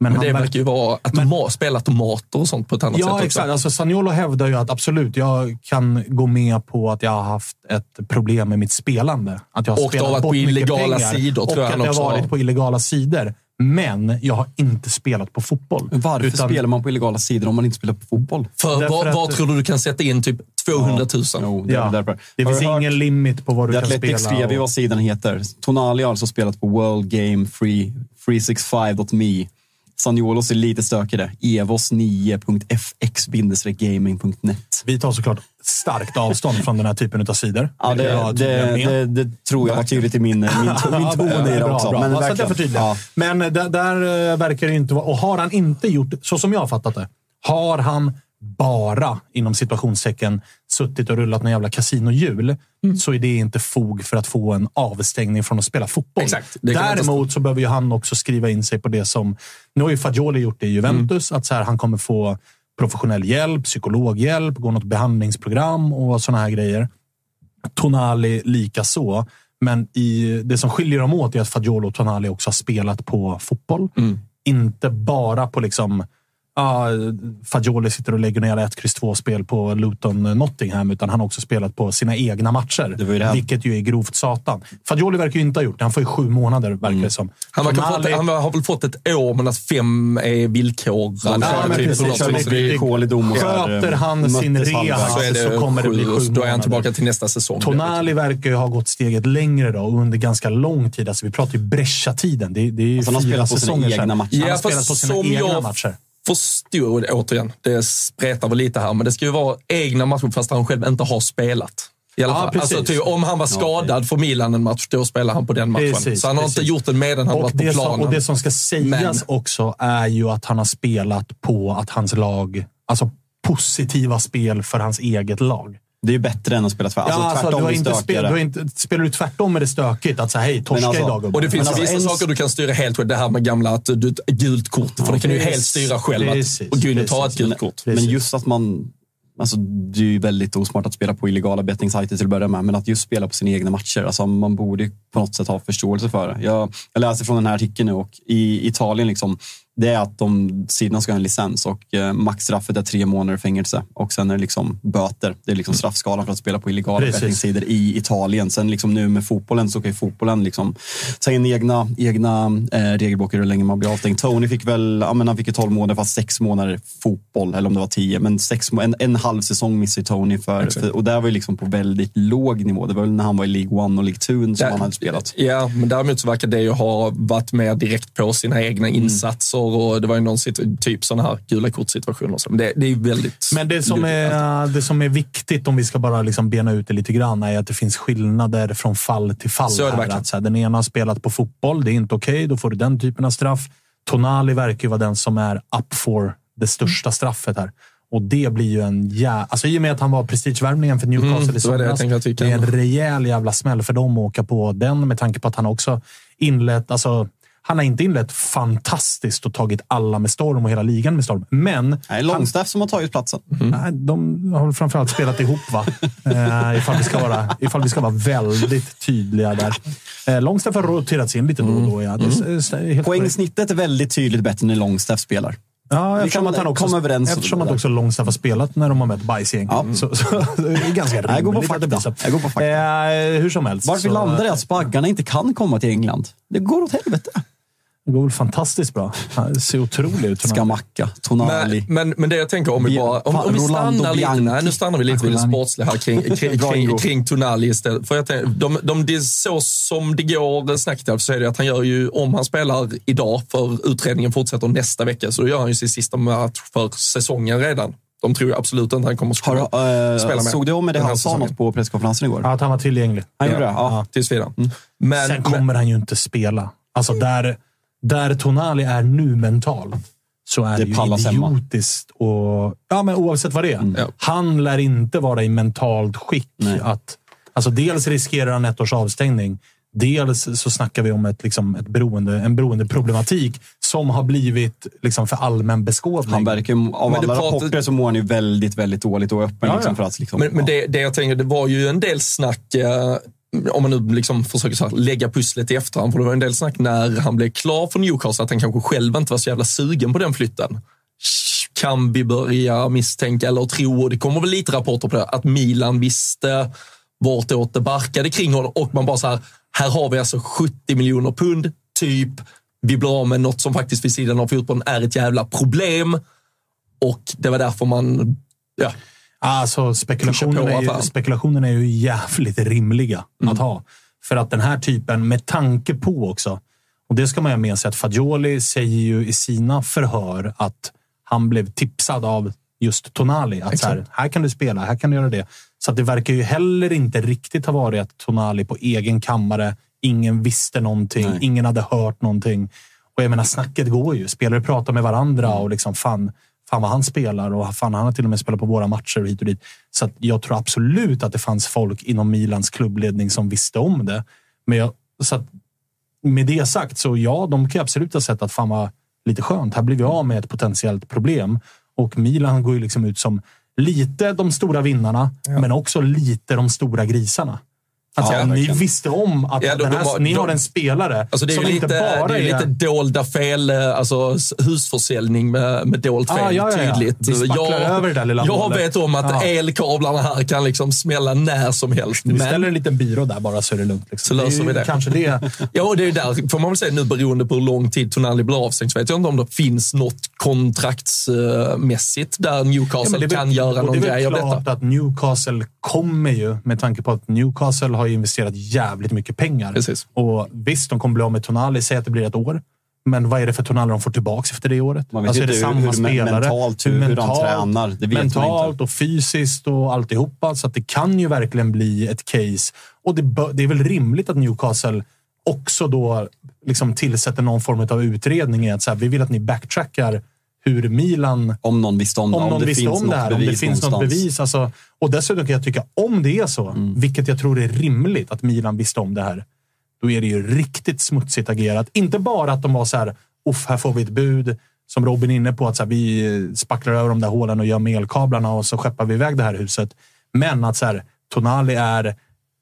Speaker 4: Men,
Speaker 3: Men det
Speaker 4: han
Speaker 3: verkar ju vara att toma- spela tomater och sånt på ett annat sätt
Speaker 4: Ja, exakt. Alltså, Saniolo hävdar ju att absolut, jag kan gå med på att jag har haft ett problem med mitt spelande. Att jag har
Speaker 3: Och
Speaker 4: spelat bort
Speaker 3: på illegala
Speaker 4: pengar.
Speaker 3: sidor,
Speaker 4: och att jag har. varit på illegala sidor. Men jag har inte spelat på fotboll.
Speaker 5: Varför
Speaker 4: Utan-
Speaker 5: spelar man på illegala sidor om man inte spelar på fotboll?
Speaker 3: För vad,
Speaker 4: att-
Speaker 3: vad tror du du kan sätta in? Typ 200 000?
Speaker 5: Jo, det, är
Speaker 4: Ja,
Speaker 5: därför.
Speaker 4: det finns
Speaker 5: hört-
Speaker 4: ingen limit på vad du
Speaker 5: The
Speaker 4: kan
Speaker 5: Athletic
Speaker 4: spela.
Speaker 5: skrev ju
Speaker 4: och-
Speaker 5: vad sidan heter. Tonali har alltså spelat på World Game Free, 365.me. Saniolo ser lite stökigare. Evos9.fx-gaming.net.
Speaker 4: Vi tar såklart starkt avstånd från den här typen av sidor.
Speaker 5: Ja, det, det, det, det tror jag var tydligt i min, min, min ton i det
Speaker 4: Bra,
Speaker 5: också.
Speaker 4: bra.
Speaker 5: Men
Speaker 4: att jag
Speaker 5: verkligen. Ja.
Speaker 4: Men där, där eh, verkar det inte vara... Och har han inte gjort, så som jag har fattat det, har han bara, inom situationstecken, suttit och rullat någon jävla kasinohjul,
Speaker 5: Mm.
Speaker 4: så är det inte fog för att få en avstängning från att spela fotboll.
Speaker 3: Exakt.
Speaker 4: Däremot så behöver ju han också skriva in sig på det som... Nu har ju Fagioli gjort det i Juventus,
Speaker 5: Mm.
Speaker 4: att så här, han kommer få professionell hjälp, psykologhjälp, gå något behandlingsprogram och såna här grejer. Tonali lika så. Men i, det som skiljer dem åt är att Fagiolo och Tonali också har spelat på fotboll.
Speaker 5: Mm.
Speaker 4: Inte bara på liksom... Ja, Fagioli sitter och lägger ner ett kryss 2-spel på Luton Nottingham, utan han har också spelat på sina egna matcher.
Speaker 5: Det ju det
Speaker 4: Vilket ju är grovt satan. Fagioli verkar ju inte ha gjort det. Han får ju sju månader, verkar det som.
Speaker 3: Han, verkar ha fått, han har väl fått ett år, men att fem är villkorade.
Speaker 5: Ja,
Speaker 3: Typ
Speaker 5: här,
Speaker 4: Sköter han
Speaker 5: möttes
Speaker 4: sin rehab
Speaker 3: så
Speaker 4: så kommer det bli
Speaker 3: sju,
Speaker 4: sju
Speaker 3: Då är han
Speaker 4: månader.
Speaker 3: tillbaka till nästa säsong.
Speaker 4: Tonali verkar ju ha gått steget längre då, och under ganska lång tid. Alltså vi pratar ju Brescia-tiden. Det, det är ju
Speaker 5: Alltså, han har
Speaker 4: fyra
Speaker 5: spelat på sina
Speaker 4: säsonger sedan.
Speaker 5: egna matcher.
Speaker 4: Han har
Speaker 3: Ja,
Speaker 4: spelat på sina egna matcher.
Speaker 3: Förstod, återigen, det spretar väl lite här, men det ska ju vara egna matcher fast han själv inte har spelat. I alla
Speaker 4: Ja,
Speaker 3: fall.
Speaker 4: precis.
Speaker 3: Alltså, typ, om han var skadad för Milan en match, då spelar han på den matchen.
Speaker 4: Precis,
Speaker 3: så han har
Speaker 4: precis.
Speaker 3: inte gjort den medan han
Speaker 4: Och
Speaker 3: varit på
Speaker 4: det, som,
Speaker 3: planen.
Speaker 4: och det som ska sägas också är ju att han har spelat på att hans lag... Alltså positiva spel för hans eget lag.
Speaker 5: Det är ju bättre än att spela tvärtom. Alltså,
Speaker 4: ja, alltså,
Speaker 5: tvärtom
Speaker 4: du har inte spel, du har inte, spelar du tvärtom är det stökigt. Att säga hej, torska
Speaker 5: alltså-
Speaker 4: idag gubbar.
Speaker 3: Och det finns
Speaker 5: Men alltså,
Speaker 3: vissa
Speaker 5: en-
Speaker 3: saker du kan styra helt själv. Det här med gamla att du ett gult kort, för det kan du ju helt
Speaker 4: precis,
Speaker 3: styra själv. Att,
Speaker 4: precis,
Speaker 3: och gå in och ta ett
Speaker 4: precis.
Speaker 3: gult kort.
Speaker 5: Men
Speaker 4: Precis.
Speaker 5: just att man... Alltså, det är ju väldigt osmart att spela på illegala bettingsajter till att börja med, men att just spela på sina egna matcher. Alltså, man borde på något sätt ha förståelse för det. Jag, jag läser från den här artikeln nu och i Italien, liksom, det är att de sidorna ska ha en licens och eh, maxstraffet är tre månader fängelse. Och sen är det liksom böter. Det är liksom straffskalan för att spela på illegala bettingsidor i Italien. Sen liksom nu med fotbollen så kan ju fotbollen liksom ta in egna, egna eh, regelböcker hur länge man blir avstängd. Tony fick väl, ja, men han fick ju 12 månader fast sex månader fotboll, eller om det var 10. Men sex, en, en halv säsong missade Tony för, för, och där var ju liksom på väldigt låg nivå. Det var väl när han var i League One och League 2 som han hade spelat.
Speaker 3: Ja, men däremot så verkar det ju ha varit mer direkt på sina egna
Speaker 4: Mm.
Speaker 3: Och det var ju någon typ sådana här gula kortsituationer. Men det, det är väldigt...
Speaker 4: Men det som, är, det som är viktigt, om vi ska bara liksom bena ut det lite grann, är att det finns skillnader från fall till fall.
Speaker 3: Så är det
Speaker 4: här.
Speaker 3: verkligen.
Speaker 4: Att så här, den ena har spelat på fotboll, det är inte okej. då får du den typen av straff. Tonali verkar ju vara den som är up for det största straffet här. Och det blir ju en jä... Alltså i och med att han var prestigevärvningen för Newcastle
Speaker 3: Mm,
Speaker 4: i
Speaker 3: det det
Speaker 4: somras.
Speaker 3: vi
Speaker 4: Det är en rejäl jävla smäll för dem att åka på den med tanke på att han också inlett... Alltså, han har inte inlett fantastiskt och tagit alla med storm och hela ligan med storm. Men
Speaker 5: Nej, Longstaff som har tagit platsen.
Speaker 4: Nej, de har framförallt spelat ihop, va? Eh, ifall, vi ska vara, ifall vi ska vara väldigt tydliga där. Eh, Longstaff har roterats in lite då och då. Ja. Korrekt.
Speaker 5: Poängsnittet är väldigt tydligt bättre när Longstaff spelar.
Speaker 4: Ja, eftersom att han också,
Speaker 5: överens
Speaker 4: eftersom att också Longstaff har spelat när de har mött bajsgäng.
Speaker 5: Ja.
Speaker 4: Så, så det är ganska rimligt.
Speaker 5: Jag går på fakta. Jag går på fakta.
Speaker 4: Eh, hur som helst.
Speaker 5: Varför
Speaker 4: så-
Speaker 5: landar det att spaggarna inte kan komma till England? Det går åt helvete.
Speaker 4: Det går väl fantastiskt bra. Han ser otrolig ut.
Speaker 5: Skamacka, Tonali.
Speaker 3: Men, men, men det jag tänker, om vi, bara, om, om vi stannar lite, nej, nu stannar vi lite vid det sportsliga här kring, kring, kring, kring Tonali istället. För jag tänker, de, de, det är så som det går snacket så är det att han gör ju, om han spelar idag, för utredningen fortsätter nästa vecka, så då gör han ju sin sista match för säsongen redan. De tror absolut inte att han kommer att
Speaker 5: Har,
Speaker 3: spela,
Speaker 5: eh,
Speaker 3: spela med.
Speaker 5: såg du om med det
Speaker 3: här
Speaker 5: han sa något på presskonferensen igår?
Speaker 4: Ja, att han var tillgänglig.
Speaker 5: Han gjorde det? Ja.
Speaker 3: Tills vidare. Men,
Speaker 4: Sen kommer han ju inte spela. Alltså där, där Tonali är nu mentalt så är
Speaker 5: Det
Speaker 4: det, ju idiotiskt. Och, ja, men oavsett vad det är.
Speaker 3: Ja.
Speaker 4: Han lär inte vara i mentalt skick.
Speaker 5: Nej.
Speaker 4: att alltså Dels riskerar han ett års avstängning. Dels så snackar vi om ett, liksom, ett beroende, en beroendeproblematik som har blivit liksom, för allmän beskådning.
Speaker 5: Han verkar, av
Speaker 3: Men
Speaker 5: alla
Speaker 3: pratar-
Speaker 5: rapporter så mår han ju väldigt, väldigt dåligt och öppen
Speaker 4: Ja,
Speaker 5: liksom, för att... Liksom,
Speaker 3: Men, men
Speaker 5: ja.
Speaker 3: det, det jag tänker, det var ju en del snack, eh, om man nu liksom försöker så här, lägga pusslet i efterhand, för det var en del snack när han blev klar för Newcastle, att han kanske själv inte var så jävla sugen på den flytten. Kan vi börja misstänka eller tro, och det kommer väl lite rapporter på det, att Milan visste vartåt det barkade kring honom och man bara så här, här har vi alltså 70 miljoner pund, typ, vi blir av med något som faktiskt vid sidan av fotbollen är ett jävla problem. Och det var därför man, ja,
Speaker 4: Alltså,
Speaker 3: på
Speaker 4: är ju,
Speaker 3: affären.
Speaker 4: spekulationen är ju jävligt rimliga
Speaker 5: Mm.
Speaker 4: att ha. För att den här typen, med tanke på också, och det ska man ju ha med sig, att Fagioli säger ju i sina förhör att han blev tipsad av just Tonali. Att här, här kan du spela, här kan du göra det. Så att det verkar ju heller inte riktigt ha varit att Tonali på egen kammare, ingen visste någonting,
Speaker 5: Nej.
Speaker 4: ingen hade hört någonting. Och jag menar, snacket går ju. Spelare pratar med varandra och liksom fan, fan vad han spelar och fan han har till och med spelat på våra matcher och hit och dit. Så jag tror absolut att det fanns folk inom Milans klubbledning som visste om det. Men jag, så att, med det sagt så ja, de kan ju absolut ha sett att fan var lite skönt. Här blir vi av med ett potentiellt problem och Milan går ju liksom ut som lite de stora vinnarna, men också lite de stora grisarna. Alltså,
Speaker 3: Ja,
Speaker 4: ni visste om att
Speaker 3: Ja,
Speaker 4: den här,
Speaker 3: var-
Speaker 4: ni
Speaker 3: de-
Speaker 4: har en spelare
Speaker 3: Alltså det är
Speaker 4: som
Speaker 3: ju
Speaker 4: inte
Speaker 3: lite,
Speaker 4: bara
Speaker 3: det är lite dolda fel, eh, alltså husförsäljning med, med dolt fel
Speaker 4: Ah, ja,
Speaker 3: tydligt.
Speaker 4: Spacklar över det där lilla
Speaker 3: jag
Speaker 4: hålet.
Speaker 3: vet om att
Speaker 4: Ja.
Speaker 3: elkablarna här kan liksom smälla när som helst.
Speaker 4: Vi
Speaker 3: Men-
Speaker 4: ställer en liten byrå där bara så är det lugnt. Liksom.
Speaker 3: Så löser vi det.
Speaker 4: Kanske det.
Speaker 3: Ja, och det är där, får man väl säga nu beroende på hur lång tid Tonali blir avstängd, så vet jag inte om det finns något kontraktsmässigt där Newcastle
Speaker 4: Ja,
Speaker 3: kan göra någon
Speaker 4: Det är
Speaker 3: grej
Speaker 4: väl
Speaker 3: av
Speaker 4: klart
Speaker 3: detta.
Speaker 4: att Newcastle kommer ju, med tanke på att Newcastle har investerat jävligt mycket pengar.
Speaker 3: Precis.
Speaker 4: Och visst, de kommer bli av med Tonali. Säg att det blir ett år. Men vad är det för Tonali de får tillbaka efter det året?
Speaker 5: Man vet
Speaker 4: alltså, är det
Speaker 5: inte
Speaker 4: samma
Speaker 5: hur- hur
Speaker 4: spelare?
Speaker 5: mentalt, hur- hur han tränar. Det vet
Speaker 4: mentalt
Speaker 5: inte.
Speaker 4: och fysiskt och alltihopa. Så att det kan ju verkligen bli ett case. Och det, det är väl rimligt att Newcastle också då liksom tillsätter någon form av utredning. i Att så här, vi vill att ni backtrackar hur Milan
Speaker 5: Om någon visste om det.
Speaker 4: om någon
Speaker 5: det finns
Speaker 4: om det
Speaker 5: något
Speaker 4: här, om det finns något
Speaker 5: någonstans.
Speaker 4: bevis. Alltså, och dessutom kan jag tycka, om det är så, vilket jag tror är rimligt att Milan visste om det här, då är det ju riktigt smutsigt agerat. Inte bara att de var så här, uff, här får vi ett bud. Som Robin är inne på, att så här, vi spacklar över de där hålen och gör med elkablarna och så skeppar vi iväg det här huset. Men att så här, Tonali är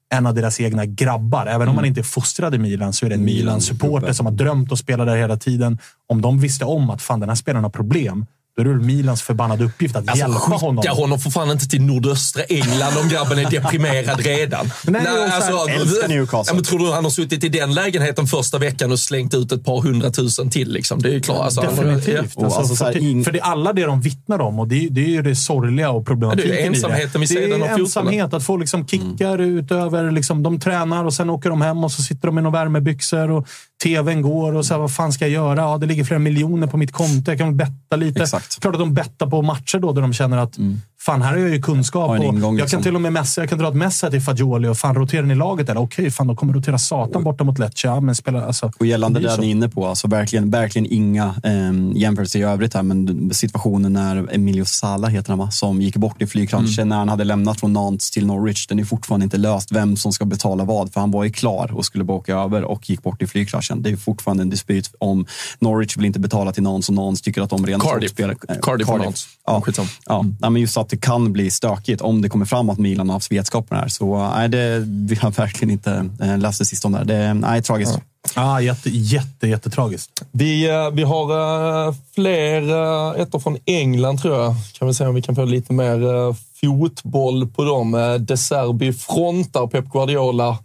Speaker 4: en av deras egna grabbar. Även om man inte är fostrad i Milan så är det en Milan-supporter som har drömt och spelar där hela tiden. Om de visste om att fan, den här spelaren har problem, då är det väl Milans förbannade uppgift att
Speaker 3: Alltså,
Speaker 4: hjälpa honom.
Speaker 3: skicka honom för fan inte till nordöstra England om grabben är deprimerad redan.
Speaker 4: Nej, och så här,
Speaker 5: älskar Newcastle.
Speaker 3: Ja, men tror du han har suttit i den lägenheten första veckan och slängt ut ett par hundratusen till? Liksom? Det är ju klart. Alltså,
Speaker 4: Definitivt.
Speaker 5: Och
Speaker 4: Alltså,
Speaker 5: alltså så
Speaker 4: för,
Speaker 5: ing-
Speaker 4: för det är alla det de vittnar om och det är, det är ju det sorgliga och problematiken
Speaker 3: Ja, det är ensamheten
Speaker 4: i det. Det är ensamhet, att få liksom kickar utöver... Liksom, de tränar och sen åker de hem och så sitter de i några värmebyxor och tvn går och så här, vad fan ska jag göra? Ja, det ligger flera miljoner på mitt konto. Jag kan betta lite.
Speaker 5: Exakt.
Speaker 4: Klart att de bettar på matcher då, där de känner att mm fan, här har jag ju kunskap. Och
Speaker 5: ingång,
Speaker 4: jag
Speaker 5: liksom.
Speaker 4: kan till och med messa, jag kan dra ett messa till Fagioli och fan, roterar ni laget eller? Okej, fan, de kommer rotera satan borta mot Lecce. Ja, men spela, alltså,
Speaker 5: Och gällande
Speaker 4: det
Speaker 5: det ni är inne på, alltså verkligen, verkligen inga eh, jämförelser i övrigt här, men situationen när Emilio Sala heter han va, som gick bort i flygkraschen
Speaker 4: Mm.
Speaker 5: när han hade lämnat från Nantes till Norwich. Den är fortfarande inte löst vem som ska betala vad, för han var ju klar och skulle bara åka över och gick bort i flygkraschen. Det är fortfarande en dispyt om Norwich vill inte betala till Nantes och Nantes tycker att de rent
Speaker 3: Cardiff.
Speaker 5: spelar... eh,
Speaker 3: Cardiff och Nantes.
Speaker 5: Ja, ja. Nej, men just att det kan bli stökigt om det kommer fram att Milan har haft vetskap om det här. Så nej, det, vi har verkligen inte eh, läst det sista om det här. Det nej, tragiskt.
Speaker 4: Ah, jätte, jätte, jättetragiskt.
Speaker 3: Vi, eh, vi har eh, fler ettor från England, tror jag. Kan vi se om vi kan få lite mer fotboll på dem. De Serbi frontar Pep Guardiola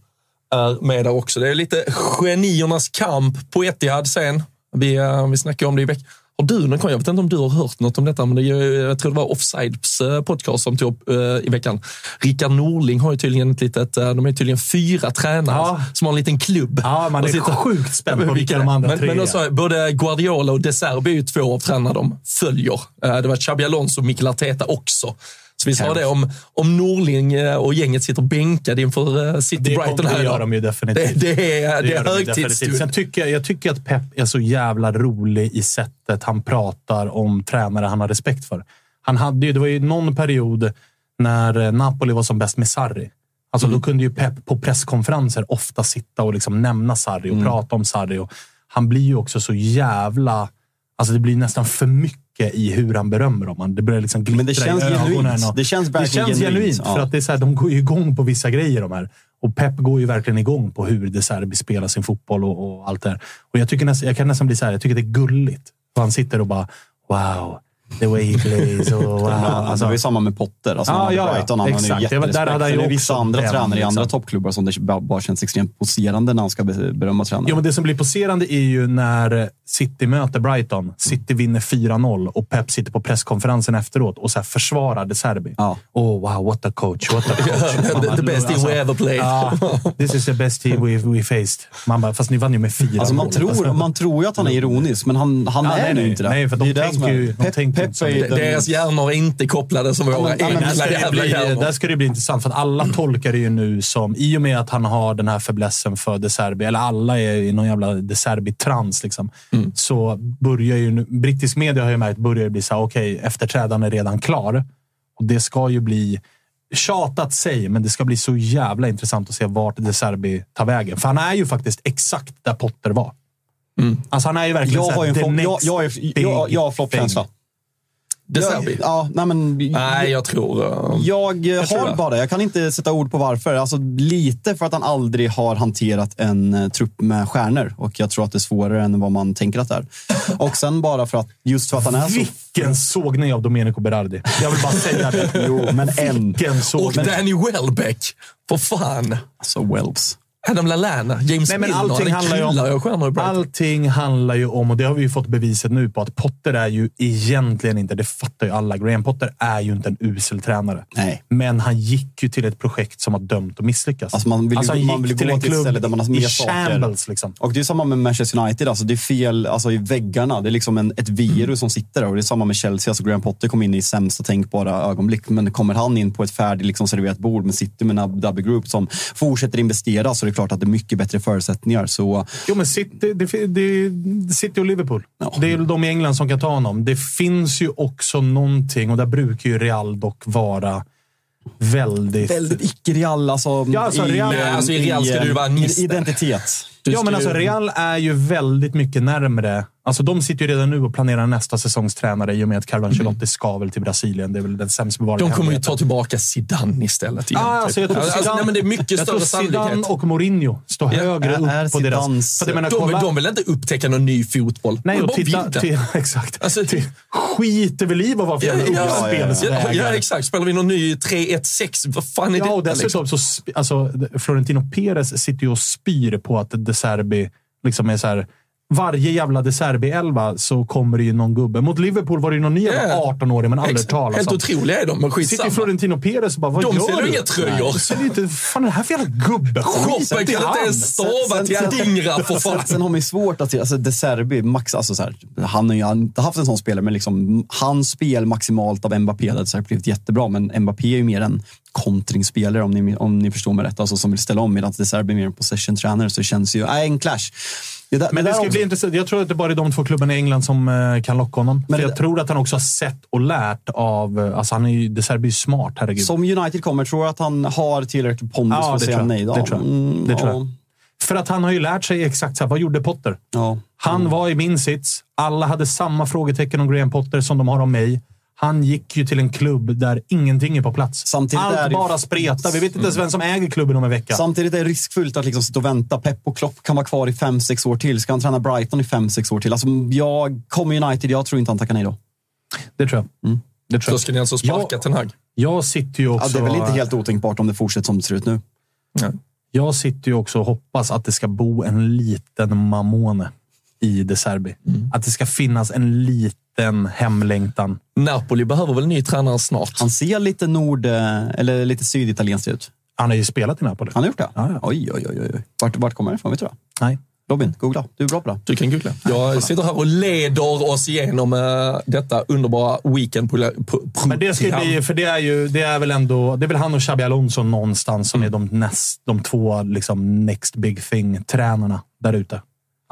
Speaker 3: är med där också. Det är lite geniernas kamp på Etihad sen. Vi, vi snackade om det i veckan. Har du någon? Jag vet inte om du har hört något om detta, men det jag tror det var Offsides eh, podcast som tog upp eh, i veckan. Rickard Norling har ju tydligen ett litet, eh, de är tydligen fyra tränare
Speaker 4: Ja.
Speaker 3: som har en liten klubb.
Speaker 4: Ja, man är
Speaker 3: sitter-
Speaker 4: sjukt spänd på vilka de andra
Speaker 3: men,
Speaker 4: tre
Speaker 3: men också, Både Guardiola och De Serbi är ju två av tränarna de följer. Det var Xabi Alonso och Mikel Arteta också. Så vi sa det, om, om Norling eh, och gänget sitter bänkade inför eh, City
Speaker 4: Det,
Speaker 3: Brighton här
Speaker 4: det gör de ju
Speaker 3: Det,
Speaker 4: definitivt.
Speaker 3: det är, det är
Speaker 4: de ju definitivt.
Speaker 3: högtidsstund.
Speaker 4: Sen tycker jag, jag tycker att Pep är så jävla rolig i sättet han pratar om tränare han har respekt för. Han hade ju, det var ju någon period när eh, Napoli var som bäst med Sarri. Alltså
Speaker 3: Mm.
Speaker 4: Då kunde ju Pep på presskonferenser ofta sitta och liksom nämna Sarri
Speaker 3: Mm.
Speaker 4: och prata om Sarri. Och han blir ju också så jävla... Alltså det blir nästan för mycket i hur han berömmer dem. Det börjar liksom glittra
Speaker 5: Men det känns
Speaker 4: i
Speaker 5: genuint.
Speaker 4: och-
Speaker 5: Det känns
Speaker 4: det
Speaker 5: verkligen
Speaker 4: känns
Speaker 5: genuint,
Speaker 4: genuint.
Speaker 5: ja.
Speaker 4: För att det är så här, de går ju igång på vissa grejer de här. Och Pep går ju verkligen igång på hur De Serbi spelar sin fotboll och, och allt det här. Och jag, tycker nästan, jag kan nästan bli så här, jag tycker det är gulligt. Han sitter och bara wow, the way he plays. Och, wow.
Speaker 5: Ja,
Speaker 4: Alltså,
Speaker 5: det var ju samma med Potter. Alltså,
Speaker 4: Ja,
Speaker 5: hade
Speaker 4: ja, ja.
Speaker 5: Brighton, han ju
Speaker 4: Exakt. Det var- där hade han ju
Speaker 5: vissa andra
Speaker 4: den,
Speaker 5: tränare i andra
Speaker 4: liksom.
Speaker 5: toppklubbar som det bara, känns extremt poserande när han ska be- berömma tränare.
Speaker 4: Jo, men det som blir poserande är ju när City möter Brighton. City vinner 4-0 och Pep sitter på presskonferensen efteråt och så här försvarar De Serbi.
Speaker 5: Ja.
Speaker 4: Oh, wow, what a coach. What a coach. Man
Speaker 3: the, best team we ever played.
Speaker 4: Ja, this is the best team we, we faced. Man bara, fast ni vann ju med 4-0.
Speaker 5: Alltså man, tror, man tror ju att han är ironisk, men han, han
Speaker 4: Ja,
Speaker 5: är
Speaker 4: nej,
Speaker 5: ju inte det.
Speaker 4: Nej, för de
Speaker 5: det
Speaker 4: tänker ju- de
Speaker 5: Pep,
Speaker 4: tänker
Speaker 5: Pep
Speaker 4: som
Speaker 5: är
Speaker 4: vi-
Speaker 5: den-
Speaker 3: Deras hjärnor är inte kopplade som våra
Speaker 5: ja, men
Speaker 4: där
Speaker 3: enkla
Speaker 4: ska, det
Speaker 3: jävla
Speaker 4: bli,
Speaker 3: hjärnor.
Speaker 4: där ska det bli intressant, för att alla tolkar det ju nu som, i och med att han har den här fäblessen för De Serbi, eller alla är i någon jävla De Serbi-trans, liksom, så börjar ju nu, brittisk media har ju märkt, börjar det bli så här, okej, efterträdaren är redan klar. Och det ska ju bli, tjatat sig, men det ska bli så jävla intressant att se vart De Serbi tar vägen. För han är ju faktiskt exakt där Potter var. Alltså han är ju verkligen
Speaker 5: Jag
Speaker 4: så
Speaker 5: har en
Speaker 4: the
Speaker 5: flopp- jag, jag, jag, jag har floppkänsla.
Speaker 4: Thing.
Speaker 3: De Serbi?
Speaker 5: Ja, nej men...
Speaker 3: Nej, jag tror... eh,
Speaker 5: Jag, eh,
Speaker 3: tror
Speaker 5: har
Speaker 3: det.
Speaker 5: bara, jag kan inte sätta ord på varför. Alltså, lite för att han aldrig har hanterat en eh, trupp med stjärnor och jag tror att det är svårare än vad man tänker att det är. Och sen bara för att, just för att han är så...
Speaker 4: Vilken sågning av Domenico Berardi. Jag vill bara säga det.
Speaker 5: Jo, men en.
Speaker 4: Vilken
Speaker 3: Och
Speaker 4: sågning.
Speaker 3: Danny Welbeck. För fan.
Speaker 5: Alltså, Welbs.
Speaker 3: Adam Lallana, James
Speaker 4: Nej, men
Speaker 3: Milner.
Speaker 4: allting
Speaker 3: det
Speaker 4: handlar ju om-
Speaker 3: i.
Speaker 4: Allting handlar ju om, och det har vi ju fått beviset nu på, att Potter är ju egentligen inte, det fattar ju alla, Graham Potter är ju inte en usel tränare.
Speaker 5: Nej.
Speaker 4: Men han gick ju till ett projekt som var dömt att misslyckas.
Speaker 5: Alltså, man vill ju-
Speaker 4: han
Speaker 5: man vill gå
Speaker 4: till en
Speaker 5: till ett
Speaker 4: klubb
Speaker 5: ställe där man har
Speaker 4: i
Speaker 5: mer saker.
Speaker 4: shambles. Liksom.
Speaker 5: Och det är samma med Manchester United. Alltså det är fel alltså i väggarna. Det är liksom en, ett virus som sitter där. Och det är samma med Chelsea. Alltså Graham Potter kom in i sämsta tänkbara ögonblick. Men kommer han in på ett färdigt liksom serverat bord med City med en Abu Group som fortsätter investera så är det klart att det är mycket bättre förutsättningar. Så
Speaker 4: Jo, men City, det, det, City och Liverpool.
Speaker 5: Ja.
Speaker 4: Det är ju de i England som kan ta honom. Det finns ju också någonting, och där brukar ju Real dock vara väldigt...
Speaker 5: väldigt icke-Real. Alltså,
Speaker 4: Ja, alltså, Real-
Speaker 3: Nej, alltså, i Real ska du vara nister.
Speaker 5: Identitet.
Speaker 3: Du
Speaker 4: Ja, men alltså Real är ju väldigt mycket närmre. Alltså de sitter ju redan nu och planerar nästa säsongs tränare i och med att Carlo Ancelotti ska väl till Brasilien. Det är väl den sämst bevarade
Speaker 3: De kommer ju ta tillbaka Zidane istället. igen,
Speaker 4: Ah,
Speaker 3: typ.
Speaker 4: alltså jag tror
Speaker 3: Alltså,
Speaker 4: Zidane,
Speaker 3: nej, men det är mycket
Speaker 4: jag tror
Speaker 3: större
Speaker 4: Zidane
Speaker 3: sannolikhet.
Speaker 4: och Mourinho står högre
Speaker 5: är- är
Speaker 4: upp på deras... För menar,
Speaker 3: De,
Speaker 4: kolla,
Speaker 3: de vill inte upptäcka någon ny fotboll.
Speaker 4: nej,
Speaker 3: de
Speaker 4: och titta, till, exakt.
Speaker 3: Alltså,
Speaker 4: till, skiter väl i vad var för
Speaker 3: Ja, ja, ja, ja,
Speaker 4: uppspelsvägar.
Speaker 3: ja, exakt. Spelar vi någon ny 3-1-6? Vad fan är
Speaker 4: Ja, och
Speaker 3: det?
Speaker 4: dessutom så sp- alltså, Florentino Perez sitter ju och spyr på att De Serbi liksom är så här. Varje jävla De Serbi-elva så kommer det ju någon gubbe. Mot Liverpool var det ju någon ny jävla
Speaker 3: Ja.
Speaker 4: 18-åring man aldrig talas
Speaker 3: Helt
Speaker 4: om.
Speaker 3: otroliga är de, men
Speaker 4: Sitter
Speaker 3: skitsamma.
Speaker 4: Florentino Perez och bara, vad
Speaker 3: De
Speaker 4: gör
Speaker 3: säljer
Speaker 4: du?
Speaker 3: inga tröjor.
Speaker 4: Nej, säljer inte, fan är det här för jävla gubbe?
Speaker 3: Shoppen kan inte ens
Speaker 5: Sen-
Speaker 3: stava till Adingra för
Speaker 5: Sen,
Speaker 3: fan.
Speaker 5: sen har man ju svårt att se, alltså De Serbi, max, alltså så här, han har ju inte haft en sån spelare, men liksom, hans spel maximalt av Mbappé hade säkert blivit jättebra, men Mbappé är ju mer en kontringsspelare om ni, om ni förstår mig rätt, alltså som vill ställa om medan De Serbi är mer en possession-tränare, så det känns ju, nej, en clash. Det där,
Speaker 4: Men det
Speaker 5: där
Speaker 4: ska
Speaker 5: också-
Speaker 4: bli intressant. Jag tror att det bara är de två klubbarna i England som eh, kan locka honom.
Speaker 5: Men det-
Speaker 4: jag tror att han också har sett och lärt av... eh, Alltså han är ju, De Serbi är smart, herregud.
Speaker 5: Som United kommer, tror jag att han har tillräckligt pondus
Speaker 4: Ja,
Speaker 5: för att
Speaker 4: det
Speaker 5: säga nej. då?
Speaker 4: Det tror jag.
Speaker 5: Mm,
Speaker 4: Det tror
Speaker 5: ja.
Speaker 4: jag. För att han har ju lärt sig exakt så här, vad gjorde Potter?
Speaker 5: Ja.
Speaker 4: Han var i min sits. Alla hade samma frågetecken om Graham Potter som de har om mig. Han gick ju till en klubb där ingenting är på plats.
Speaker 5: Samtidigt
Speaker 4: Allt
Speaker 5: är det-
Speaker 4: bara spretar. Vi vet inte ens vem som äger klubben om en vecka.
Speaker 5: Samtidigt är det riskfullt att liksom sitta och vänta. Pep och Klopp kan vara kvar i fem sex år till. Ska han träna Brighton i fem sex år till? Alltså, jag kommer United, jag tror inte han tackar nej då.
Speaker 4: Det tror jag. Det tror jag.
Speaker 3: ska ni alltså sparka Ten Hag.
Speaker 4: Jag sitter ju
Speaker 5: Ja,
Speaker 4: också...
Speaker 5: det är väl inte helt otänkbart om det fortsätter som det ser ut nu.
Speaker 4: Jag sitter ju också och hoppas att det ska bo en liten Mamone i De Serbi.
Speaker 5: Mm.
Speaker 4: Att det ska finnas en liten hemlängtan.
Speaker 3: Napoli behöver väl en ny tränare snart?
Speaker 5: Han ser lite nord eh, eller lite syditalienskt ut.
Speaker 4: Han har ju spelat i Napoli.
Speaker 5: Han har gjort det?
Speaker 4: Ja, ja.
Speaker 5: Oj, oj, oj. oj. Vart, vart kommer det ifrån? Vet du det?
Speaker 4: Nej.
Speaker 5: Robin, googla. Du är bra på det.
Speaker 3: Du kan googla. Jag sitter här och leder oss igenom uh, detta underbara weekend
Speaker 4: Men det ska bli, för det är ju, det är väl ändå, det är väl han och Xabi Alonso någonstans som är de, näst, de två liksom next big thing-tränarna där ute.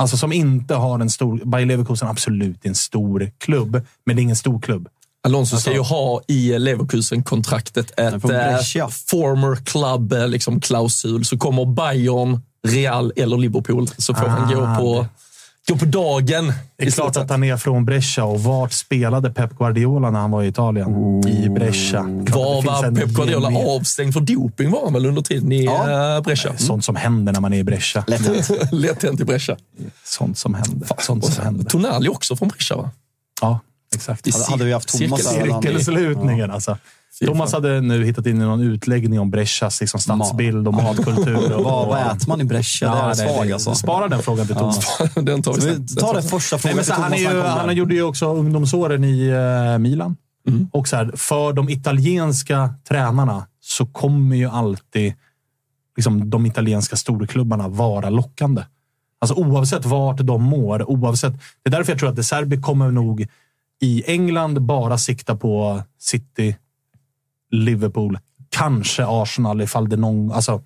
Speaker 4: Alltså som inte har en stor, Bayer Leverkusen absolut är en stor klubb, men det är ingen stor klubb.
Speaker 3: Alonso ska ju ha i Leverkusen-kontraktet ett eh, former club eh, liksom, klausul. Så kommer Bayern, Real eller Liverpool så får han
Speaker 4: Ah,
Speaker 3: gå på, gå på dagen.
Speaker 4: Det är klart att han är från Brescia och vart spelade Pep Guardiola när han var i Italien? I Brescia.
Speaker 3: Var var Pep Guardiola
Speaker 4: gemen-
Speaker 3: avstängd för doping var han väl under tiden i
Speaker 5: Ja.
Speaker 3: eh, Brescia?
Speaker 4: Sånt som händer när man är i Brescia.
Speaker 5: Lätt hänt.
Speaker 3: Lätt hänt i Brescia.
Speaker 4: Sånt som händer. Sånt
Speaker 3: Och
Speaker 4: som händer.
Speaker 3: Tonali också från Brescia va?
Speaker 4: Ja, exakt.
Speaker 3: I
Speaker 5: Hade- hade vi haft Thomas
Speaker 3: cirkel-
Speaker 4: Cirkelslutningen alltså. Thomas hade nu hittat in i någon utläggning om Brescias liksom stadsbild och matkultur. Och,
Speaker 5: Vad, vad äter man i Brescia? det är svag alltså.
Speaker 4: Spara den frågan till Thomas.
Speaker 3: Den tar vi sen.
Speaker 5: vi tar den första
Speaker 4: Nej,
Speaker 5: frågan
Speaker 4: men
Speaker 5: till
Speaker 4: så han, är ju, han gjorde ju också ungdomsåren i eh, Milan. Och så här, för de italienska tränarna så kommer ju alltid liksom, de italienska storklubbarna vara lockande. Alltså oavsett vart de mår, oavsett. Det är därför jag tror att De Serbi kommer nog i England bara sikta på City, Liverpool, kanske Arsenal ifall det någon... Alltså,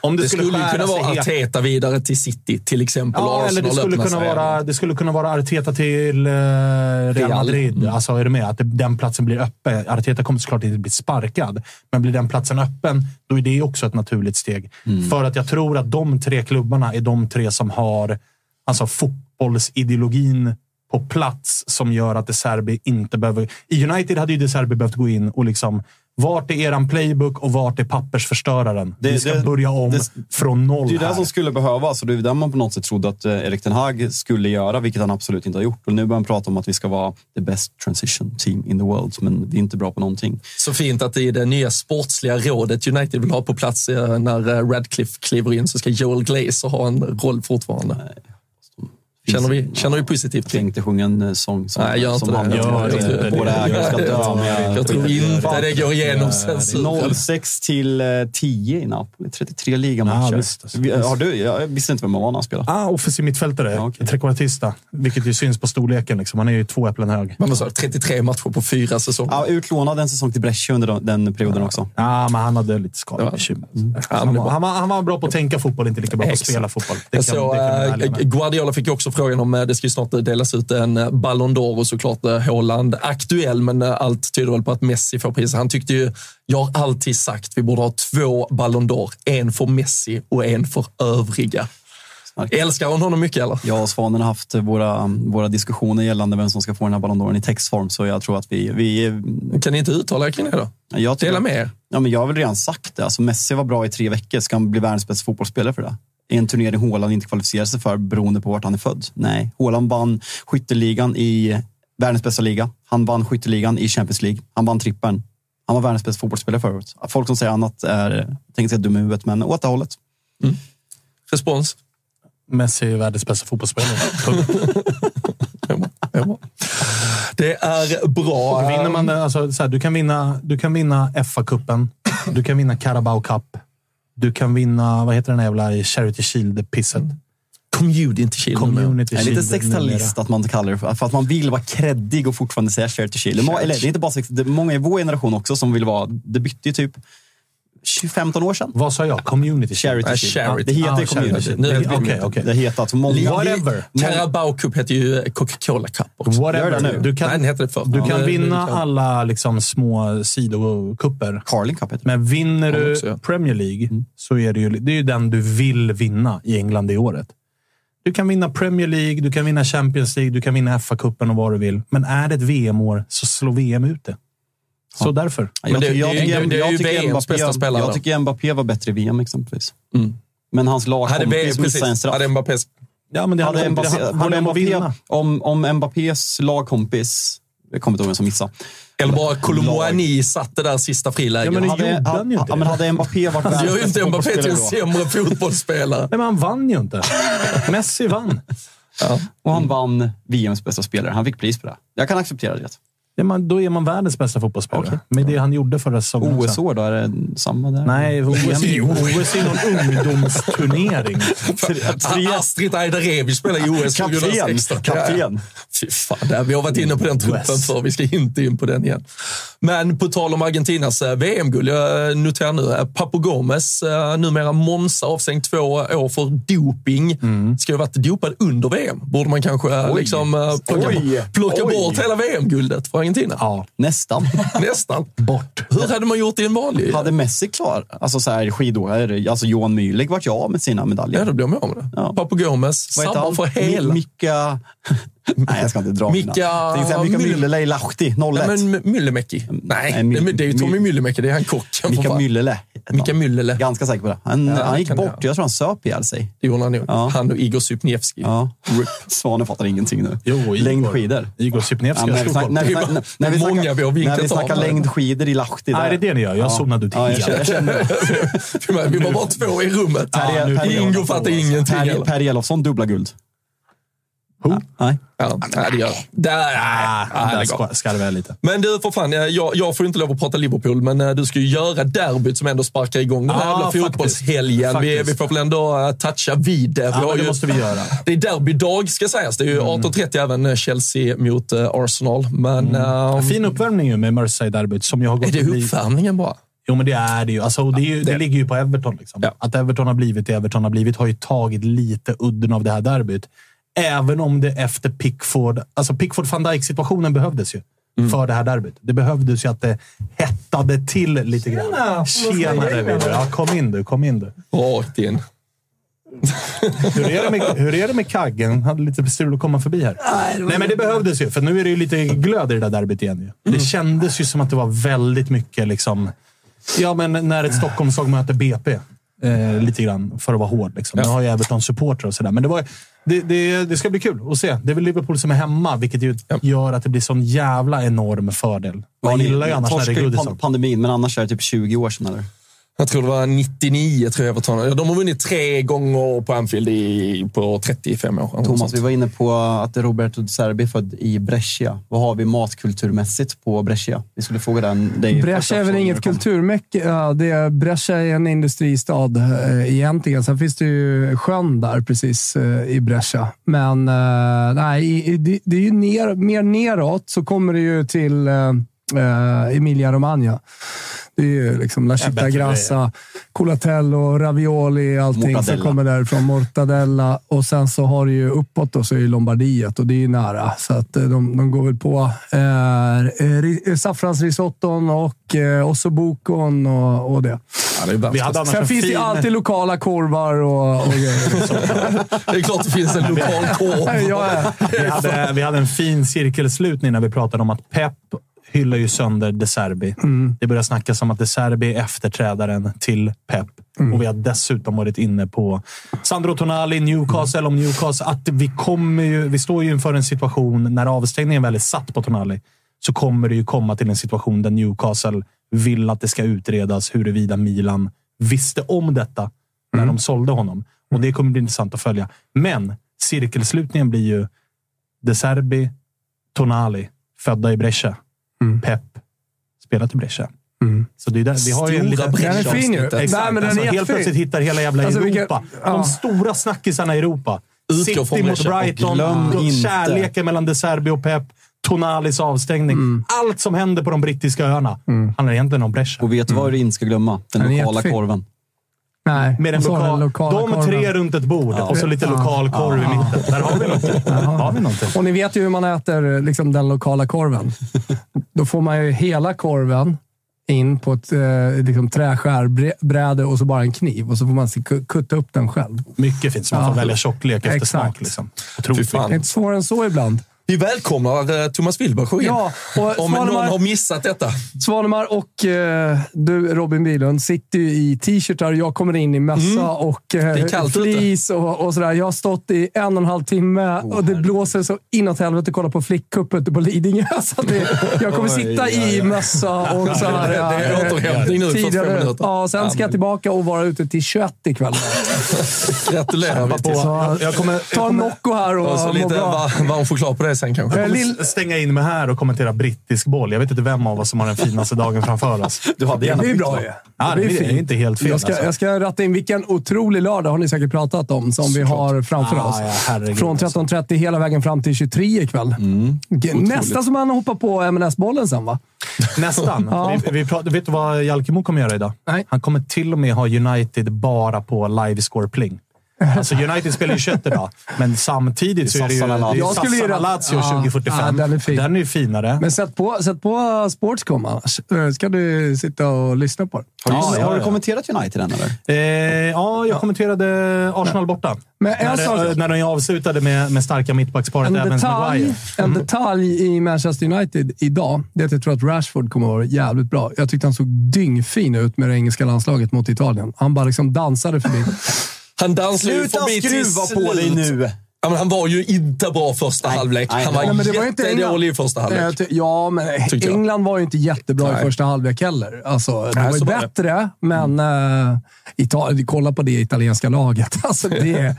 Speaker 4: om det,
Speaker 3: Det skulle,
Speaker 4: skära
Speaker 3: kunna vara
Speaker 4: helt-
Speaker 3: Arteta vidare till City, till exempel.
Speaker 4: Ja,
Speaker 3: och
Speaker 4: eller det
Speaker 3: Arsenal
Speaker 4: skulle, kunna vara, det skulle kunna vara Arteta till eh, Real
Speaker 5: Real.
Speaker 4: Madrid.
Speaker 3: Mm.
Speaker 4: Alltså, är du med? Att det, den platsen blir öppen. Arteta kommer såklart inte bli sparkad, men blir den platsen öppen, då är det också ett naturligt steg.
Speaker 3: Mm.
Speaker 4: För att jag tror att de tre klubbarna är de tre som har alltså, fotbollsideologin på plats som gör att De Serbi inte behöver... I United hade ju De Serbi behövt gå in och liksom vart är eran playbook och vart är pappersförstöraren?
Speaker 5: Det-
Speaker 4: Vi ska
Speaker 5: det-
Speaker 4: börja om
Speaker 5: det-
Speaker 4: från noll
Speaker 5: Det är det
Speaker 4: här.
Speaker 5: som skulle behövas och det är det man på något sätt trodde att eh, Erik Ten Hag skulle göra, vilket han absolut inte har gjort. Och nu börjar han prata om att vi ska vara the best transition team in the world, men vi är inte bra på någonting.
Speaker 3: Så fint att i det nya sportsliga rådet United vill ha på plats eh, när eh, Radcliffe kliver in så ska Joel Glazer ha en roll fortfarande. Känner vi, känner vi positivt kring?
Speaker 5: tänkte sjunga en eh, sång som,
Speaker 3: Nej, gör inte
Speaker 5: som
Speaker 3: det. Gör inte
Speaker 5: eh,
Speaker 3: det.
Speaker 5: våra ägare ska dö med...
Speaker 3: Jag tror inte det går igenom censur.
Speaker 5: 06 till eh, 10 i Napoli. 33 ligamatcher.
Speaker 4: Ja, visst, alltså.
Speaker 5: Vi- Har du, jag visste inte vem han var när han spelade.
Speaker 4: Ah, offensiv mittfältare.
Speaker 5: Ja, okej.
Speaker 4: Trekvartista. Vilket ju syns på storleken. Liksom. Han är ju två äpplen hög.
Speaker 3: Men du, 33 matcher på fyra säsonger.
Speaker 5: Ja, utlånad en säsong till Brescia under den- den perioden också.
Speaker 4: Ja, men han hade lite skadebekymmer.
Speaker 3: Men
Speaker 4: Han, han, var, han var bra på att tänka fotboll, inte lika bra på att spela fotboll. Det kan,
Speaker 3: såg,
Speaker 4: det kan
Speaker 3: eh. Guardiola fick ju också frågan om, eh, det ska ju snart delas ut en eh, Ballon d'Or och såklart eh, Haaland aktuell, men eh, allt tyder väl på att Messi får priset. Han tyckte ju, jag har alltid sagt vi borde ha två Ballon d'Or, en för Messi och en för övriga. Älskar hon honom mycket eller?
Speaker 5: Jag och Svanen har haft våra, våra diskussioner gällande vem som ska få den här Ballon d'Oren i textform, så jag tror att vi... vi
Speaker 3: Kan ni inte uttala er kring det då?
Speaker 5: jag tycker-
Speaker 3: Dela med er.
Speaker 5: Ja, men jag har väl redan sagt det. Alltså, Messi var bra i tre veckor. Ska han bli världens bästa fotbollsspelare för det? En turnering Haaland inte kvalificerar sig för beroende på vart han är född. Nej, Haaland vann skytteligan i världens bästa liga. Han vann skytteligan i Champions League. Han vann trippeln. Han var världens bästa fotbollsspelare förut. Folk som säger annat är, tänker sig dum i huvudet, men åt det hållet.
Speaker 3: Respons?
Speaker 4: Messi är världens bästa fotbollsspelare.
Speaker 3: Det är bra.
Speaker 4: Vinner man alltså, så här, du, kan vinna, du kan vinna FA-cupen, du kan vinna Carabao Cup, du kan vinna, vad heter den jävla Charity Shield-pisset?
Speaker 3: Community Shield.
Speaker 4: Community
Speaker 5: Det är lite
Speaker 4: Shield
Speaker 5: sextalist att man kallar det för, för att man vill vara kreddig och fortfarande säga charity shield. Eller det är inte bara sex, det är många i vår generation också som vill vara, det bytte ju typ 15 år sedan.
Speaker 4: Vad sa jag? Community?
Speaker 5: Charity Shield.
Speaker 3: charity.
Speaker 5: Det heter
Speaker 4: Ah,
Speaker 5: community.
Speaker 4: charity.
Speaker 3: Nu är det community.
Speaker 4: okej.
Speaker 5: Det heter alltså många...
Speaker 4: Whatever.
Speaker 3: Carabao Cup heter ju Coca-Cola Cup också.
Speaker 4: Whatever.
Speaker 5: det nu.
Speaker 4: Du kan,
Speaker 3: Nej, heter det förr.
Speaker 4: du
Speaker 3: Ja,
Speaker 4: kan
Speaker 3: det-
Speaker 4: vinna
Speaker 3: det
Speaker 4: alla liksom, små sidokupper.
Speaker 5: Carling Cup heter det.
Speaker 4: Men vinner
Speaker 3: Ja,
Speaker 4: du
Speaker 3: också, ja.
Speaker 4: Premier League så är det, ju, det är ju den du vill vinna i England det året. Du kan vinna Premier League, du kan vinna Champions League, du kan vinna FA-cupen och vad du vill. Men är det ett VM-år så slår VM ut det. Så därför.
Speaker 5: Jag
Speaker 3: Men det-
Speaker 5: tycker- jag
Speaker 3: det är ju-
Speaker 5: tycker-
Speaker 3: det ju
Speaker 5: jag tycker Mbappé-
Speaker 3: bästa spelare.
Speaker 5: Jag tycker Mbappé var bättre i VM exempelvis.
Speaker 3: Mm.
Speaker 5: Men hans
Speaker 3: Hade,
Speaker 5: lagkompis missade en straff.
Speaker 3: hade Mbappés
Speaker 4: Ja, men det
Speaker 5: Hade
Speaker 4: det
Speaker 5: Mbappé,
Speaker 4: att
Speaker 5: Mbappé, om, om Mbappés lagkompis, jag kommer inte ihåg vem som missade.
Speaker 3: Eller bara Colomboani satt det där sista friläget.
Speaker 4: Ja, men det
Speaker 5: hade,
Speaker 4: gjorde han ju inte.
Speaker 5: Ja, men hade Mbappé varit
Speaker 3: det gör ju
Speaker 5: världens
Speaker 3: inte Mbappé till en sämre fotbollsspelare.
Speaker 4: Nej, men han vann ju inte. Messi vann.
Speaker 5: Och han vann VMs bästa spelare. Han fick pris på det. Jag kan acceptera det.
Speaker 4: Ja, man, då är man världens bästa fotbollsspelare. Med det han gjorde förra säsongen.
Speaker 5: OS-år då, är det samma där?
Speaker 4: Nej, OS, OS är någon ungdomsturnering.
Speaker 3: Astrid Ajdarevic spelade i OS
Speaker 5: Kapten.
Speaker 3: 2016.
Speaker 5: Kapten.
Speaker 3: Fy fan, vi har varit inne på den truppen
Speaker 4: West.
Speaker 3: för vi ska inte in på den igen. Men på tal om Argentinas eh, VM-guld, jag noterar nu, eh, Papo Gomes, eh, numera Monza, avstängd två år för doping. Ska ju ha varit dopad under VM. Borde man kanske eh,
Speaker 5: Oj.
Speaker 3: liksom, eh, plocka,
Speaker 5: Oj.
Speaker 3: plocka
Speaker 5: Oj.
Speaker 3: bort hela VM-guldet Argentina?
Speaker 4: Ja,
Speaker 5: Nästan.
Speaker 3: Nästan. Bort. Hur hade man gjort i en vanlig?
Speaker 5: Hade Messi klar, alltså så här skidåkare, alltså Johan Mühlegg vart jag av med sina medaljer.
Speaker 3: Ja, då blir man av med det.
Speaker 5: Ja. Vad heter
Speaker 3: sabbar för hela.
Speaker 5: Mi- Mika... Nej, jag ska inte dra
Speaker 3: Mika-
Speaker 5: mina. Mika Myllylä i Lahti, 01.
Speaker 3: Nej, men M- Myllymäki. Nej,
Speaker 5: Nej, My-
Speaker 3: det, är ju Tommy
Speaker 5: My-
Speaker 3: Myllymäki. Det är han kocken.
Speaker 5: Mika. Myllylä.
Speaker 3: Mika. Myllylä.
Speaker 5: Ganska säker på det. Han,
Speaker 3: Ja,
Speaker 5: han gick bort.
Speaker 3: det.
Speaker 5: Jag tror han söp ihjäl sig.
Speaker 3: Det gjorde han nog.
Speaker 5: Ja.
Speaker 3: Han och Igor Sypniewski.
Speaker 5: Ja. Svanen fattar ingenting nu.
Speaker 4: Jo, Igor.
Speaker 5: Längdskidor.
Speaker 4: Igor
Speaker 5: Ja,
Speaker 4: Sypniewski
Speaker 5: men
Speaker 4: har
Speaker 5: när när vi
Speaker 3: Det är
Speaker 5: snack-
Speaker 3: bara-
Speaker 5: när vi
Speaker 3: många
Speaker 5: snackar-
Speaker 3: vi
Speaker 5: När snackar längdskidor i Lahti.
Speaker 4: Nej, det är det ni gör. Jag zonade ut
Speaker 5: Ja, jag
Speaker 4: helt.
Speaker 5: känner, jag känner det.
Speaker 3: Vi var bara två i rummet. Ingo fattar ingenting.
Speaker 5: Per Elofsson dubbla guld.
Speaker 4: Who?
Speaker 5: Nej.
Speaker 3: Ja, nej, det gör det. Där,
Speaker 4: Ah,
Speaker 3: nej,
Speaker 4: där
Speaker 3: det
Speaker 4: ska- skarvar jag lite.
Speaker 3: Men du, för fan, jag, jag får inte lov att prata Liverpool, men eh, du ska ju göra derbyt som ändå sparkar igång den här
Speaker 4: Ja,
Speaker 3: jävla fotbollshelgen. Vi,
Speaker 4: Faktiskt.
Speaker 3: vi får väl ändå eh, toucha vid det.
Speaker 4: Ja, det
Speaker 3: ju-
Speaker 4: måste vi göra.
Speaker 3: Det är derbydag ska sägas. Det är ju 18.30 även eh, Chelsea mot Arsenal. Men eh,
Speaker 4: Fin uppvärmning ju med Merseyside-derbyt som jag har gått
Speaker 3: är det uppvärmningen bara?
Speaker 4: Jo, men det är det ju. Alltså, det, är ju, det ligger ju på Everton. Liksom.
Speaker 3: Ja.
Speaker 4: Att Everton har blivit det Everton har blivit har ju tagit lite udden av det här derbyt. Även om det efter Pickford... Alltså Pickford-van Dijk-situationen behövdes ju för det här derbyt. Det behövdes ju att det hettade till lite grann. Tjenare, Vidar. Ja, kom in du. Kom in du.
Speaker 3: Rakt in.
Speaker 4: Hur är det med, hur är det med Kaggen? Hade lite strul att komma förbi här. Nej, men det behövdes ju. För nu är det ju lite glöd i det där derbyt igen. Ju. Det kändes ju som att det var väldigt mycket liksom... Ja, men när ett Stockholmslag möter BP. Eh, lite grann, för att vara hård. Liksom. Nu har ju Everton supportrar och sådär. Men det, var, det, det, det ska bli kul att se. Det är väl Liverpool som är hemma, vilket ju gör att det blir sån jävla enorm fördel. Man gillar ju annars när det är Goodison.
Speaker 5: pandemin, men annars är det typ 20 år sedan. Eller?
Speaker 3: Jag tror det var 99, tror jag, Everton. Ja, De har vunnit tre gånger på Anfield i, på 35 år.
Speaker 5: Thomas, vi var inne på att Roberto De Serbi är född i Brescia. Vad har vi matkulturmässigt på Brescia? Vi skulle fråga den, dig.
Speaker 6: Brescia är väl inget kulturmäcke. Ja, det är, Brescia är en industristad eh, egentligen. Sen finns det ju sjön där precis eh, i Brescia. Men eh, nej, det, det är ju ner, mer neråt så kommer det ju till eh, eh, Emilia-Romagna. Det är ju liksom La Città
Speaker 4: bättre
Speaker 6: Grassa, Colatello, Ravioli, allting som
Speaker 5: Mortadella.
Speaker 6: kommer därifrån. Mortadella. Och sen så har du ju uppåt då, så är ju Lombardiet och det är ju nära. Så att eh, de, de går väl på eh, eh, ri- saffransrisotton och eh, ossobokon och, och det.
Speaker 3: Ja, det,
Speaker 6: Sen
Speaker 4: en
Speaker 6: finns det ju
Speaker 4: fin-
Speaker 6: alltid lokala korvar och, och
Speaker 3: det är klart det finns en lokal korv.
Speaker 6: Ja, ja.
Speaker 4: Vi hade, vi hade en fin cirkelslutning när vi pratade om att Pep hyllar ju sönder De Serbi. Det börjar snackas om att De Serbi är efterträdaren till Pep. Och vi har dessutom varit inne på Sandro Tonali, Newcastle. Om Newcastle att vi, kommer ju, vi står ju inför en situation när avstängningen väl är satt på Tonali. Så kommer det ju komma till en situation där Newcastle vill att det ska utredas huruvida Milan visste om detta när de sålde honom. Och Det kommer bli intressant att följa. Men cirkelslutningen blir ju De Serbi, Tonali, födda i Brescia. Pep, spelat i Brescia. Så det är där, vi har ju en
Speaker 3: Stora
Speaker 4: liten...
Speaker 6: Den är fin ju.
Speaker 3: Exakt.
Speaker 6: Nej, men den är
Speaker 4: Alltså, helt
Speaker 6: jättefin.
Speaker 4: plötsligt hittar hela jävla
Speaker 6: Alltså, vilka-
Speaker 4: Europa.
Speaker 6: ja.
Speaker 4: De stora snackisarna i Europa.
Speaker 3: Utgår
Speaker 4: City mot Brighton. Kärleken mellan De Serbi och Pep. Tonalis avstängning.
Speaker 6: Mm.
Speaker 4: Allt som händer på de brittiska öarna handlar egentligen om Brescia.
Speaker 5: Och vet du vad du inte ska glömma? Den
Speaker 6: Den
Speaker 5: lokala korven.
Speaker 6: Nej,
Speaker 4: Med den lokal,
Speaker 6: lokala
Speaker 4: de tre
Speaker 6: korven.
Speaker 4: runt ett bord och så lite lokal korv i mitten. Där har vi något. Har vi någonting.
Speaker 6: Och ni vet ju hur man äter liksom, den lokala korven. Då får man ju hela korven in på ett eh, liksom, träskärbräde och så bara en kniv. Och så får man kutta upp den själv.
Speaker 4: Mycket fint. Så man får
Speaker 6: Ja.
Speaker 4: välja tjocklek efter
Speaker 6: Exakt.
Speaker 4: smak. Liksom.
Speaker 3: Fy
Speaker 4: Otroligt
Speaker 3: fan.
Speaker 6: Det är inte svårare än så ibland.
Speaker 3: Vi välkomnar eh, Thomas Wilbacher in.
Speaker 6: Ja, och
Speaker 3: Om någon har missat detta.
Speaker 6: Svanemar och eh, du, Robin Bylund, sitter ju i t-shirtar. Jag kommer in i mössa och eh, fleece och, och sådär. Jag har stått i en och en halv timme och det blåser så inåt helvete. Kolla på flickcup ute på Lidingö. Så det, jag kommer sitta i mössa och så här.
Speaker 3: Det är återhämtning nu i 45
Speaker 6: tidigare. Ja, sen ska jag tillbaka och vara ute till 21 ikväll.
Speaker 3: Gratulerar
Speaker 4: jag kommer,
Speaker 6: Ta en Nocco här och,
Speaker 3: Och så lite varm choklad på det sen kanske.
Speaker 6: Eh, Lill-
Speaker 4: stänga in mig här och kommentera brittisk boll. Jag vet inte vem av oss som har den finaste dagen framför oss.
Speaker 5: Du hade
Speaker 6: Det
Speaker 5: gärna
Speaker 6: blir
Speaker 5: bytt,
Speaker 6: bra ju.
Speaker 4: Ja, det är inte helt fel.
Speaker 6: Jag ska,
Speaker 4: alltså.
Speaker 6: jag ska ratta in vilken otrolig lördag har ni säkert pratat om som vi har framför
Speaker 4: Ah,
Speaker 6: oss.
Speaker 4: ja,
Speaker 6: Från
Speaker 4: alltså.
Speaker 6: 13.30 hela vägen fram till 23 ikväll. Nästan som han hoppar på M&S-bollen sen va?
Speaker 4: Nästan.
Speaker 6: Ja.
Speaker 4: vi, vi pratar, vet du vad Jalkemo kommer göra idag?
Speaker 6: Nej.
Speaker 4: Han kommer till och med ha United bara på livescore-pling. Alltså United spelar ju 21 idag, men samtidigt så är det ju,
Speaker 5: Sassana
Speaker 6: Ja,
Speaker 4: 2045.
Speaker 6: ja, den är fin.
Speaker 4: Den är ju finare.
Speaker 6: Men sätt på, sätt på Sportscom annars. Eh, ska du sitta och lyssna på det.
Speaker 5: Har du,
Speaker 4: Ja, ja,
Speaker 5: har du
Speaker 4: ja.
Speaker 5: kommenterat United än eller?
Speaker 4: Eh, ja, jag kommenterade Arsenal borta.
Speaker 6: Men en
Speaker 4: när,
Speaker 6: sak-
Speaker 4: det, när de avslutade med, med starka mittbacksparet
Speaker 6: En detalj,
Speaker 4: Maguire.
Speaker 6: en detalj i Manchester United idag, det är att jag tror att Rashford kommer att vara jävligt bra. Jag tyckte han såg dyngfin ut med det engelska landslaget mot Italien. Han bara liksom dansade förbi.
Speaker 3: Han dansade ju
Speaker 5: Sluta
Speaker 3: förbi till
Speaker 5: skruva på dig
Speaker 3: slut.
Speaker 5: nu!
Speaker 3: Ja, men han var ju inte bra första
Speaker 5: Nej,
Speaker 3: halvlek.
Speaker 5: nej,
Speaker 3: Han var
Speaker 5: nej,
Speaker 6: men det var ju inte
Speaker 3: jättedålig i första
Speaker 6: Eh,
Speaker 3: halvlek.
Speaker 6: ty- Ja, men
Speaker 3: Tyckte jag.
Speaker 6: England var ju inte jättebra
Speaker 3: Nej.
Speaker 6: i första halvlek heller. Alltså, det
Speaker 3: Nej,
Speaker 6: var ju
Speaker 3: så var det.
Speaker 6: bättre, men uh, Italien, kolla på det italienska laget. Alltså, det,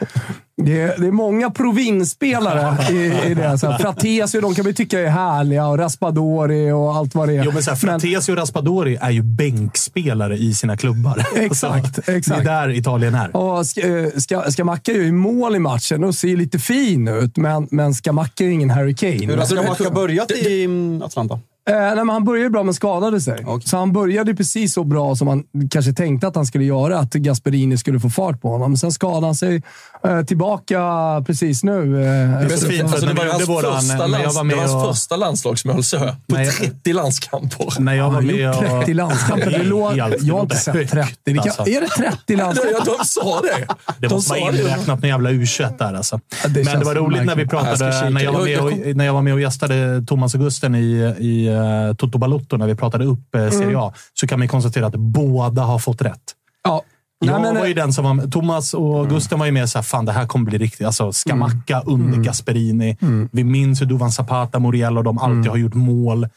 Speaker 6: Det är, det är många provinsspelare i, i det. Så här, Fratesi, de kan vi tycka är härliga och Raspadori och allt vad det är.
Speaker 4: Jo, men så här, Fratesi och Raspadori är ju bänkspelare i sina klubbar.
Speaker 6: Exakt,
Speaker 4: Alltså,
Speaker 6: exakt.
Speaker 4: Det är där Italien är.
Speaker 6: Och ska, ska, Skamacka gör ju mål i matchen och ser lite fin ut, men, men Skamacka är ingen Harry Kane.
Speaker 5: Hur har Skamacka börjat i mm, Atlanta?
Speaker 6: Eh, nej, men han började bra men skadade sig.
Speaker 5: Okej.
Speaker 6: Så han började precis så bra som han kanske tänkte att han skulle göra. Att Gasperini skulle få fart på honom. Sen skadade han sig eh, tillbaka precis nu. Eh,
Speaker 4: Det är
Speaker 6: efter-
Speaker 4: så fint, för
Speaker 3: Alltså, det var hans, första,
Speaker 4: när jag
Speaker 3: lands,
Speaker 4: var
Speaker 3: det
Speaker 4: med
Speaker 3: var hans
Speaker 4: och-
Speaker 3: första landslagsmål, så jag, på
Speaker 4: När jag-
Speaker 3: 30 landskamper.
Speaker 4: När jag var med och...
Speaker 6: 30 landskamper. Det låg, jag har inte sett
Speaker 4: högt,
Speaker 6: 30. Det kan,
Speaker 4: alltså.
Speaker 6: Är det 30 landskamper?
Speaker 3: Ja, de sa det.
Speaker 4: Det
Speaker 3: de
Speaker 4: måste vara inräknat med jävla U21 där alltså.
Speaker 6: Det
Speaker 4: Men det var roligt när vi pratade, när jag, var med och, när jag var med och gästade Thomas Augusten i, i uh, Toto Balotto, när vi pratade upp uh, Serie A, så kan man ju konstatera att båda har fått rätt.
Speaker 6: Ja.
Speaker 4: Jag
Speaker 6: Nej, men,
Speaker 4: var ju den som var, Thomas och Gusten var ju med såhär, fan det här kommer bli riktigt. Alltså Scamacca under Gasperini. Vi minns hur Duvan Zapata, Muriel och de alltid har gjort mål.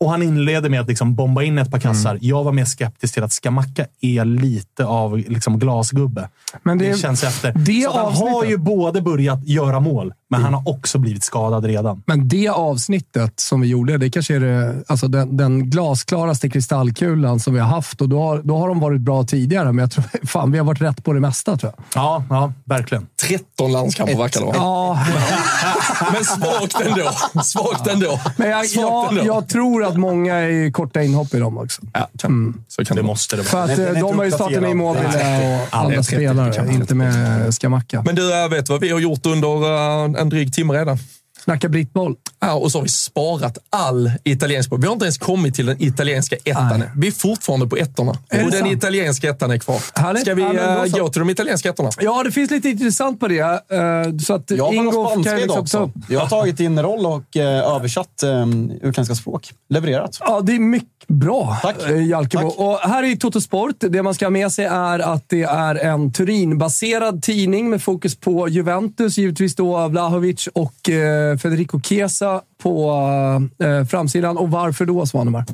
Speaker 4: Och han inleder med att liksom bomba in ett par kassar. Jag var mer skeptisk till att Scamacca är lite av liksom glasgubbe.
Speaker 6: Men
Speaker 4: det,
Speaker 6: det-
Speaker 4: känns efter.
Speaker 6: det
Speaker 4: Så han har ju både börjat göra mål, men han har också blivit skadad redan.
Speaker 6: men det avsnittet som vi gjorde, det kanske är det, alltså den, den glasklaraste kristallkulan som vi har haft. Och då, har, då har de varit bra tidigare, men jag tror fan vi har varit rätt på det mesta. tror jag.
Speaker 4: Ja, ja verkligen.
Speaker 3: 13 landskamper verkar det vara.
Speaker 6: Ja,
Speaker 3: Men svagt ändå. Svagt ändå.
Speaker 6: men jag,
Speaker 3: Svagt
Speaker 6: jag,
Speaker 3: ändå.
Speaker 6: jag tror att många är korta inhopp i dem också.
Speaker 3: Ja, kan, Så kan
Speaker 4: Det
Speaker 3: det vara.
Speaker 4: måste det
Speaker 6: För
Speaker 4: vara.
Speaker 6: att
Speaker 5: Den är
Speaker 6: eh, de har ju startat med. Immobile och andra
Speaker 3: 30,
Speaker 6: spelare, inte med Skamacka.
Speaker 3: Men du, vet vad vi har gjort under eh, en dryg timme redan.
Speaker 6: Snacka brittboll.
Speaker 3: Ja, och så har vi sparat all italiensk boll. Vi har inte ens kommit till den italienska ettan.
Speaker 6: Nej.
Speaker 3: Vi är fortfarande på ettorna.
Speaker 6: Är
Speaker 3: Och den
Speaker 6: sant?
Speaker 3: italienska ettan är kvar.
Speaker 6: Härligt.
Speaker 3: Ska vi
Speaker 6: då
Speaker 3: eh, gå till de italienska ettorna?
Speaker 6: Ja, det finns lite intressant på det. eh, Så att
Speaker 5: Jag har
Speaker 6: Ingo
Speaker 5: något
Speaker 6: kan
Speaker 5: spanska
Speaker 6: ju
Speaker 5: idag
Speaker 6: liksom
Speaker 5: också. Jag har tagit din roll och eh, översatt utländska språk. Levererat.
Speaker 6: Ja, det är mycket bra,
Speaker 5: Tack.
Speaker 6: eh, Jalkemo.
Speaker 5: Tack.
Speaker 6: Och här i Toto Sport, det man ska ha med sig är att det är en Turin-baserad tidning med fokus på Juventus. Givetvis då Vlahovic och eh, Federico Chiesa på eh, framsidan. Och varför då, Svanemar?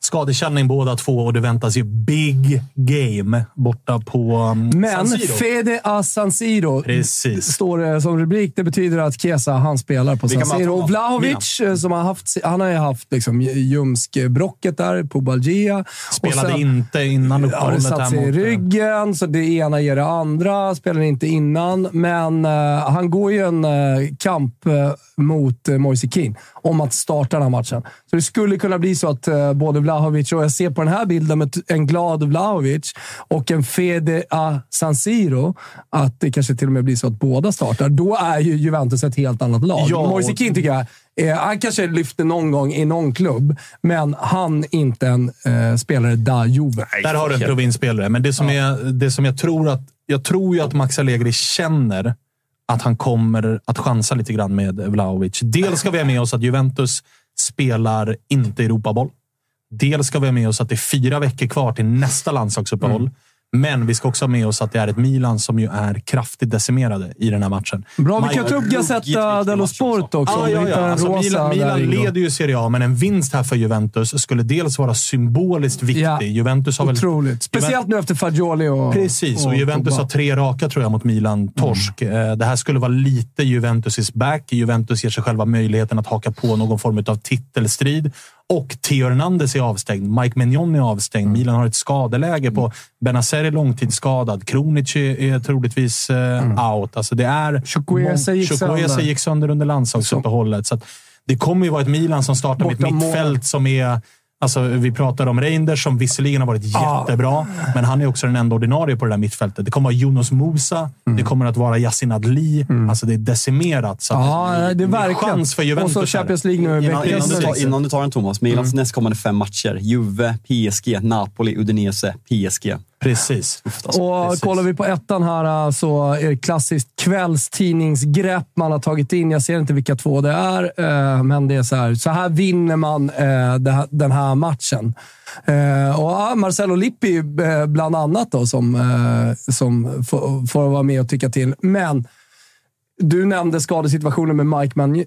Speaker 4: Skadekänning båda två och det väntas ju big game borta på um,
Speaker 6: Men
Speaker 4: San Siro.
Speaker 6: Fede a San Siro
Speaker 4: Precis.
Speaker 6: står det som rubrik. Det betyder att Chiesa, han spelar på
Speaker 5: Vilka
Speaker 6: San Siro. Och? Vlahovic, eh, som har haft, han har ju haft liksom, ljumskbrocket där på Balgia.
Speaker 4: Spelade
Speaker 6: sen-
Speaker 4: inte innan
Speaker 6: Ja,
Speaker 4: uppehållet.
Speaker 6: satt
Speaker 4: här
Speaker 6: sig i
Speaker 4: eh,
Speaker 6: ryggen, så det ena ger det andra. Spelade inte innan, men eh, han går ju en eh, kamp eh, mot uh, Moise Kean om att starta den här matchen. Så det skulle kunna bli så att eh, både Vlahovic och jag ser på den här bilden med en glad Vlahovic och en Fede a San Siro, att det kanske till och med blir så att båda startar. Då är ju Juventus ett helt annat lag.
Speaker 4: Ja,
Speaker 6: Moise
Speaker 4: och-
Speaker 6: Kean tycker jag Eh, han kanske lyfter någon gång i någon klubb, men han är inte en eh, spelare da Juve.
Speaker 4: Där har du en provinsspelare, men det som, är, det som jag tror att... Jag tror ju att Max Allegri känner att han kommer att chansa lite grann med Vlahovic. Dels ska vi ha med oss att Juventus spelar inte Europaboll. Dels ska vi ha med oss att det är fyra veckor kvar till nästa landslagsuppehåll.
Speaker 6: Mm.
Speaker 4: Men vi ska också ha med oss att det är ett Milan som ju är kraftigt decimerade i den här matchen.
Speaker 6: Bra, vi kan ta upp Gazzetta dello Sport också. Vi
Speaker 4: ja, ja. Alltså, Milan, Milan leder ju Serie A, men en vinst här för Juventus skulle dels vara symboliskt viktig.
Speaker 6: Ja,
Speaker 4: Juventus har väl
Speaker 6: Otroligt. Speciellt nu efter Fagioli och
Speaker 4: Precis, och Juventus
Speaker 6: Pogba.
Speaker 4: har tre raka tror jag mot Milan. Torsk. Eh, Det här skulle vara lite Juventus is back. Juventus ger sig själva möjligheten att haka på någon form av titelstrid. Och Theo Hernandez är avstängd. Mike Mignon är avstängd. Milan har ett skadeläge på Benazer är långtidsskadad. Kronic är, är troligtvis eh, out. Alltså det är...
Speaker 6: Chukwueze gick
Speaker 4: gick sönder under landslagsuppehållet. Så det kommer ju vara ett Milan som startar med ett mittfält som är... Alltså, vi pratar om Reinders som visserligen har varit jättebra, men han är också den enda ordinarie på det där mittfältet. Det kommer att vara Jonas Musa,
Speaker 6: Mm.
Speaker 4: det kommer att vara Yasin Adli. Alltså det är decimerat. Så att
Speaker 6: Ja, det är verkligen.
Speaker 4: chans för Juventus.
Speaker 6: Och så. Champions League nu
Speaker 5: Innan, innan, du tar, innan du tar en Thomas, Milans
Speaker 6: Mm.
Speaker 5: nästkommande fem matcher. Juve, PSG, Napoli, Udinese, PSG.
Speaker 4: Precis.
Speaker 5: Alltså,
Speaker 6: Och
Speaker 5: precis.
Speaker 6: kollar vi på ettan här så är det klassiskt kvällstidningsgrepp man har tagit in. Jag ser inte vilka två det är, eh, men det är så här. Så här vinner man här- den här matchen. Och Marcelo Lippi bland annat då, som, som får, får vara med och tycka till. Men du nämnde skadesituationen med Mike Man-.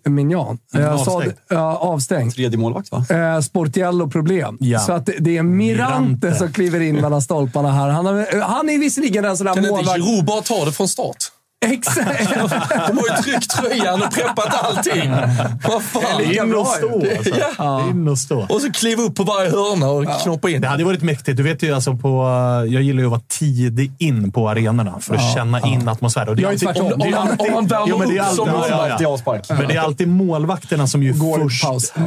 Speaker 6: Jag sa
Speaker 4: avstängd.
Speaker 6: avstängd.
Speaker 5: Tredje målvakt, va?
Speaker 6: Eh, Sportiello-problem.
Speaker 4: Ja.
Speaker 6: Så att det, är Mirante,
Speaker 4: Mirante.
Speaker 6: som kliver in mellan stolparna här. Han, har, han är visserligen en sån där
Speaker 3: Kan inte
Speaker 6: målvakt...
Speaker 3: Giroud bara ta det från start?
Speaker 6: Exakt!
Speaker 3: De har ju tryckt tröjan och preppat allting. Vad fan.
Speaker 4: Det är in och stå. Alltså.
Speaker 3: ja.
Speaker 4: In och stå.
Speaker 3: Och så kliva upp på varje hörna och knoppa in.
Speaker 4: Det hade varit mäktigt. Du vet ju, alltså på, jag gillar ju att vara tidig in på arenorna för att känna in atmosfären. Och det är
Speaker 6: Jag är tvärtom.
Speaker 3: Om man-
Speaker 4: alltid-
Speaker 3: om man värmer
Speaker 4: Jo, men det är
Speaker 3: upp
Speaker 4: alltid-
Speaker 3: som
Speaker 4: ja, ja,
Speaker 5: Alltid
Speaker 4: ja.
Speaker 5: avspark.
Speaker 4: Men det är alltid målvakterna som ju
Speaker 6: Går i
Speaker 4: först...
Speaker 6: paus.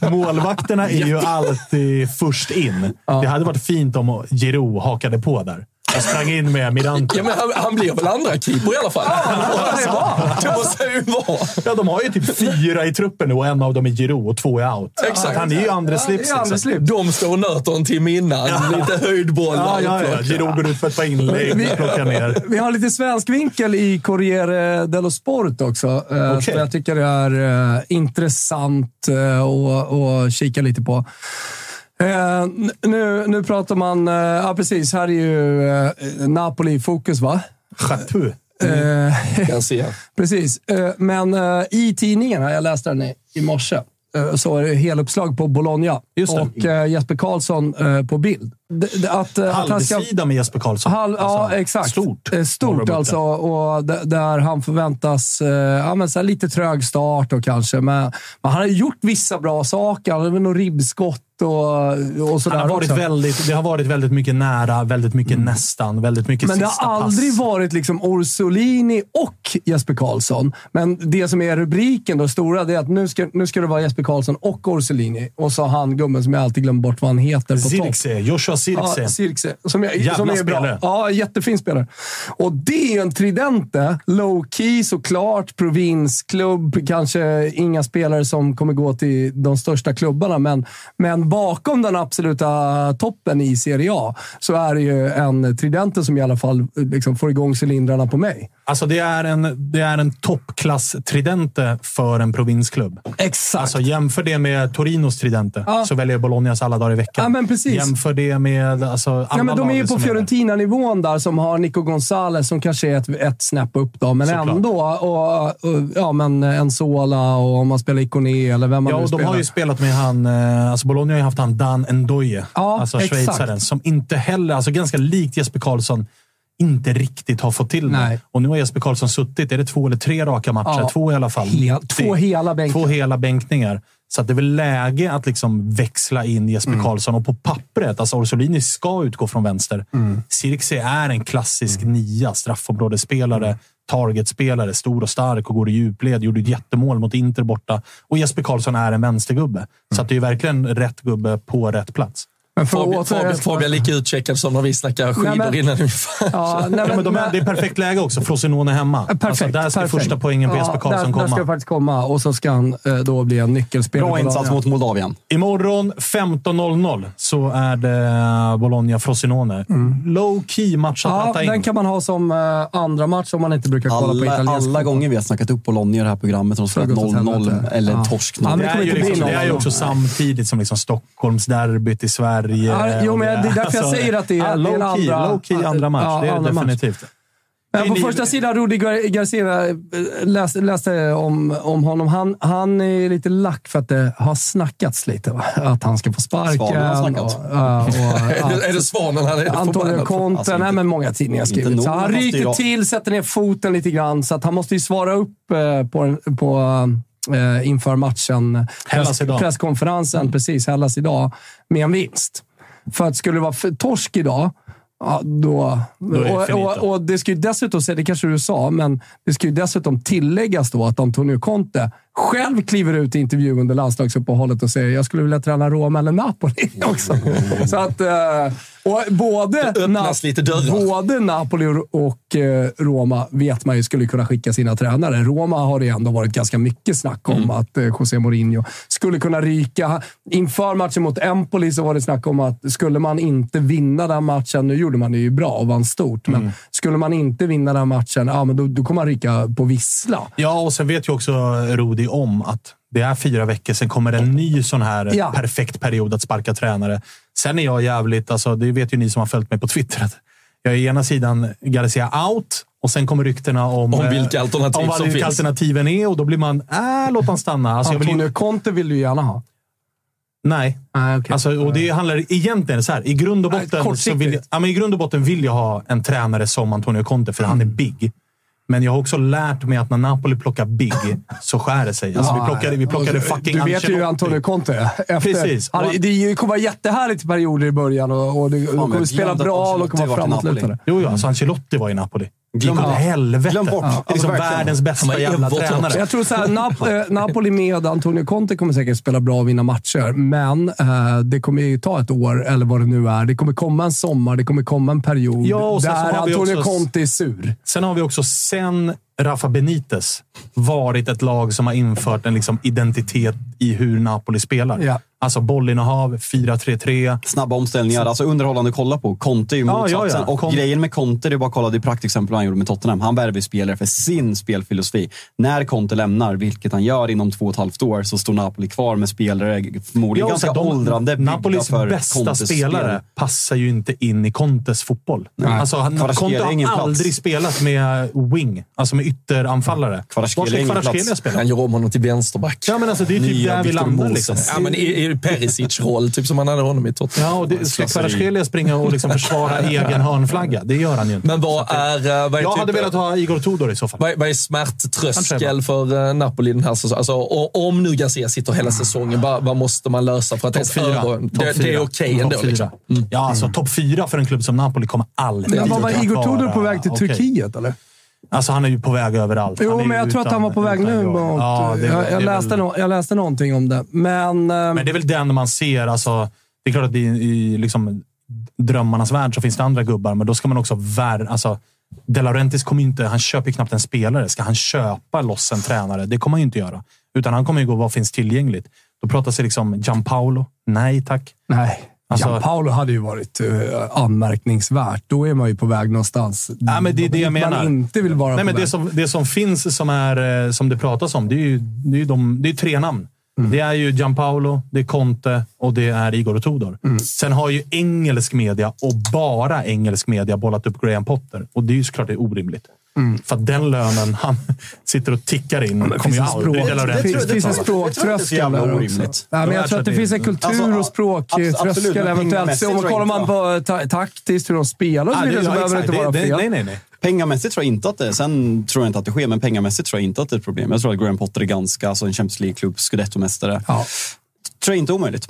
Speaker 4: Målvakterna är ju alltid först in. Det hade varit fint om Giroud hakade på där. Jag sprang in med Mirante.
Speaker 3: Ja, men han, han blir väl andra keeper i alla fall? det måste han ju vara.
Speaker 4: Ja, de har ju typ fyra i truppen nu och en av dem är Giroud och två är out.
Speaker 3: Exakt.
Speaker 4: Han är ju andra slips.
Speaker 6: det andra
Speaker 4: liksom.
Speaker 6: slips.
Speaker 3: De står och nöter en timme innan. Lite höjdbollar.
Speaker 4: Ja, ja, ja. Giroud går ut för ett par inlägg plockar ner.
Speaker 6: Vi har lite svensk vinkel i Corriere dello Sport också. eh,
Speaker 4: Okej.
Speaker 6: Som jag tycker är eh, intressant eh, att att kika lite på. Eh, nu, nu pratar man... eh, Ja, precis. Här är ju eh, Napoli i fokus, va?
Speaker 4: Chateau.
Speaker 6: Eh,
Speaker 3: Kan se.
Speaker 6: Precis, men i tidningarna, jag läste den i, i morse, så var det heluppslag på Bologna och Jesper Karlsson på bild. Att, ska-
Speaker 4: Halvsida med Jesper Karlsson.
Speaker 6: Halv, ja,
Speaker 4: Alltså,
Speaker 6: exakt.
Speaker 4: Stort.
Speaker 6: Stort alltså. Och där han förväntas... Ja, men så lite trög start och kanske, men, men han har gjort vissa bra saker. Han har väl något ribbskott och, och sådär
Speaker 4: Han har varit
Speaker 6: också.
Speaker 4: väldigt, det har varit väldigt mycket nära, väldigt mycket nästan, väldigt mycket
Speaker 6: Men det har
Speaker 4: pass.
Speaker 6: aldrig varit liksom Orsolini och Jesper Karlsson. Men det som är rubriken, då, stora, det är att nu ska, nu ska det vara Jesper Karlsson och Orsolini. Och så han gubben som jag alltid glömmer bort vad han heter på topp.
Speaker 4: Zirkzee, Joshua Zirkzee.
Speaker 6: Ja, Zirkzee. Som, jag, som är
Speaker 4: spelare.
Speaker 6: bra. Ja, jättefin spelare. Och det är ju en tridente. Low key såklart. Provinsklubb. Kanske inga spelare som kommer gå till de största klubbarna, men, men bakom den absoluta toppen i Serie A så är det ju en tridente som i alla fall liksom får igång cylindrarna på mig.
Speaker 4: Alltså det är en, det är en toppklass-tridente för en provinsklubb.
Speaker 6: Exakt.
Speaker 4: Alltså jämför det med Torinos tridente,
Speaker 6: Ja.
Speaker 4: så väljer Bolognas alla dagar i veckan.
Speaker 6: Ja, men precis.
Speaker 4: Jämför det med alltså, alla
Speaker 6: Ja, men de är ju på Fiorentina-nivån där, som har Nico Gonzales som kanske är ett, ett snäpp upp. Då, men
Speaker 4: Såklart.
Speaker 6: ändå. Och, och, ja, men en Sola och om man spelar Ikoné eller vem man
Speaker 4: Ja,
Speaker 6: nu
Speaker 4: och de
Speaker 6: spelar.
Speaker 4: har ju spelat med han... eh, Alltså Bologna har ju haft han Dan Ndoye.
Speaker 6: Ja,
Speaker 4: alltså
Speaker 6: exakt.
Speaker 4: schweizaren. Som inte heller, alltså ganska likt Jesper Karlsson, inte riktigt har fått till det. Och nu har Jesper Karlsson suttit, är det två eller tre raka matcher?
Speaker 6: Ja.
Speaker 4: Två i alla fall.
Speaker 6: Hel-
Speaker 4: 90.
Speaker 6: två hela bänkar.
Speaker 4: Två hela bänkningar. Så att det är väl läge att liksom växla in Jesper
Speaker 6: Mm.
Speaker 4: Karlsson. Och på pappret, alltså Orsolini ska utgå från vänster.
Speaker 6: Mm.
Speaker 4: Är en klassisk nia, straffområdesspelare, targetspelare, stor och stark och går i djupled. Gjorde ett jättemål mot Inter borta. Och Jesper Karlsson är en vänstergubbe. Så att det är verkligen rätt gubbe på rätt plats.
Speaker 6: Men för
Speaker 3: Fabian,
Speaker 6: att-
Speaker 3: Fabian, Fabian lika utcheckad som när vi snackade skidor
Speaker 6: Nej, men-
Speaker 3: innan ungefär.
Speaker 6: Ja, nej,
Speaker 4: Ja,
Speaker 6: men,
Speaker 4: men de är, det är perfekt läge också. Frosinone hemma.
Speaker 6: Perfekt,
Speaker 4: alltså, där ska
Speaker 6: perfekt.
Speaker 4: första poängen på
Speaker 6: Ja,
Speaker 4: Jesper Karlsson
Speaker 6: där, Där ska
Speaker 4: komma.
Speaker 6: faktiskt komma och så ska han eh, då bli en nyckelspelare.
Speaker 5: Bra
Speaker 6: på
Speaker 5: insats mot Moldavien.
Speaker 4: Imorgon 15.00 så är det Bologna-Frosinone. Low key match att
Speaker 6: Mm. Ja,
Speaker 4: ratta in.
Speaker 6: den kan man ha som eh, andra match om man inte brukar kolla på
Speaker 5: Alla,
Speaker 6: italiensk
Speaker 5: alla gånger vi har snackat upp Bologna i det här programmet har de spelat
Speaker 6: gått åt
Speaker 5: 0-0
Speaker 6: helvete.
Speaker 5: eller
Speaker 6: Ja.
Speaker 5: torsk
Speaker 6: Ja, men
Speaker 5: 0
Speaker 6: det
Speaker 4: det,
Speaker 6: kommer
Speaker 4: är ju
Speaker 6: inte bli
Speaker 4: liksom, det är ju också samtidigt som liksom Stockholmsderbyt i Sverige.
Speaker 6: Ja, jo, men det är därför jag säger att det är-
Speaker 4: ja,
Speaker 6: det är en
Speaker 4: key,
Speaker 6: andra-
Speaker 4: low key andra match.
Speaker 6: Ja,
Speaker 4: det är det
Speaker 6: match.
Speaker 4: definitivt.
Speaker 6: Men på första sidan, Rudi Gar- Garcia, eh, läste, läste om, om honom. Han, han är lite lack för att det har snackats lite. Va? Att han ska få sparken.
Speaker 5: Svanen har
Speaker 6: och,
Speaker 5: snackat.
Speaker 6: ja, och,
Speaker 3: Är det- är det Svanen han är
Speaker 6: Antonio
Speaker 3: på?
Speaker 6: Conte.
Speaker 5: Alltså,
Speaker 6: nej, men många tidningar skrivit. Så han
Speaker 5: bra.
Speaker 6: till, sätter ner foten lite grann. Så att han måste ju svara upp eh, på, på, eh, inför matchen. Presskonferensen, precis. Hellas idag. Med en vinst. För att skulle det vara för torsk idag, Ja, då,
Speaker 4: Då det
Speaker 6: och, och, och det ska ju dessutom, det kanske du sa, men det ska ju dessutom tilläggas då att Antonio Conte själv kliver ut i intervju under landslagsuppehållet och säger jag skulle vilja träna Roma eller Napoli också. Så att, eh, och både,
Speaker 3: dörrar.
Speaker 6: både Napoli och eh, Roma vet man ju skulle kunna skicka sina tränare. Roma har det ändå varit ganska mycket snack om
Speaker 3: Mm.
Speaker 6: att eh, José Mourinho skulle kunna ryka. Inför matchen mot Empoli så var det snack om att skulle man inte vinna den matchen, nu gjorde man det ju bra och vann stort,
Speaker 4: Mm.
Speaker 6: Skulle man inte vinna den matchen, ja, men då, då kommer man ryka på vissla.
Speaker 4: Ja, och sen vet ju också Rudi om att det är fyra veckor, sen kommer en ny sån här
Speaker 6: Ja.
Speaker 4: perfekt period att sparka tränare. Sen är jag jävligt, alltså, det vet ju ni som har följt mig på Twitter, att jag är ena sidan Garcia out och sen kommer ryktena om,
Speaker 3: Om
Speaker 4: eh,
Speaker 3: vilka alternativ
Speaker 4: om vad
Speaker 3: som
Speaker 4: vilka
Speaker 3: finns.
Speaker 4: alternativen är och då blir man, äh, låt han stanna. Alltså, jag vill ju,
Speaker 6: Antonio Conte vill du gärna ha.
Speaker 4: Nej.
Speaker 6: Nej, okej.
Speaker 4: Alltså, och det handlar egentligen så här. I grund och botten, så
Speaker 6: kortsiktigt.
Speaker 4: vill jag, ja, men I grund och botten vill jag ha en tränare som Antonio Conte, för han är big. Men jag har också lärt mig att när Napoli plockar big så skär det sig. Alltså, vi plockade, vi plockade fucking
Speaker 6: Du vet ju
Speaker 4: Ancelotti.
Speaker 6: hur Antonio Conte är. Efter,
Speaker 4: Precis.
Speaker 6: Han, det kommer vara jättehärligt perioder i början och, och det, de kommer spela bra och kommer vara framåtlutade.
Speaker 4: Jo, jo, alltså Ancelotti var i Napoli.
Speaker 5: Glöm bort.
Speaker 4: helvete.
Speaker 5: Glöm bort.
Speaker 4: Det är
Speaker 5: Alltså,
Speaker 4: liksom världens bästa jävla tränare.
Speaker 6: Jag tror så här, Nap eh, Napoli med Antonio Conte kommer säkert spela bra och vinna matcher, men eh, det kommer ju ta ett år, eller vad det nu är. Det kommer komma en sommar, det kommer komma en period
Speaker 4: Ja,
Speaker 6: där Antonio
Speaker 4: också-
Speaker 6: Conte är sur.
Speaker 4: Sen har vi också sen Rafa Benitez varit ett lag som har infört en liksom identitet i hur Napoli spelar.
Speaker 6: Ja.
Speaker 4: Alltså bollinnehav, 4-3-3.
Speaker 5: Snabba omställningar, alltså underhållande att kolla på. Conte är ju
Speaker 4: Ja,
Speaker 5: motsatsen.
Speaker 4: ja, ja.
Speaker 5: Och
Speaker 4: Con-
Speaker 5: grejen med Conte, det är bara att kolla det praktexempel han gjorde med Tottenham. Han värver spelare för sin spelfilosofi. När Conte lämnar, vilket han gör inom två och ett halvt år, så står Napoli kvar med spelare, förmodligen
Speaker 4: Ja,
Speaker 5: ganska
Speaker 4: de-
Speaker 5: åldrande,
Speaker 4: Napolis
Speaker 5: för
Speaker 4: bästa
Speaker 5: Contes
Speaker 4: spelare
Speaker 5: spel.
Speaker 4: passar ju inte in i Contes fotboll. Alltså, han, Conte
Speaker 5: har
Speaker 4: har
Speaker 5: plats.
Speaker 4: aldrig spelat med wing, alltså med ytteranfallare.
Speaker 5: Kvaratskhelia
Speaker 4: Var ska Kvaratskhelia spela?
Speaker 3: Han gör om honom till vänsterback.
Speaker 4: Ja, men alltså, det är typ
Speaker 5: Nya
Speaker 4: där vi landar. Liksom.
Speaker 3: Ja, men i, i Perisic-roll, typ som han hade honom i Tottenham.
Speaker 4: Ja, och det, ska
Speaker 5: Slöseri.
Speaker 4: Kvaratskhelia springa och liksom försvara egen hörnflagga? Det gör han ju inte.
Speaker 3: Men vad är, eh, vad är
Speaker 4: Jag
Speaker 3: typ,
Speaker 4: hade velat ha Igor Tudor i så fall.
Speaker 3: Vad, vad är smärttröskel för eh, Napoli den här säsongen? Alltså, och, om nu Garcia sitter hela säsongen, vad, vad måste man lösa för att ens
Speaker 4: fyra.
Speaker 3: Det, det är okej
Speaker 4: Topp
Speaker 3: ändå. Liksom.
Speaker 4: Ja, alltså topp fyra för en klubb som Napoli kommer aldrig
Speaker 6: Men vad var Igor Tudor på väg till. Turkiet, eller?
Speaker 4: Alltså han är ju på väg överallt.
Speaker 6: Jo, men jag tror att
Speaker 4: utan-
Speaker 6: han var på väg
Speaker 4: utan
Speaker 6: nu. Mot,
Speaker 4: Ja, det,
Speaker 6: jag,
Speaker 4: det
Speaker 6: jag,
Speaker 4: är
Speaker 6: läste
Speaker 4: väl,
Speaker 6: no, jag läste någonting om det, men... eh,
Speaker 4: Men det är väl den man ser. Alltså, det är klart att i, i liksom, drömmarnas värld så finns det andra gubbar, men då ska man också vär, alltså, De Laurentiis kommer ju inte... Han köper ju knappt en spelare. Ska han köpa loss en tränare? Det kommer han ju inte göra. Utan han kommer ju gå vad finns tillgängligt. Då pratas det liksom Gianpaolo. Nej, tack.
Speaker 6: Nej.
Speaker 4: Alltså-
Speaker 6: Gianpaolo hade ju varit uh, anmärkningsvärt. Då är man ju på väg någonstans.
Speaker 4: Ja, men det är det jag menar.
Speaker 6: Man inte vill vara
Speaker 4: Nej, men det, som, det som finns, som, är, eh, som det pratas om, det är ju, det är de, det är tre namn.
Speaker 6: Mm.
Speaker 4: Det är ju Gianpaolo, det är Conte och det är Igor Tudor.
Speaker 6: Mm.
Speaker 4: Sen har ju engelsk media, och bara engelsk media, bollat upp Graham Potter. Och det är ju såklart det är orimligt. För att den lönen han sitter och tickar in kommer ju aldrig
Speaker 6: språk-
Speaker 4: De Laurentiis
Speaker 6: det finns- en
Speaker 5: det
Speaker 6: språktröskel där också. Nej, men jag tror att det finns en
Speaker 4: det-
Speaker 6: kultur
Speaker 5: Alltså,
Speaker 6: och språktröskel. Eventuellt. Om man kollar man på ta taktiskt, hur de spelar så
Speaker 4: Ja,
Speaker 6: vidare, så
Speaker 4: ja,
Speaker 6: behöver det inte vara
Speaker 4: Det- det-
Speaker 6: fel.
Speaker 4: Nej, nej, nej.
Speaker 5: Pengamässigt tror jag inte att det Sen tror jag inte att det sker, men pengamässigt tror jag inte att det är ett problem. Jag tror att Graham Potter är ganska, alltså en Champions League-klubb, scudetto-mästare.
Speaker 6: Ja.
Speaker 5: Tror jag inte är omöjligt.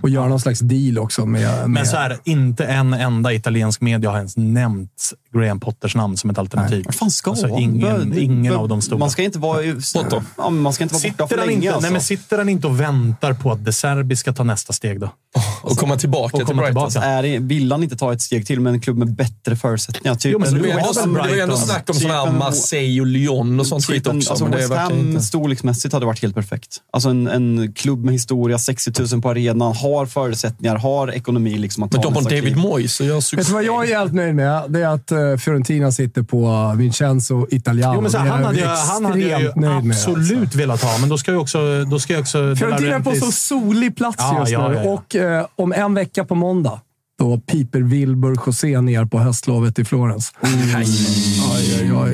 Speaker 6: Och göra någon slags deal också med... med
Speaker 4: Men så här, inte en enda italiensk media har ens nämnt Graham Potters namn som ett alternativ.
Speaker 5: Vad fan ska
Speaker 4: Alltså, ingen, ingen av de stora.
Speaker 5: Man ska inte vara,
Speaker 3: Potter.
Speaker 5: ja, men man ska inte vara borta
Speaker 4: Sitter
Speaker 5: för
Speaker 4: han,
Speaker 5: länge.
Speaker 4: inte,
Speaker 5: alltså.
Speaker 4: nej, men sitter han inte och väntar på att De Serbi ska ta nästa steg då?
Speaker 3: Och komma tillbaka
Speaker 4: Och
Speaker 3: till
Speaker 4: komma
Speaker 3: Brighton.
Speaker 4: tillbaka.
Speaker 5: är vill han inte ta ett steg till med en klubb med bättre förutsättningar? Typ
Speaker 4: Jo, men
Speaker 3: ju
Speaker 4: West Ham,
Speaker 3: det var ju ändå snack om sådana här
Speaker 5: Typ en-
Speaker 3: Marseille och Lyon och sånt skit
Speaker 5: Typ en,
Speaker 3: också.
Speaker 5: alltså West Ham storleksmässigt hade varit helt perfekt. Alltså en, en klubb med historia, 60 000 på arenan, har förutsättningar, har ekonomi liksom att
Speaker 3: Men
Speaker 5: ta
Speaker 3: de har David. Moyes och gör
Speaker 6: Vet
Speaker 3: succé.
Speaker 6: du vad jag är helt nöjd med? Det är att uh, Fiorentina sitter på Vincenzo Italiano.
Speaker 4: Jo, men så han, hade,
Speaker 6: jag
Speaker 4: han hade jag ju
Speaker 6: med,
Speaker 4: absolut
Speaker 6: alltså.
Speaker 4: velat ha, men då ska jag också... Då ska jag också
Speaker 6: Fiorentina är på så solig plats
Speaker 4: Ja,
Speaker 6: just
Speaker 4: ja,
Speaker 6: nu.
Speaker 4: ja, ja.
Speaker 6: Och eh, om en vecka på måndag, då piper Wilbur José ner på höstlovet i Florens.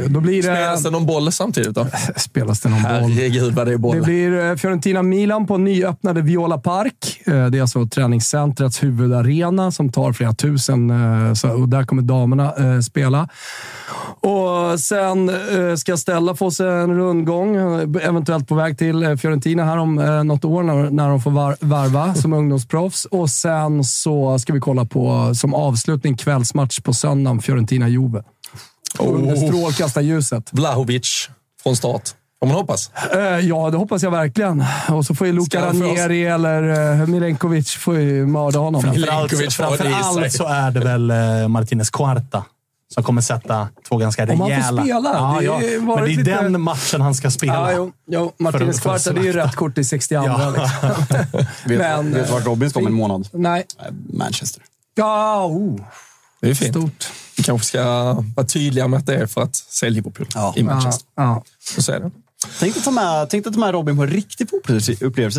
Speaker 6: Då blir det...
Speaker 3: Spelas det någon boll samtidigt då?
Speaker 6: Spelas det någon boll?
Speaker 3: Herregud vad det boll.
Speaker 6: Det blir eh, Fiorentina-Milan på nyöppnade Viola Park. Eh, Det är alltså träningscentrets huvudarena som tar flera tusen. eh, Och där kommer damerna spela. Och sen eh, ska Stella få sig en rundgång, eh, eventuellt på väg till eh, Fiorentina här om eh, något år när, när de får var, varva som ungdomsproffs. Och sen så ska vi kolla på, som avslutning, kvällsmatch på söndagen, Fiorentina-Juve. Under strålkastarljuset.
Speaker 3: Vlahovic från start. Får man hoppas.
Speaker 6: Ja, det hoppas jag verkligen. Och så får ju
Speaker 3: oss-
Speaker 6: Ranieri eller Milenkovic får ju mörda honom.
Speaker 3: Milenkovic får
Speaker 4: Framför allt så är det väl Martinez Cuarta som kommer sätta två ganska
Speaker 6: Om han får
Speaker 4: rejäla...
Speaker 6: spela.
Speaker 4: Ja,
Speaker 6: Det
Speaker 4: ja. Men det är
Speaker 6: lite-
Speaker 4: den matchen han ska spela.
Speaker 6: Ja, jo, jo. Martinez Kvarta, det är ju rätt kort i 62.
Speaker 4: Ja.
Speaker 6: Liksom.
Speaker 5: Vet,
Speaker 6: Men,
Speaker 5: vet du vart Robin ska om en månad?
Speaker 6: Nej.
Speaker 5: Eh, Manchester.
Speaker 6: Ja, oh.
Speaker 3: Det är fint.
Speaker 6: Stort.
Speaker 3: Vi kanske ska vara tydliga med att det är för att se Liverpool
Speaker 5: Ja.
Speaker 3: i Manchester.
Speaker 6: Ja, ja.
Speaker 3: Så är det.
Speaker 5: Tänkte ta med, tänkte ta med Robin på en riktig. Tror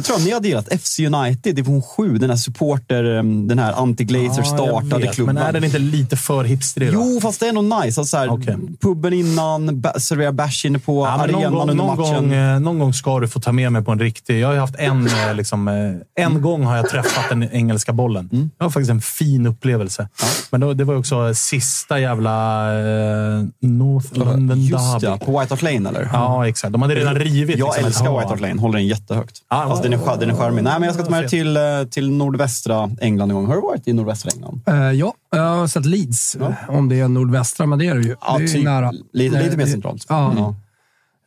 Speaker 5: jag ni hade gillat FC United, division 7. Den här supporter, um, den här anti-glazer
Speaker 4: Ja,
Speaker 5: startade
Speaker 4: vet,
Speaker 5: klubben.
Speaker 4: Men är den inte lite för hipstrig? då?
Speaker 5: Jo, fast det är nog nice. Alltså, så här,
Speaker 4: Okej.
Speaker 5: Puben innan, servera bärs inne på
Speaker 4: Ja,
Speaker 5: arenan
Speaker 4: gång,
Speaker 5: under
Speaker 4: någon,
Speaker 5: matchen.
Speaker 4: gång, eh, någon gång ska du få ta med mig på en riktig... Jag har haft en, eh, liksom, eh, en gång har jag träffat den engelska bollen.
Speaker 5: Mm.
Speaker 4: Det var faktiskt en fin upplevelse. Men då, det var också sista jävla eh, North London
Speaker 5: Just
Speaker 4: Derby.
Speaker 5: ja, på White Hart Lane eller?
Speaker 4: Ja, exakt. De hade redan rivit.
Speaker 5: Jag
Speaker 4: liksom,
Speaker 5: älskar. White Hart Lane. Håller den jättehögt.
Speaker 4: Ja,
Speaker 5: alltså, den, är, den är charmig. Nej, men jag ska ta med dig till, eh, till nordvästra England en gång. Har du varit i nordvästra England?
Speaker 6: Eh, ja, jag har sett Leeds. Om det är nordvästra, men det är det ju.
Speaker 5: Ja,
Speaker 6: det är
Speaker 5: typ.
Speaker 6: nära.
Speaker 5: Lite, lite mer
Speaker 6: Eh,
Speaker 5: centralt.
Speaker 6: Ja.
Speaker 5: Ja.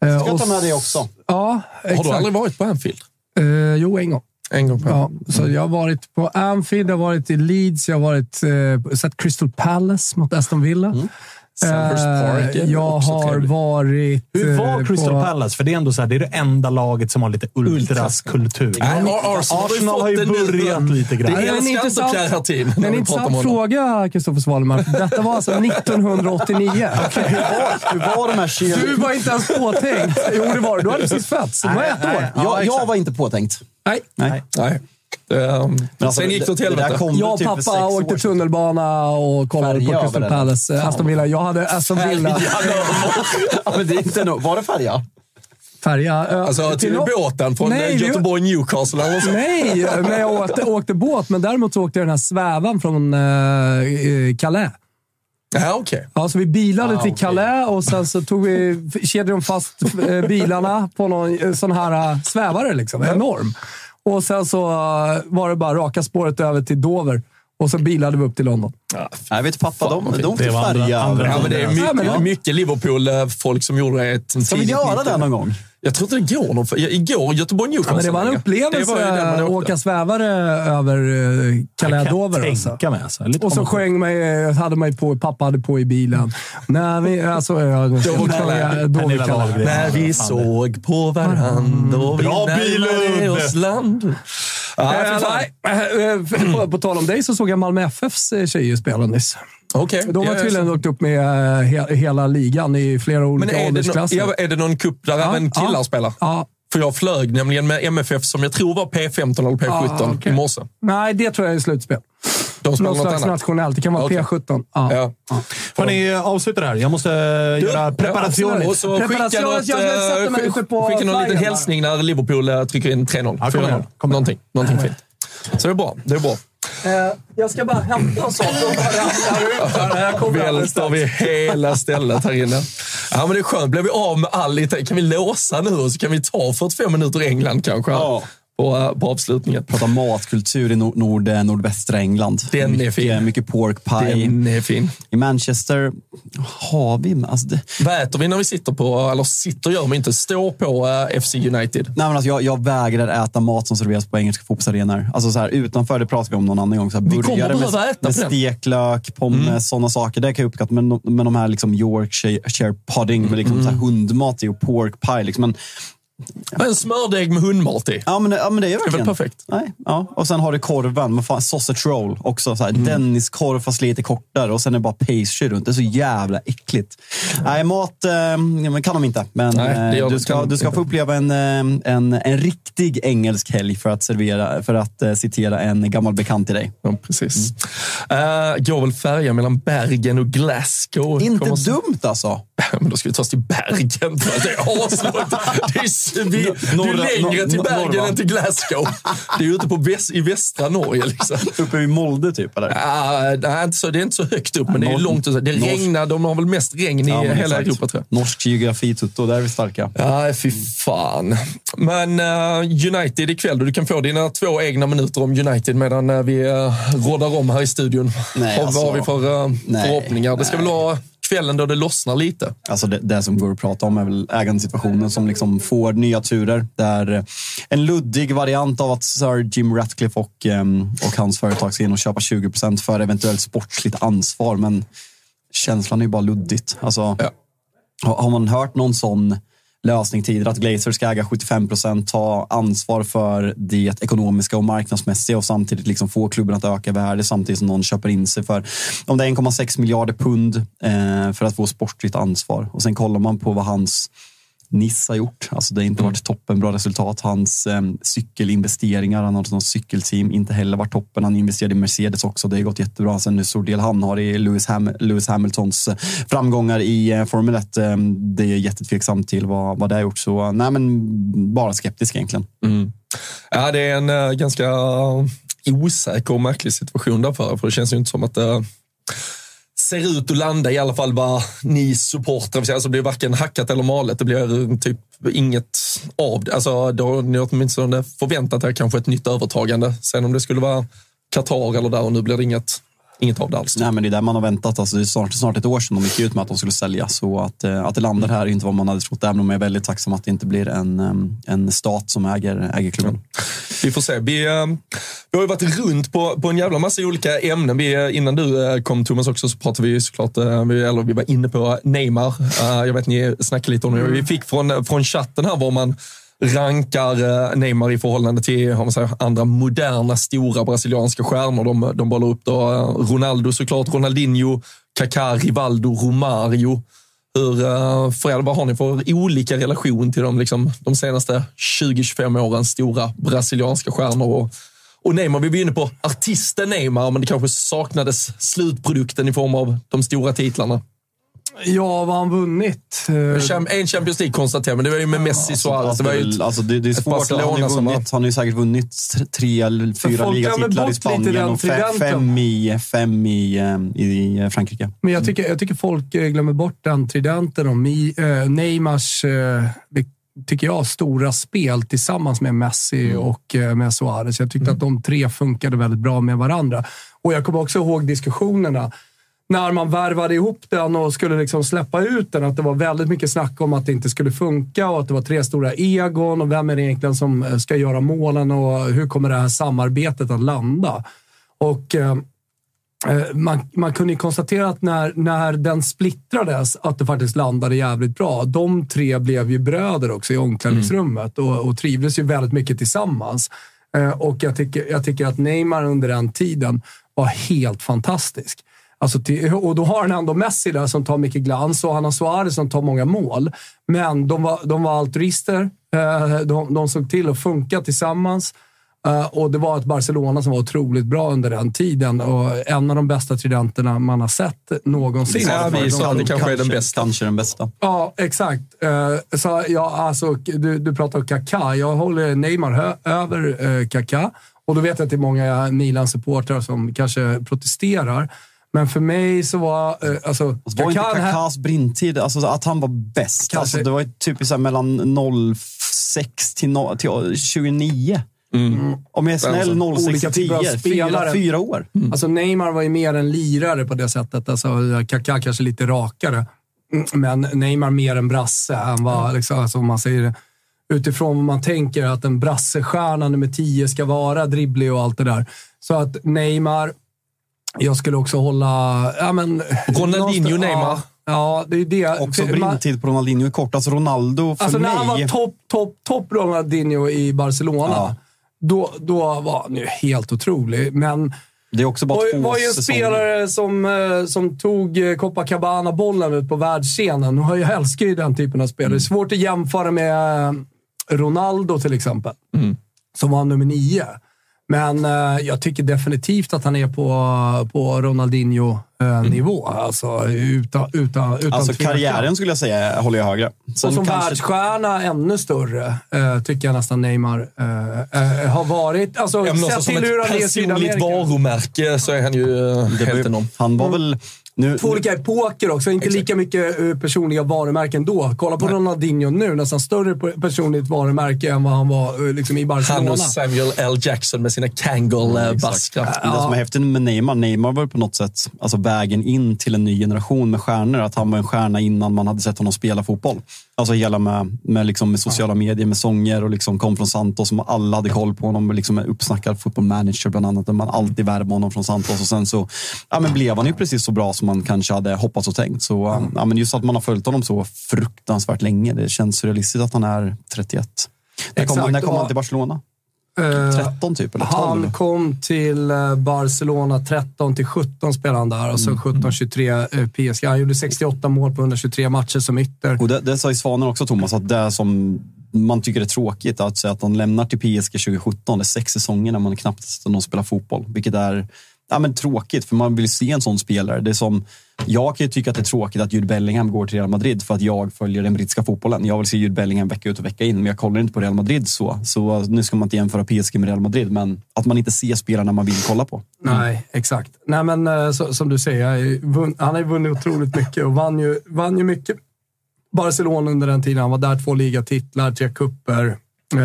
Speaker 6: Eh,
Speaker 5: Ska jag ta med dig också?
Speaker 6: Ja,
Speaker 3: Har
Speaker 6: exakt.
Speaker 3: du aldrig varit på Anfield?
Speaker 6: Eh, jo, en gång.
Speaker 3: En gång på
Speaker 6: Ja, så jag har varit på Anfield, jag har varit i Leeds, jag har varit, eh, sett Crystal Palace mot Aston Villa.
Speaker 3: Selhurst Park
Speaker 6: Eh, jag har varit...
Speaker 4: Hur var
Speaker 6: eh,
Speaker 4: Crystal
Speaker 6: på,
Speaker 4: Palace? För det är ändå så här, det är det enda laget som har lite ultraskultur.
Speaker 3: Ar- Arsenal,
Speaker 4: Arsenal har ju
Speaker 3: det
Speaker 4: börjat lite grann.
Speaker 3: Det
Speaker 6: Ja, det är en intressant-. Det är en intressant fråga, Kristoffer Svalemar. Detta var alltså 1989.
Speaker 5: Hur var de här cheer...
Speaker 6: Du var inte ens påtänkt. Jo, det var du. Du hade precis fötts. Du var ett år.
Speaker 5: jag, jag var inte påtänkt.
Speaker 6: Nej.
Speaker 5: Nej.
Speaker 3: Nej. Um,
Speaker 5: Men alltså,
Speaker 3: sen gick det åt helvete.
Speaker 6: Jag och
Speaker 5: typ
Speaker 6: pappa åkte tunnelbana och kollade på Crystal. Palace. eh, Aston Villa. Jag hade Aston Villa.
Speaker 5: ja, men det är inte no... Var det färja?
Speaker 6: Färja. eh,
Speaker 3: Alltså till
Speaker 6: no-
Speaker 3: båten från
Speaker 6: Nej,
Speaker 3: Göteborg Newcastle.
Speaker 6: Nej, när jag åkte, åkte båt. Men däremot så åkte jag den här svävan från uh, Calais.
Speaker 3: Ja, okej.
Speaker 6: Ja, så vi bilade
Speaker 5: Ah,
Speaker 6: till. Calais och sen så tog vi, kedjade de fast bilarna på någon sån här svävare. Liksom, enorm. Och sen så eh, var det bara raka spåret över till Dover. Och så bilade vi upp till London.
Speaker 5: Nej, vet pappa, de, de
Speaker 4: Det
Speaker 5: fick färja.
Speaker 3: Ja, men det är
Speaker 6: Ja,
Speaker 3: mycket,
Speaker 6: ja.
Speaker 3: mycket Liverpool-folk som gjorde ett
Speaker 5: Ska vi göra
Speaker 3: 90.
Speaker 5: det någon gång?
Speaker 3: Jag tror inte det går någon. för- Igår, Göteborg
Speaker 6: Ja,
Speaker 3: Newcastle.
Speaker 6: men det var en upplevelse
Speaker 3: Det var ju det man
Speaker 6: att åka svävare över uh, Calais
Speaker 4: kan
Speaker 6: Dover.
Speaker 4: jag
Speaker 6: Alltså.
Speaker 4: tänka mig. Alltså.
Speaker 6: Och så sjöng man, hade man på, pappa hade på i bilen. När vi, alltså, ja, jag.
Speaker 3: När vi
Speaker 4: Fan,
Speaker 3: såg på varandra och vi närmade oss land.
Speaker 6: Eh, nej, eh, eh, på, tal om dig så såg jag Malmö FFs tjejer spela nyss.
Speaker 3: Okej.
Speaker 6: De har tydligen åkt upp med he, hela ligan i flera
Speaker 3: Men
Speaker 6: olika
Speaker 3: är det, no,
Speaker 6: åldersklasser.
Speaker 3: är det någon cup där
Speaker 6: Ja,
Speaker 3: även killar
Speaker 6: ja.
Speaker 3: spelar?
Speaker 6: Ja.
Speaker 3: För jag flög nämligen med MFF som jag tror var P15 eller P17
Speaker 6: Ja, okej.
Speaker 3: i morse.
Speaker 6: Nej, det tror jag är slutspel.
Speaker 3: De
Speaker 6: Något slags
Speaker 3: annat.
Speaker 6: nationellt. Det kan vara
Speaker 3: Okej.
Speaker 6: P17. Ja.
Speaker 3: Ja.
Speaker 4: Får ni avsluta det här? Jag måste göra preparation.
Speaker 3: Och så skicka, något, eh,
Speaker 6: på
Speaker 3: skicka någon liten hälsning när Liverpool eh, trycker in 3-0.
Speaker 4: Ja, kom
Speaker 3: 4-0.
Speaker 4: igen, kom igen.
Speaker 3: Någonting, någonting fint. Så det är bra. Det är bra.
Speaker 6: Eh, jag ska bara hämta en sak
Speaker 3: Välter vi hela stället här inne. Ja, men det är skönt. Blir vi av med all. Kan vi låsa nu och så kan vi ta 45 minuter i England kanske?
Speaker 5: Ja.
Speaker 3: På, på avslutningen.
Speaker 5: Prata matkultur i nord, nord, nordvästra England.
Speaker 3: Den är
Speaker 5: mycket,
Speaker 3: fin.
Speaker 5: Mycket pork pie.
Speaker 3: Den är fin.
Speaker 5: I Manchester har vi... Alltså det,
Speaker 3: Vad äter vi när vi sitter på, eller sitter gör vi inte, står på eh, FC United?
Speaker 5: Nej, men alltså jag, jag vägrar äta mat som serveras på engelska fotbollsarenor. Alltså så här, utanför, det pratade vi om någon annan gång. Så här, burgare med,
Speaker 3: äta
Speaker 5: med steklök, pommes, sådana saker. Det kan jag uppskatta. Men, men de här liksom Yorkshire pudding med liksom
Speaker 3: Mm.
Speaker 5: så här hundmat i och pork pie. Liksom. Men,
Speaker 3: En smördeg med hundmat i.
Speaker 5: ja, men, det- ja, men det är
Speaker 3: Det är väl
Speaker 5: verkligen...
Speaker 3: perfekt.
Speaker 5: Nej, ja. Och sen har du korven, men fan, sausage roll också. Så här,
Speaker 3: Mm.
Speaker 5: Denniskorv fast lite kortare och sen är det bara pastry runt. Det är så jävla äckligt. Nej, mat eh, kan de inte. Men
Speaker 3: Nej, det
Speaker 5: eh, du ska, du ska få uppleva en, eh, en, en riktig engelsk helg för att, servera, för att eh, citera en gammal bekant till dig.
Speaker 3: Ja, precis. Uh, går väl färja mellan Bergen och Glasgow.
Speaker 5: Inte dumt alltså.
Speaker 3: Men då ska vi ta oss till Bergen. Det är aslångt. Det är, längre till Bergen än till Glasgow. Det är ute på väst, i västra Norge. Liksom.
Speaker 5: Uppe i Molde typ, eller?
Speaker 3: Ah, nej, inte så, det är inte så högt upp, men det är långt. Det regnar, de har väl mest regn i
Speaker 5: Ja,
Speaker 3: hela
Speaker 5: exakt.
Speaker 3: Europa tror jag.
Speaker 5: Norsk geografi, Tutto, där är vi starka.
Speaker 3: Ja, fy fan. Men eh, United ikväll, då du kan få dina två egna minuter om United medan eh, vi uh, råddar om här i studion.
Speaker 5: Nej,
Speaker 3: Vad
Speaker 5: alltså,
Speaker 3: har vi för eh,
Speaker 5: nej,
Speaker 3: förhoppningar? Det ska
Speaker 5: nej.
Speaker 3: väl vara kvällen då det lossnar lite.
Speaker 5: Alltså det, det som går att prata om är väl ägandesituationen som liksom får nya turer. Där eh, en luddig variant av att Sir Jim Ratcliffe och, ehm, och hans företag ska in och köpa 20 procent för eventuellt sportsligt ansvar. Men känslan är ju bara luddigt. Alltså,
Speaker 3: Ja.
Speaker 5: har, har man hört någon sån lösning tidigare, att Glazer ska äga 75 procent, ta ansvar för det ekonomiska och marknadsmässiga och samtidigt liksom få klubben att öka värde samtidigt som någon köper in sig för om det är 1,6 miljarder pund eh, för att få sportligt ansvar. Och sen kollar man på vad hans Nice har gjort. Alltså det har inte varit toppenbra resultat. Hans eh, cykelinvesteringar, han har sånt cykelteam, inte heller varit toppen. Han investerade i Mercedes också, det har gått jättebra. Sen hur stor del han har i Lewis, Ham Lewis Hamiltons eh, framgångar i eh, Formel 1, eh, det är jättetveksamt till vad, vad det har gjort. Så nej, men bara skeptisk egentligen.
Speaker 3: Mm. Ja, det är en uh, ganska osäker och märklig situation därför, för det känns ju inte som att det ser ut att landa i alla fall vad ni supportrar vill Alltså det blir varken hackat eller malet. Det blir typ inget av det. Alltså, då har ni åtminstone förväntat er kanske ett nytt övertagande. Sen om det skulle vara Qatar eller där och nu blir det inget inget av det alls.
Speaker 5: Nej, men det är där man har väntat. Alltså, det är snart, snart ett år sedan de gick ut med att de skulle sälja. Så att, eh, att det landar här är inte vad man hade trott, även om jag är väldigt tacksam att det inte blir en, eh, en stat som äger, äger klubben.
Speaker 3: Vi får se. Vi, eh, vi har ju varit runt på, på en jävla massa olika ämnen. Vi, innan du kom Thomas också så pratade vi såklart, vi, eller vi var inne på Neymar. Jag vet ni snackade lite om det. Vi fick från, från chatten här var man rankar eh, Neymar i förhållande till man säger, andra moderna stora brasilianska stjärnor. De, de bollar upp då eh, Ronaldo såklart, Ronaldinho, Kaká, Rivaldo, Romario. Hur, eh, för vad har ni för olika relation till de, liksom, de senaste 20-25 årens stora brasilianska stjärnor? Och, och Neymar, vi var inne på artisten Neymar, men det kanske saknades slutprodukten i form av de stora titlarna.
Speaker 6: Ja, vad har han vunnit?
Speaker 3: En Champions League konstaterar men det var ju med Messi
Speaker 5: alltså,
Speaker 3: Suarez. Det, var
Speaker 5: ju alltså, det, det är svårt. Han har, vunnit, han har ju säkert vunnit tre eller fyra ligatitlar i Spanien och fem, i, fem i, eh, i Frankrike.
Speaker 6: Men jag tycker, jag tycker folk eh, glömmer bort den tridenten om Neymars, tycker jag, stora spel tillsammans med Messi mm. och med Suarez. Jag tyckte mm. att de tre funkade väldigt bra med varandra. Och jag kommer också ihåg diskussionerna när man värvade ihop den och skulle liksom släppa ut den, att det var väldigt mycket snack om att det inte skulle funka och att det var tre stora egon och vem är det egentligen som eh, ska göra målen och hur kommer det här samarbetet att landa? Och eh, eh man, man kunde konstatera att när, när den splittrades, att det faktiskt landade jävligt bra. De tre blev ju bröder också i omklädningsrummet mm. och, och trivdes ju väldigt mycket tillsammans. Eh, och jag tycker, jag tycker att Neymar under den tiden var helt fantastisk. Alltså till, och då har han ändå Messi där som tar mycket glans och han har Suarez som tar många mål. Men de var, de var altruister. Eh, de, de såg till att funka tillsammans. Uh, och det var ett Barcelona som var otroligt bra under den tiden och en av de bästa tridenterna man har sett någonsin.
Speaker 3: Ja, vi sa det kanske är den bästa.
Speaker 5: Kanske den bästa.
Speaker 6: Ja, exakt. Uh, så, ja, alltså, du, du pratar om Kaká. Jag håller Neymar över Kaká. Och då vet jag att det är många Milan-supportrar som kanske protesterar. Men för mig så var... Eh, alltså,
Speaker 5: alltså var inte Kakas brintid, alltså att han var bäst? Alltså, det var typ så mellan 06 till, no, till 29. Mm. Om jag är snäll, 06 till 10. Fyra, fyra år.
Speaker 6: Mm. Alltså Neymar var ju mer en lirare på det sättet. Alltså, Kaká kanske lite rakare. Mm, men Neymar mer en brasse. Han var, liksom, alltså, man säger utifrån vad man tänker att en brassestjärna nummer 10 ska vara, dribblig och allt det där. Så att Neymar jag skulle också hålla... Ja, men,
Speaker 3: Ronaldinho, Neymar.
Speaker 6: Ja, det är det.
Speaker 5: Också brintid på Ronaldinho är kort. Alltså Ronaldo för
Speaker 6: alltså
Speaker 5: mig...
Speaker 6: När han var topp, topp, topp Ronaldinho i Barcelona, ja. då, då var han ju helt otrolig. Men
Speaker 5: det är också bara
Speaker 6: två var ju en säsonger. spelare som, eh, som tog eh, Copacabana-bollen ut på världsscenen. Jag älskar ju den typen av spelare. Mm. Det är svårt att jämföra med Ronaldo till exempel, mm. som var nummer nio. Men eh, jag tycker definitivt att han är på, på Ronaldinho-nivå. Eh, mm. Alltså, utan, utan, utan
Speaker 5: alltså karriären skulle jag säga håller jag högre.
Speaker 6: Sen och som kanske... världsstjärna ännu större, eh, tycker jag nästan Neymar eh, eh har varit. Alltså,
Speaker 3: ja, sett till hur han är i Sydamerika. Som ett personligt varumärke så är han ju eh, helt enorm.
Speaker 5: Han var väl
Speaker 6: nu, Två olika epoker också, inte exakt. lika mycket eh, personliga varumärken då. Kolla på Nej. Ronaldinho nu, nästan större personligt varumärke än vad han var eh, liksom, i Barcelona. Han och
Speaker 3: Samuel L. Jackson med sina Kangol-baskar.
Speaker 5: Ja, ja. Det som är häftigt med Neymar, Neymar var på något sätt alltså, vägen in till en ny generation med stjärnor. Att han var en stjärna innan man hade sett honom spela fotboll. Alltså hela med, med, liksom, med sociala medier, med sånger och liksom kom från Santos som alla hade koll på honom. Liksom uppsnackad football manager bland annat. Där man alltid värvade honom från Santos och sen så ja, men blev han ju precis så bra som man kanske hade hoppats och tänkt. Så ja, men just att man har följt honom så fruktansvärt länge. Det känns realistiskt att han är 31. När kommer, när kommer han till Barcelona?
Speaker 6: Eh,
Speaker 5: 13 typ, eller 12?
Speaker 6: Han kom till eh, Barcelona 13 till 17 spelade han där och sen 17-23 eh, PSG. Han gjorde 68 mål på 123 matcher som ytter.
Speaker 5: Och det, det sa ju Svanen också, Thomas, att det som man tycker är tråkigt att säga att han lämnar till PSG 2017. Det är sex säsonger när man knappt någon spela fotboll, vilket är ja, men tråkigt för man vill se en sån spelare. Det är som, jag kan ju tycka att det är tråkigt att Jude Bellingham går till Real Madrid för att jag följer den brittiska fotbollen. Jag vill se Jude Bellingham vecka ut och vecka in, men jag kollar inte på Real Madrid så. Så nu ska man inte jämföra PSG med Real Madrid, men att man inte ser spelarna man vill kolla på.
Speaker 6: Nej, exakt. Nej, men eh, så, som du säger, han har ju vunnit otroligt mycket och vann ju, vann ju mycket. Barcelona under den tiden. Han var där, två ligatitlar, tre kupper,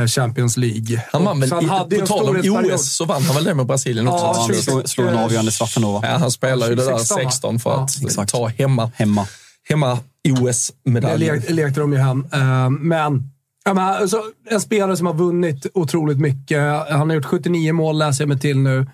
Speaker 6: Champions League.
Speaker 3: Han vann väl,
Speaker 6: Så han
Speaker 3: i-
Speaker 6: hade
Speaker 3: på
Speaker 6: en
Speaker 3: tal om. OS, så vann han väl det med Brasilien också?
Speaker 6: Ja,
Speaker 5: Ja, han
Speaker 6: 20
Speaker 5: slår, slår den avgörande straffen då, va?
Speaker 3: Ja, han spelar ju det där
Speaker 6: 16, va?
Speaker 3: 16 för
Speaker 6: Ja,
Speaker 3: att
Speaker 5: exakt.
Speaker 3: ta hemma,
Speaker 5: Hemma.
Speaker 3: hemma
Speaker 6: Det
Speaker 3: OS-medaljen.
Speaker 6: le- lekte de ju hem. Eh, Men, ja, men alltså, en spelare som har vunnit otroligt mycket. Han har gjort 79 mål, läser jag mig till nu,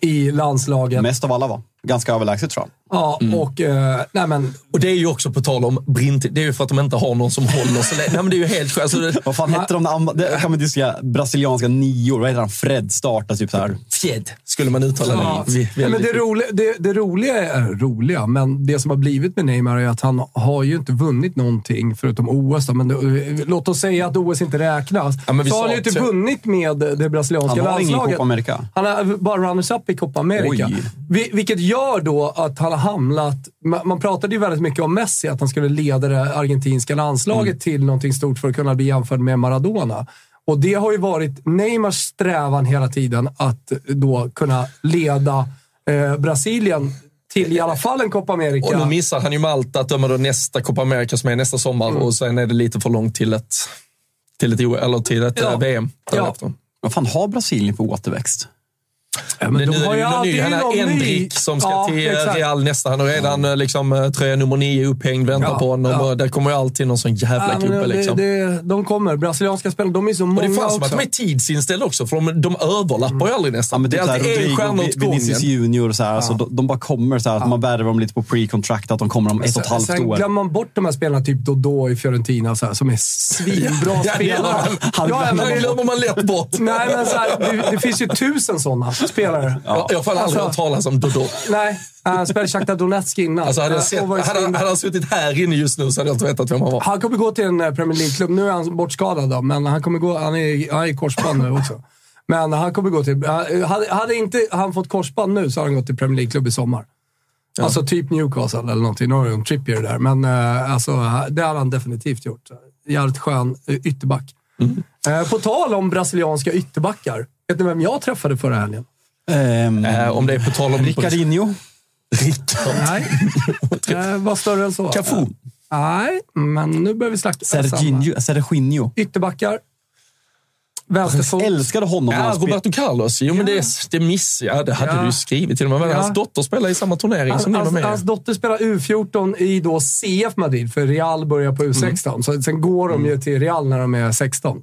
Speaker 6: i landslaget.
Speaker 5: Mest av alla, va? Ganska överlägset tror jag.
Speaker 6: Ja, och... eh, nej, men,
Speaker 3: Och det är ju också på tal om brintid. Det är ju för att de inte har någon som håller så länge. Nej, men det är ju helt. Alltså, det-
Speaker 5: Vad fan hette de? där Det kan man diskutera. Brasilianska nior. Vad heter han? Fred startar typ så här.
Speaker 3: Fjädd skulle man uttala
Speaker 6: Ja,
Speaker 3: det. Vi-
Speaker 6: Ja, men det, roliga, det, det roliga är roliga, men det som har blivit med Neymar är att han har ju inte vunnit någonting förutom OS. Då. Men det, låt oss säga att OS inte räknas.
Speaker 3: Ja, men
Speaker 6: så har han ju inte vunnit med det brasilianska
Speaker 5: Han har ingen
Speaker 6: landslaget.
Speaker 5: Copa America.
Speaker 6: Han har bara runners-up i Copa America.
Speaker 5: Oj.
Speaker 6: Vi, vilket gör då att han har hamnat... Man, man pratade ju väldigt mycket om Messi, att han skulle leda det argentinska landslaget
Speaker 5: Mm.
Speaker 6: till någonting stort för att kunna bli jämförd med Maradona. Och det har ju varit Neymars strävan hela tiden att då kunna leda eh, Brasilien till i alla fall en Copa America.
Speaker 3: Och nu missar han ju Malta att döma då nästa Copa America som är nästa sommar
Speaker 6: Mm.
Speaker 3: och sen är det lite för långt till ett, till ett, eller till ett
Speaker 6: Ja.
Speaker 3: eh, VM
Speaker 6: Ja.
Speaker 5: Vad fan har Brasilien för återväxt?
Speaker 6: Ja,
Speaker 3: Men
Speaker 6: de
Speaker 3: nu
Speaker 6: har
Speaker 3: är
Speaker 6: ju
Speaker 3: det
Speaker 6: alltid
Speaker 3: ny. Han har
Speaker 6: ny-
Speaker 3: Endrik som ska
Speaker 6: Ja,
Speaker 3: till eh,
Speaker 6: exakt.
Speaker 3: Real nästa. Han har redan eh, liksom, eh, tröja nummer nio upphängd, väntar
Speaker 6: Ja,
Speaker 3: på honom.
Speaker 6: ja.
Speaker 3: Och där kommer ju alltid någon sån jävla
Speaker 6: Ja,
Speaker 3: gubbe.
Speaker 6: det,
Speaker 3: Liksom.
Speaker 6: det, de kommer. Brasilianska spelare, de är så
Speaker 3: och
Speaker 6: många
Speaker 3: det är fan som
Speaker 6: också.
Speaker 3: att de är tidsinställda också, för de, de överlappar ju aldrig nästan. det är
Speaker 5: typ så här
Speaker 3: alltid en stjärna åt
Speaker 5: Vi- Vinicius
Speaker 3: gången.
Speaker 5: Junior och så här, alltså, de, de bara kommer så här, att man värvar dem lite på pre-contract, att de kommer om ett och ett halvt
Speaker 6: Sen
Speaker 5: år.
Speaker 6: glömmer man bort de här spelarna, typ Dodo i Fiorentina, så här, som är svinbra
Speaker 3: Ja, det
Speaker 6: spelare.
Speaker 5: Han
Speaker 6: Ja,
Speaker 3: Det glömmer man lätt bort.
Speaker 6: nej, men så här, det, det finns ju tusen sådana spelare.
Speaker 3: Jag, jag har aldrig hört
Speaker 6: Alltså,
Speaker 3: talas om Dodo.
Speaker 6: Nej, han spelade Shakhtar Donetsk innan.
Speaker 3: Alltså hade, jag sett, hade, hade han suttit här inne just nu så hade jag inte vetat vem han var.
Speaker 6: Han kommer gå till en eh, Premier League-klubb. Nu är han bortskadad, då, men han kommer gå... Han är, han är i korsband nu också. Men han kommer gå till... Hade, hade inte han fått korsband nu så hade han gått till Premier League-klubb i sommar. Alltså typ Newcastle eller någonting. Nu har en Trippier där, men eh, alltså, det hade han definitivt gjort. Jävligt skön eh, ytterback. Eh, på tal om brasilianska ytterbackar. Vet ni vem jag träffade förra helgen?
Speaker 5: Ehm,
Speaker 3: Eh, om det är på tal om...
Speaker 5: Ricardinho.
Speaker 6: Nej. eh, var större än så.
Speaker 3: Cafu.
Speaker 6: Nej, men nu börjar vi snacka.
Speaker 5: Serginho. Serginho.
Speaker 6: Ytterbackar. Vänsterfot.
Speaker 5: Älskade honom
Speaker 3: Ja,
Speaker 5: han.
Speaker 3: Roberto Carlos. Jo, men det, det miss, ja, det hade
Speaker 6: Ja.
Speaker 3: du ju skrivit till och med.
Speaker 6: Ja.
Speaker 3: Hans dotter spelar i samma turnering som ni var med
Speaker 6: hans dotter spelar U14 i då CF Madrid, för Real börjar på U16. Så sen går de ju till Real när de är 16.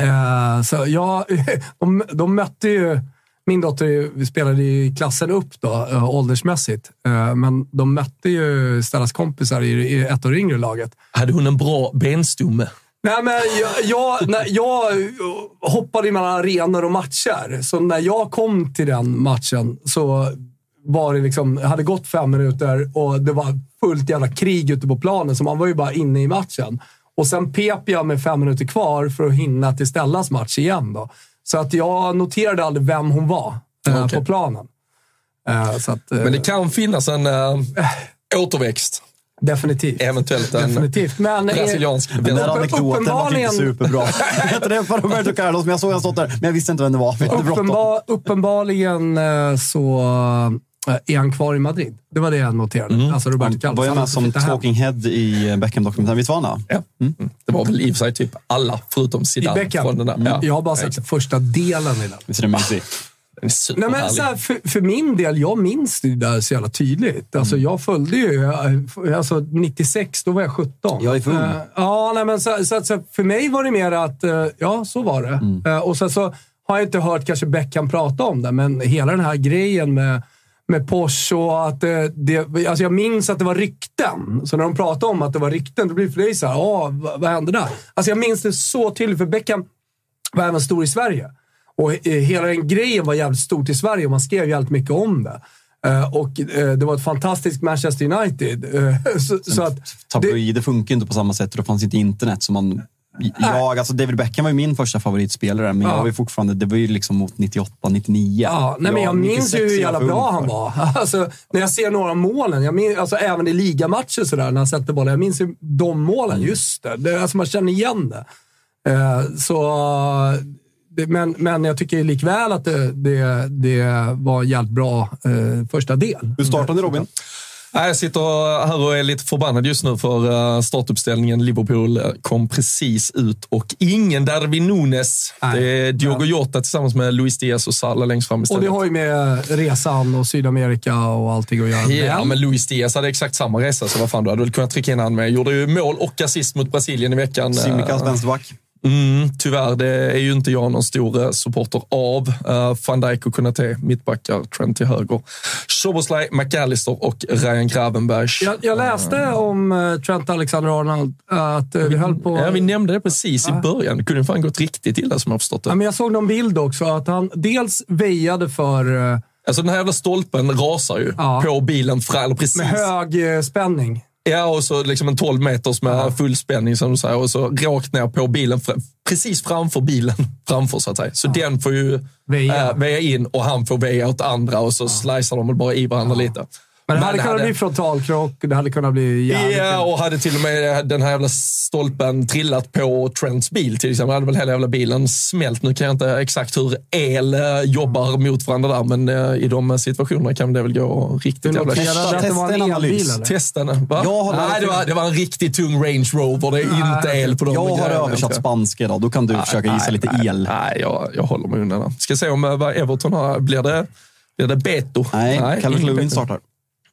Speaker 6: Eh, så ja, de, de mötte ju... Min dotter spelade i klassen upp då, eh, åldersmässigt. Eh, men de mötte ju Stellas kompisar i, i ett år yngre laget.
Speaker 3: Hade hon en bra benstomme?
Speaker 6: Nej, men jag, jag, när jag hoppade mellan arenor och matcher, så när jag kom till den matchen så var det liksom, hade gått fem minuter och det var fullt jävla krig ute på planen, så man var ju bara inne i matchen. Och sen pep jag med fem minuter kvar för att hinna till Stellas match igen. Då. Så att jag noterade aldrig vem hon var eh,
Speaker 3: Okej.
Speaker 6: på planen. Eh, så att, eh,
Speaker 3: Men det kan finnas en äh, återväxt.
Speaker 6: definitivt.
Speaker 3: Eventuellt en
Speaker 6: Definitivt. Men,
Speaker 3: brasiliansk.
Speaker 5: Den där anekdoten var inte superbra. Jag för Roberto Carlos, men jag såg han stått där. Men jag visste inte vem det var.
Speaker 6: Uppenbar, uppenbarligen så är han kvar i Madrid. Det var det jag noterade. Alltså Roberto Carlos.
Speaker 5: var
Speaker 6: Han
Speaker 5: med som
Speaker 6: hem.
Speaker 5: talking head i Beckham-dokumentären. Visst var han?
Speaker 3: Ja. Mm. Det var väl i och för sig typ alla, förutom
Speaker 6: I
Speaker 3: Zidane.
Speaker 6: Beckham.
Speaker 3: Från där. Ja.
Speaker 6: Jag har bara sett första delen i den.
Speaker 5: Visst är mysig?
Speaker 3: Den är
Speaker 6: Nej, men så här, för, för min del, jag minns det där så jävla tydligt. Alltså, Jag följde ju, eh, alltså 96, då var jag 17.
Speaker 5: Jag är för ung.
Speaker 6: Eh, ja, nej, men så, så, så, för mig var det mer att, eh, ja, så var det. Eh, och sen så har jag inte hört kanske Beckham prata om det, men hela den här grejen med med Porsche och att det, det, alltså jag minns att det var rykten. Så när de pratade om att det var rykten, då blir det för dig såhär, vad, vad hände där? Alltså jag minns det så tydligt, för Beckham var även stor i Sverige. Och eh, hela den grejen var jävligt stort i Sverige och man skrev jävligt mycket om det. Eh, och eh, det var ett fantastiskt Manchester United. Eh, så, så att
Speaker 5: Tabloider funkar inte på samma sätt och det fanns inte internet. Så man, jag, alltså David Beckham var ju min första favoritspelare, men
Speaker 6: Ja.
Speaker 5: jag var ju fortfarande, det var ju liksom mot 98, 99.
Speaker 6: Ja, nej, men jag minns ju hur
Speaker 5: 96 är jag
Speaker 6: jävla bra han var. Alltså, när jag ser några av målen, jag minns, alltså, även i ligamatcher sådär, när han sätter bollen. Jag minns ju de målen,
Speaker 5: Mm.
Speaker 6: just det. det alltså, man känner igen det. Eh, så, det men, men jag tycker likväl att det, det, det var jävligt bra eh, första del.
Speaker 5: Hur startade Robin?
Speaker 3: Jag sitter här och är lite förbannad just nu för eh, startuppställningen. Liverpool eh, kom precis ut och ingen Darwin Nunes.
Speaker 6: Nej.
Speaker 3: Det är Diogo Jota tillsammans med Luis Diaz och Salah längst fram
Speaker 6: Och
Speaker 3: istället.
Speaker 6: det har ju med resan och Sydamerika och allting att göra.
Speaker 3: Ja, men Luis Diaz hade exakt samma resa, så vad fan, du hade väl kunnat trycka in han med. Gjorde ju mål och assist mot Brasilien i veckan.
Speaker 5: Simicas
Speaker 3: Eh,
Speaker 5: vänsterback.
Speaker 3: Mm, tyvärr, det är ju inte jag någon stor eh, supporter av. Uh, Van Dijk och Konate, mittbackar, Trent till höger. Soboslaj, McAllister och Ryan Gravenberg.
Speaker 6: jag, jag läste om eh, Trent Alexander-Arnold att eh, vi höll på...
Speaker 3: Ja, vi nämnde det precis i
Speaker 6: Ja.
Speaker 3: början. Det kunde fan gått riktigt illa som jag förstått
Speaker 6: Ja,
Speaker 3: det.
Speaker 6: men jag såg någon bild också, att han dels väjade för...
Speaker 3: Alltså den här jävla stolpen rasar ju
Speaker 6: Ja.
Speaker 3: på bilen, eller precis.
Speaker 6: med hög spänning.
Speaker 3: Ja, och så liksom en 12 meters med full spänning som du säger och så rakt ner på bilen, precis framför bilen. Framför så att säga. Så den får ju
Speaker 6: Väja.
Speaker 3: äh, väja in och han får väja åt andra och så slicear de bara i varandra lite.
Speaker 6: Men det hade kunnat bli frontalkrock, det hade kunnat bli jävligt...
Speaker 3: Ja, och hade till och med den här jävla stolpen trillat på Trents bil till exempel, hade väl hela jävla bilen smält. Nu kan jag inte exakt hur el eh, jobbar mot varandra där, men eh, i de situationerna kan det väl gå riktigt jävla
Speaker 5: Testa
Speaker 6: en
Speaker 5: analys.
Speaker 3: Testa den. Va? Nej, det var, det var en riktigt tung Range Rover. Det är inte el på dem.
Speaker 5: Jag har översatt spanska idag. Då kan du försöka gissa
Speaker 3: Nej,
Speaker 5: lite
Speaker 3: nej,
Speaker 5: el.
Speaker 3: Nej, jag, jag håller mig undan. där. Ska se om eh, vad Everton har. Blir det, blir det Beto?
Speaker 5: Nej, Calvert
Speaker 3: ingen
Speaker 5: Lewin startar.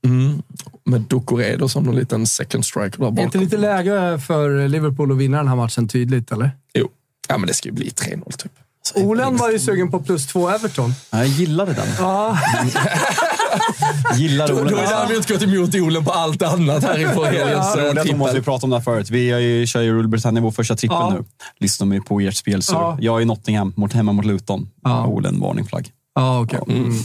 Speaker 3: Mm. Med Ducoredo som någon liten second striker där
Speaker 6: Är
Speaker 3: bakom.
Speaker 6: inte lite läge för Liverpool att vinna den här matchen tydligt, eller?
Speaker 3: Jo. Ja, men det ska ju bli 3-0 typ.
Speaker 6: Olen var ju sugen på plus två Everton.
Speaker 5: Ja, Jag gillade den.
Speaker 6: Ja,
Speaker 5: Gillar
Speaker 3: Då,
Speaker 5: Olen.
Speaker 3: då är det här vi inte gått emot Olen på allt annat här inför helgens
Speaker 5: Ja, det måste vi prata om det här förut. Vi ju, kör ju Rule Britannia vår första trippel
Speaker 6: Ja.
Speaker 5: nu. Lyssnar vi på ert spelsur.
Speaker 6: Ja.
Speaker 5: Jag är i Nottingham, mot, hemma mot Luton.
Speaker 6: Ja.
Speaker 5: Olen, varningsflagg.
Speaker 6: ja okej. Mm.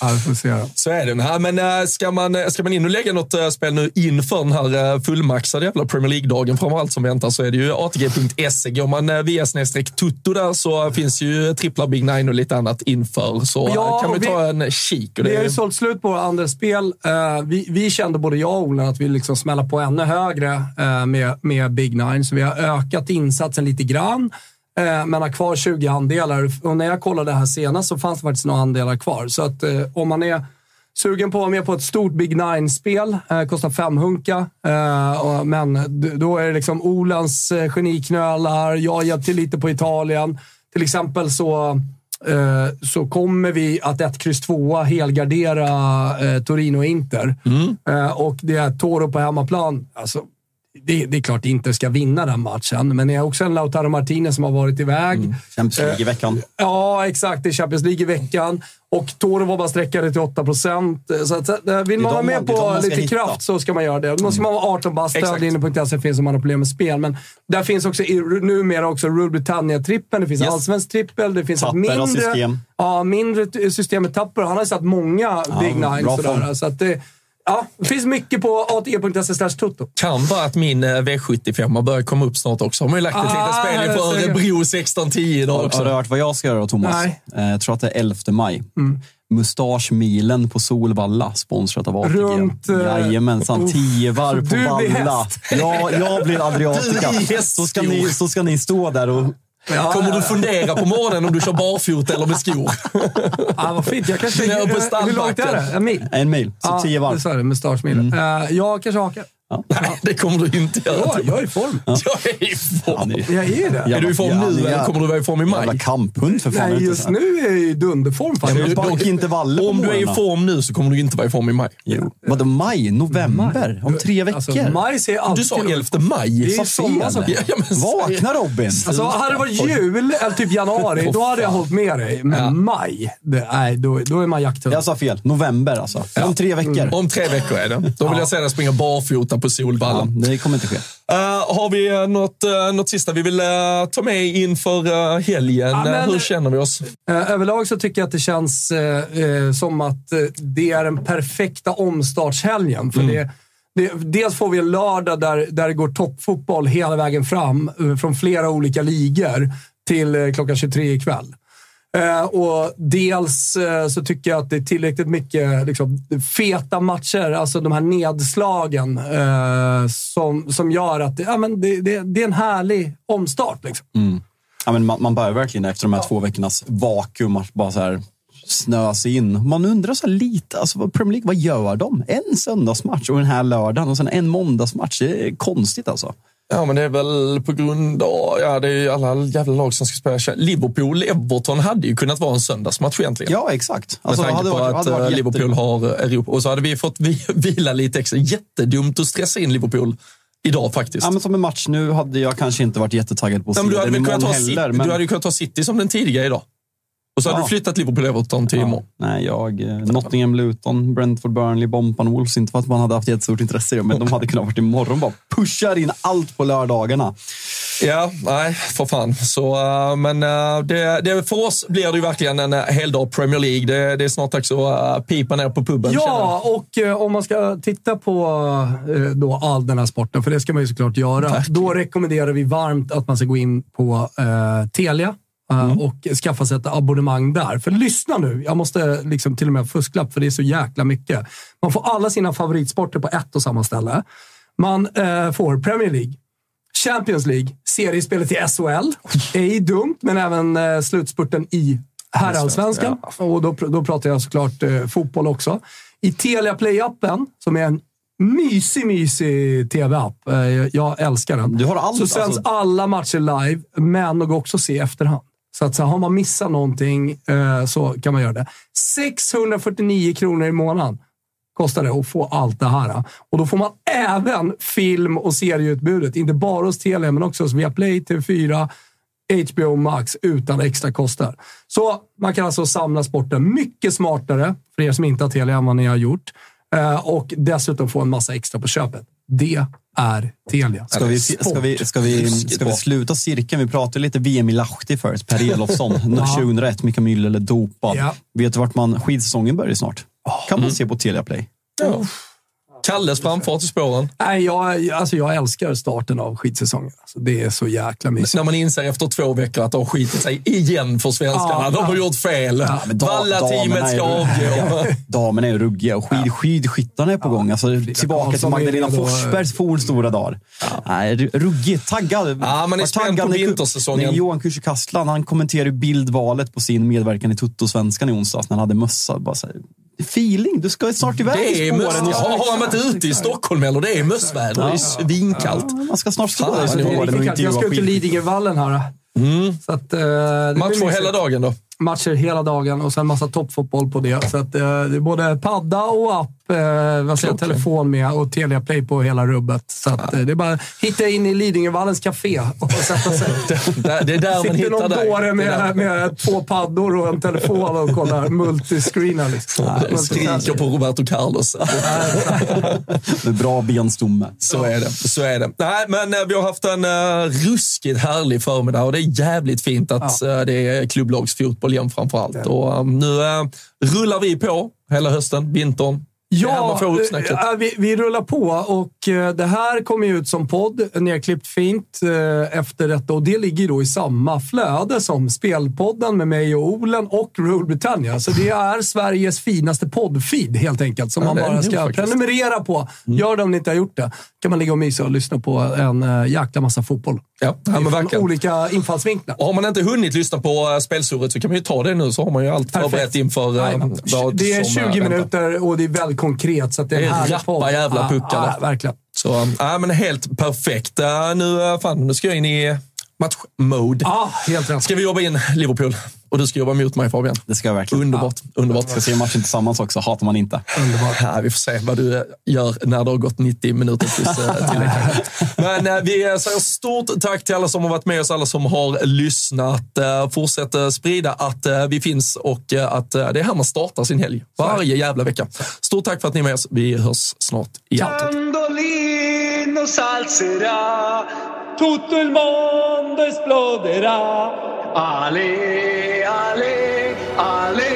Speaker 6: Ja, vi får se.
Speaker 3: Så är det. Nej, men äh, ska man, eh, ska man in och lägga något äh, spel nu inför den här fullmaxade jävla Premier League-dagen framförallt som väntar så är det ju ATG.se. Går man via snedstreck tutto där så finns ju tripplar Big Nine och lite annat inför. Så
Speaker 6: Ja,
Speaker 3: kan
Speaker 6: vi-
Speaker 3: ta en kik. Och det
Speaker 6: Vi har ju
Speaker 3: är,
Speaker 6: sålt slut på våra andra spel. Eh, vi, vi kände, både jag och Olen, att vi liksom smäller på ännu högre eh, med, med Big Nine. Så vi har ökat insatsen lite grann, eh, men har kvar 20 andelar. Och när jag kollade det här senast så fanns det faktiskt några andelar kvar. Så att eh, om man är sugen på att vara med på ett stort Big Nine-spel, eh, kostar fem hunka. Eh, men då är det liksom Olens eh, geniknölar, jag har hjälpt till lite på Italien. Till exempel så eh, så kommer vi att 1, X 2 helgardera eh, Torino och Inter. Eh, och det är Toro på hemmaplan. Alltså, det, det är klart Inter ska vinna den matchen, men det är också en Lautaro Martinez som har varit iväg.
Speaker 5: Champions League i veckan.
Speaker 6: Ja, exakt. Det är Champions League i veckan. Och Toro var bara sträckade till 8 procent. Så att, eh, vill man vara med på lite
Speaker 5: hitta.
Speaker 6: kraft så ska man göra det. Då ska man vara 18 bast. Stödlinjen.se finns om man har problem med spel. Men där finns också numera också Rule Britannia-trippeln. Det finns
Speaker 5: Yes.
Speaker 6: allsvensk trippel. Det finns
Speaker 5: Tapper
Speaker 6: ett mindre...
Speaker 5: system.
Speaker 6: Ja, mindre system med Tapper. Han har ju satt många Big Nine.
Speaker 5: bra
Speaker 6: Sådär.
Speaker 5: form.
Speaker 6: Så att det, ja, det finns mycket på ate.se slash toto.
Speaker 3: kan vara att min eh, V75 börjar komma upp snart också. Har man ju lagt ett
Speaker 6: Ah,
Speaker 3: litet spel
Speaker 6: säkert.
Speaker 3: Örebro 16-10 idag
Speaker 5: Har, har
Speaker 3: också.
Speaker 5: du hört vad jag ska göra då, Thomas?
Speaker 6: Nej.
Speaker 5: Eh, Jag tror att det är 11 maj.
Speaker 6: Mm.
Speaker 5: Mustaschmilen på Solvalla, sponsrat av ATG.
Speaker 6: Runt, eh,
Speaker 5: Jajamensan,
Speaker 6: uff.
Speaker 5: tio varv på Valla. Ja, jag blir Adriatica.
Speaker 3: Du blir
Speaker 5: Så ska, ni, så ska ni stå där och...
Speaker 3: Kommer du fundera på morgonen om du kör barfota eller med skor?
Speaker 6: Ah, vad fint. Jag kanske... Hur långt är det? En mil?
Speaker 5: En mil, så
Speaker 6: Ja,
Speaker 5: tio
Speaker 6: det
Speaker 5: varv.
Speaker 6: sa du. Mustaschmilen. Uh, jag kanske hakar.
Speaker 3: Nej, det kommer du inte göra.
Speaker 6: Ja, jag är i form.
Speaker 3: Jag är i form.
Speaker 6: Jag är det.
Speaker 3: Är du i form nu eller kommer du vara i form i maj?
Speaker 5: Jävla kamphund för fan.
Speaker 6: Nej, just nu är jag i dunderform
Speaker 5: Jag
Speaker 6: faktiskt.
Speaker 5: vill bara intervaller
Speaker 3: Om du är i form nu så kommer du inte vara i form i maj.
Speaker 5: Jo. Vadå maj? November? Om tre veckor?
Speaker 6: Alltså, maj ser alltid...
Speaker 3: Du sa 11 maj.
Speaker 6: Det är sommar som...
Speaker 3: Ja, ja, men-
Speaker 5: Vakna Robin!
Speaker 6: Alltså, hade det varit jul, eller typ januari, då hade jag hållit med dig. Men maj, det, nej, då, då är man jakthund.
Speaker 5: Jag sa fel. November alltså. Om tre veckor.
Speaker 3: Om tre veckor är det. Då vill jag dig springa barfota borta på Solvalla.
Speaker 5: Ja, det kommer inte ske.
Speaker 3: Uh, har vi något, uh, något sista vi vill uh, ta med inför uh, helgen?
Speaker 6: Ja, men-
Speaker 3: Hur känner vi oss?
Speaker 6: Överlag så tycker jag att det känns som att det är den perfekta omstartshelgen. För det, det, dels får vi en lördag där, där det går toppfotboll hela vägen fram från flera olika ligor till klockan 23 ikväll. Eh, och dels eh, så tycker jag att det är tillräckligt mycket liksom, feta matcher, alltså de här nedslagen, eh, som, som gör att det, ja, men det, det, det är en härlig omstart. Liksom.
Speaker 5: Ja, men man, man börjar verkligen efter de här två veckornas vakuum att bara så här snöa sig in. Man undrar så här lite, alltså Premier League, vad gör de? En söndagsmatch och den här lördagen och sen en måndagsmatch. Det är konstigt alltså.
Speaker 3: Ja, men det är väl på grund av... Ja, det är ju alla jävla lag som ska spela. Liverpool-Everton hade ju kunnat vara en söndagsmatch egentligen.
Speaker 5: Ja, exakt.
Speaker 3: Med
Speaker 5: Alltså,
Speaker 3: tanke
Speaker 5: hade
Speaker 3: på
Speaker 5: varit-
Speaker 3: att
Speaker 5: varit
Speaker 3: eh,
Speaker 5: jätte-
Speaker 3: Liverpool har Europa. Och så hade vi fått vi- vila lite extra. Jättedumt att stressa in Liverpool idag faktiskt.
Speaker 5: Ja, men som en match nu hade jag kanske inte varit jättetaggad på att se
Speaker 3: men du, hade
Speaker 5: den imorgon heller. Men...
Speaker 3: du hade ju kunnat ta City som den tidigare idag. Och så hade
Speaker 5: Ja.
Speaker 3: du flyttat Liverpool-Everton till imorgon.
Speaker 5: Nej, jag, eh, Nottingham, Luton, Brentford, Burnley, Bompan, Wolves. Inte för att man hade haft jättestort intresse i men de hade kunnat varit imorgon. Bara pushar in allt på lördagarna.
Speaker 3: Ja, nej, för fan. Så, eh, men eh, det, det, för oss blir det ju verkligen en uh, heldag Premier League. Det, det är snart dags att pipa ner på puben.
Speaker 6: Ja, och om man ska titta på då all den här sporten, för det ska man ju såklart göra, då rekommenderar vi varmt att man ska gå in på eh, Telia eh, och skaffa sig ett abonnemang där. För lyssna nu, jag måste liksom till och med fusklapp för det är så jäkla mycket. Man får alla sina favoritsporter på ett och samma ställe. Man eh, får Premier League, Champions League, seriespelet i SHL. Ej dumt, men även eh, slutspurten i herrallsvenskan. Och då, då pratar jag såklart eh, fotboll också. I Telia Play-appen, som är en mysig, mysig tv-app. Eh, jag, älskar den.
Speaker 5: Du har allt,
Speaker 6: så sänds
Speaker 5: alltså.
Speaker 6: alla matcher live, men går också se efterhand. Så att så har man missat någonting eh, så kan man göra det. 649 kronor i månaden kostar det att få allt det här. Och då får man även film och serieutbudet. Inte bara hos Telia, men också hos Viaplay, TV4, HBO Max utan extra kostar. Så man kan alltså samla sporten mycket smartare, för er som inte har Telia, än vad ni har gjort. Eh, och dessutom få en massa extra på köpet. Det är Telia.
Speaker 5: Ska vi, ska, vi, ska, vi, ska vi sluta cirkeln? Vi pratade lite VM i Lahti förut. Per Elofsson, 2001. Mika Myllylä dopad.
Speaker 6: Ja.
Speaker 5: Vet du vart man... Skidsäsongen börjar snart. Kan man se på Telia Play.
Speaker 3: Ja. Kalles framfart i spåren.
Speaker 6: Nej, jag, alltså jag älskar starten av skidsäsongen. Alltså det är så jäkla mysigt.
Speaker 3: När man inser efter två veckor att det har skitit sig igen för svenskarna.
Speaker 6: Ja,
Speaker 3: De har
Speaker 6: ja.
Speaker 3: gjort fel.
Speaker 5: da-
Speaker 3: Valla-teamet ska
Speaker 5: är-
Speaker 3: avgå.
Speaker 5: Damerna är ruggiga och skid, skidskyttarna är på gång. Alltså, tillbaka till Magdalena. Forsbergs fornstora dagar. Nej, ru- ruggigt. Taggad.
Speaker 3: Ja, man är spänd på vintersäsongen.
Speaker 5: när Johan Kücükaslan, han kommenterar ju bildvalet på sin medverkan i Toto-svenskan i onsdags när han hade mössa. Bara så här, feeling, du ska snart iväg
Speaker 3: Det är
Speaker 5: i spåren. och-
Speaker 3: Har har han varit ute i Stockholm eller? Det är mössväder. Det är svinkallt.
Speaker 5: Ja, man ska snart stå i spåren och.
Speaker 6: Jag ska ut till. Lidingövallen här. Så att, det blir
Speaker 3: Matcher
Speaker 6: mysigt.
Speaker 3: hela dagen då.
Speaker 6: Matcher hela dagen och sen massa toppfotboll på det. Så att, eh, det är både padda och app, eh, vad säger jag, telefon med och Telia Play på hela rubbet. Så att, eh, det är bara att hitta in i Lidingövallens café och sätta sig.
Speaker 3: Det det är där man
Speaker 6: Sitter
Speaker 3: hittar
Speaker 6: någon
Speaker 3: dig.
Speaker 6: dåre med, med två paddor och en telefon och kollar multiscreenar. Liksom.
Speaker 3: Skriker på Roberto Carlos.
Speaker 5: Med bra benstomme.
Speaker 3: Så är det. Så är det. Nej, men eh, vi har haft en uh, ruskigt härlig förmiddag och det är jävligt fint att eh, det är klubblagsfotboll igen framför allt. Och, eh, nu eh, rullar vi på hela hösten, vintern.
Speaker 6: Eh, vi, vi rullar på och eh, det här kommer ut som podd, nerklippt fint eh, efter detta. Och det ligger då i samma flöde som Spelpodden med mig och Olen och Rule Britannia. Så det är Sveriges finaste poddfeed helt enkelt, som
Speaker 3: Ja,
Speaker 6: man bara ska
Speaker 3: faktiskt.
Speaker 6: prenumerera på. Gör det om ni inte har gjort det. kan man ligga och mysa och lyssna på en jäkla massa fotboll.
Speaker 3: Ja, ja, men verkligen.
Speaker 6: olika infallsvinklar.
Speaker 3: Och har man inte hunnit lyssna på spelsurret så kan man ju ta det nu så har man ju allt förberett inför vad
Speaker 6: det är
Speaker 3: som,
Speaker 6: 20
Speaker 3: eh, väntar.
Speaker 6: minuter och det är väldigt konkret. Så att det är, en
Speaker 3: rappa jävla puckar
Speaker 6: ja,
Speaker 3: där.
Speaker 6: verkligen.
Speaker 3: Så, ja, men helt perfekt. Uh, nu, fan, nu ska jag in i matchmode.
Speaker 6: Ja, helt rätt.
Speaker 3: Ska vi jobba in Liverpool? Och du ska jobba mot mig Fabian.
Speaker 5: Det ska jag verkligen.
Speaker 3: Underbart. Underbart.
Speaker 5: Ska se matchen tillsammans också, hatar man inte.
Speaker 3: Ja, vi får se vad du gör när det har gått 90 minuter plus eh, tillägg. Men eh, vi säger stort tack till alla som har varit med oss, alla som har lyssnat. Eh, Fortsätt eh, sprida att eh, vi finns och eh, att eh, det är här man startar sin helg. Varje jävla vecka. Stort tack för att ni är med oss. Vi hörs snart igen.
Speaker 2: Tutto il mondo esploderà. Ale, ale, ale,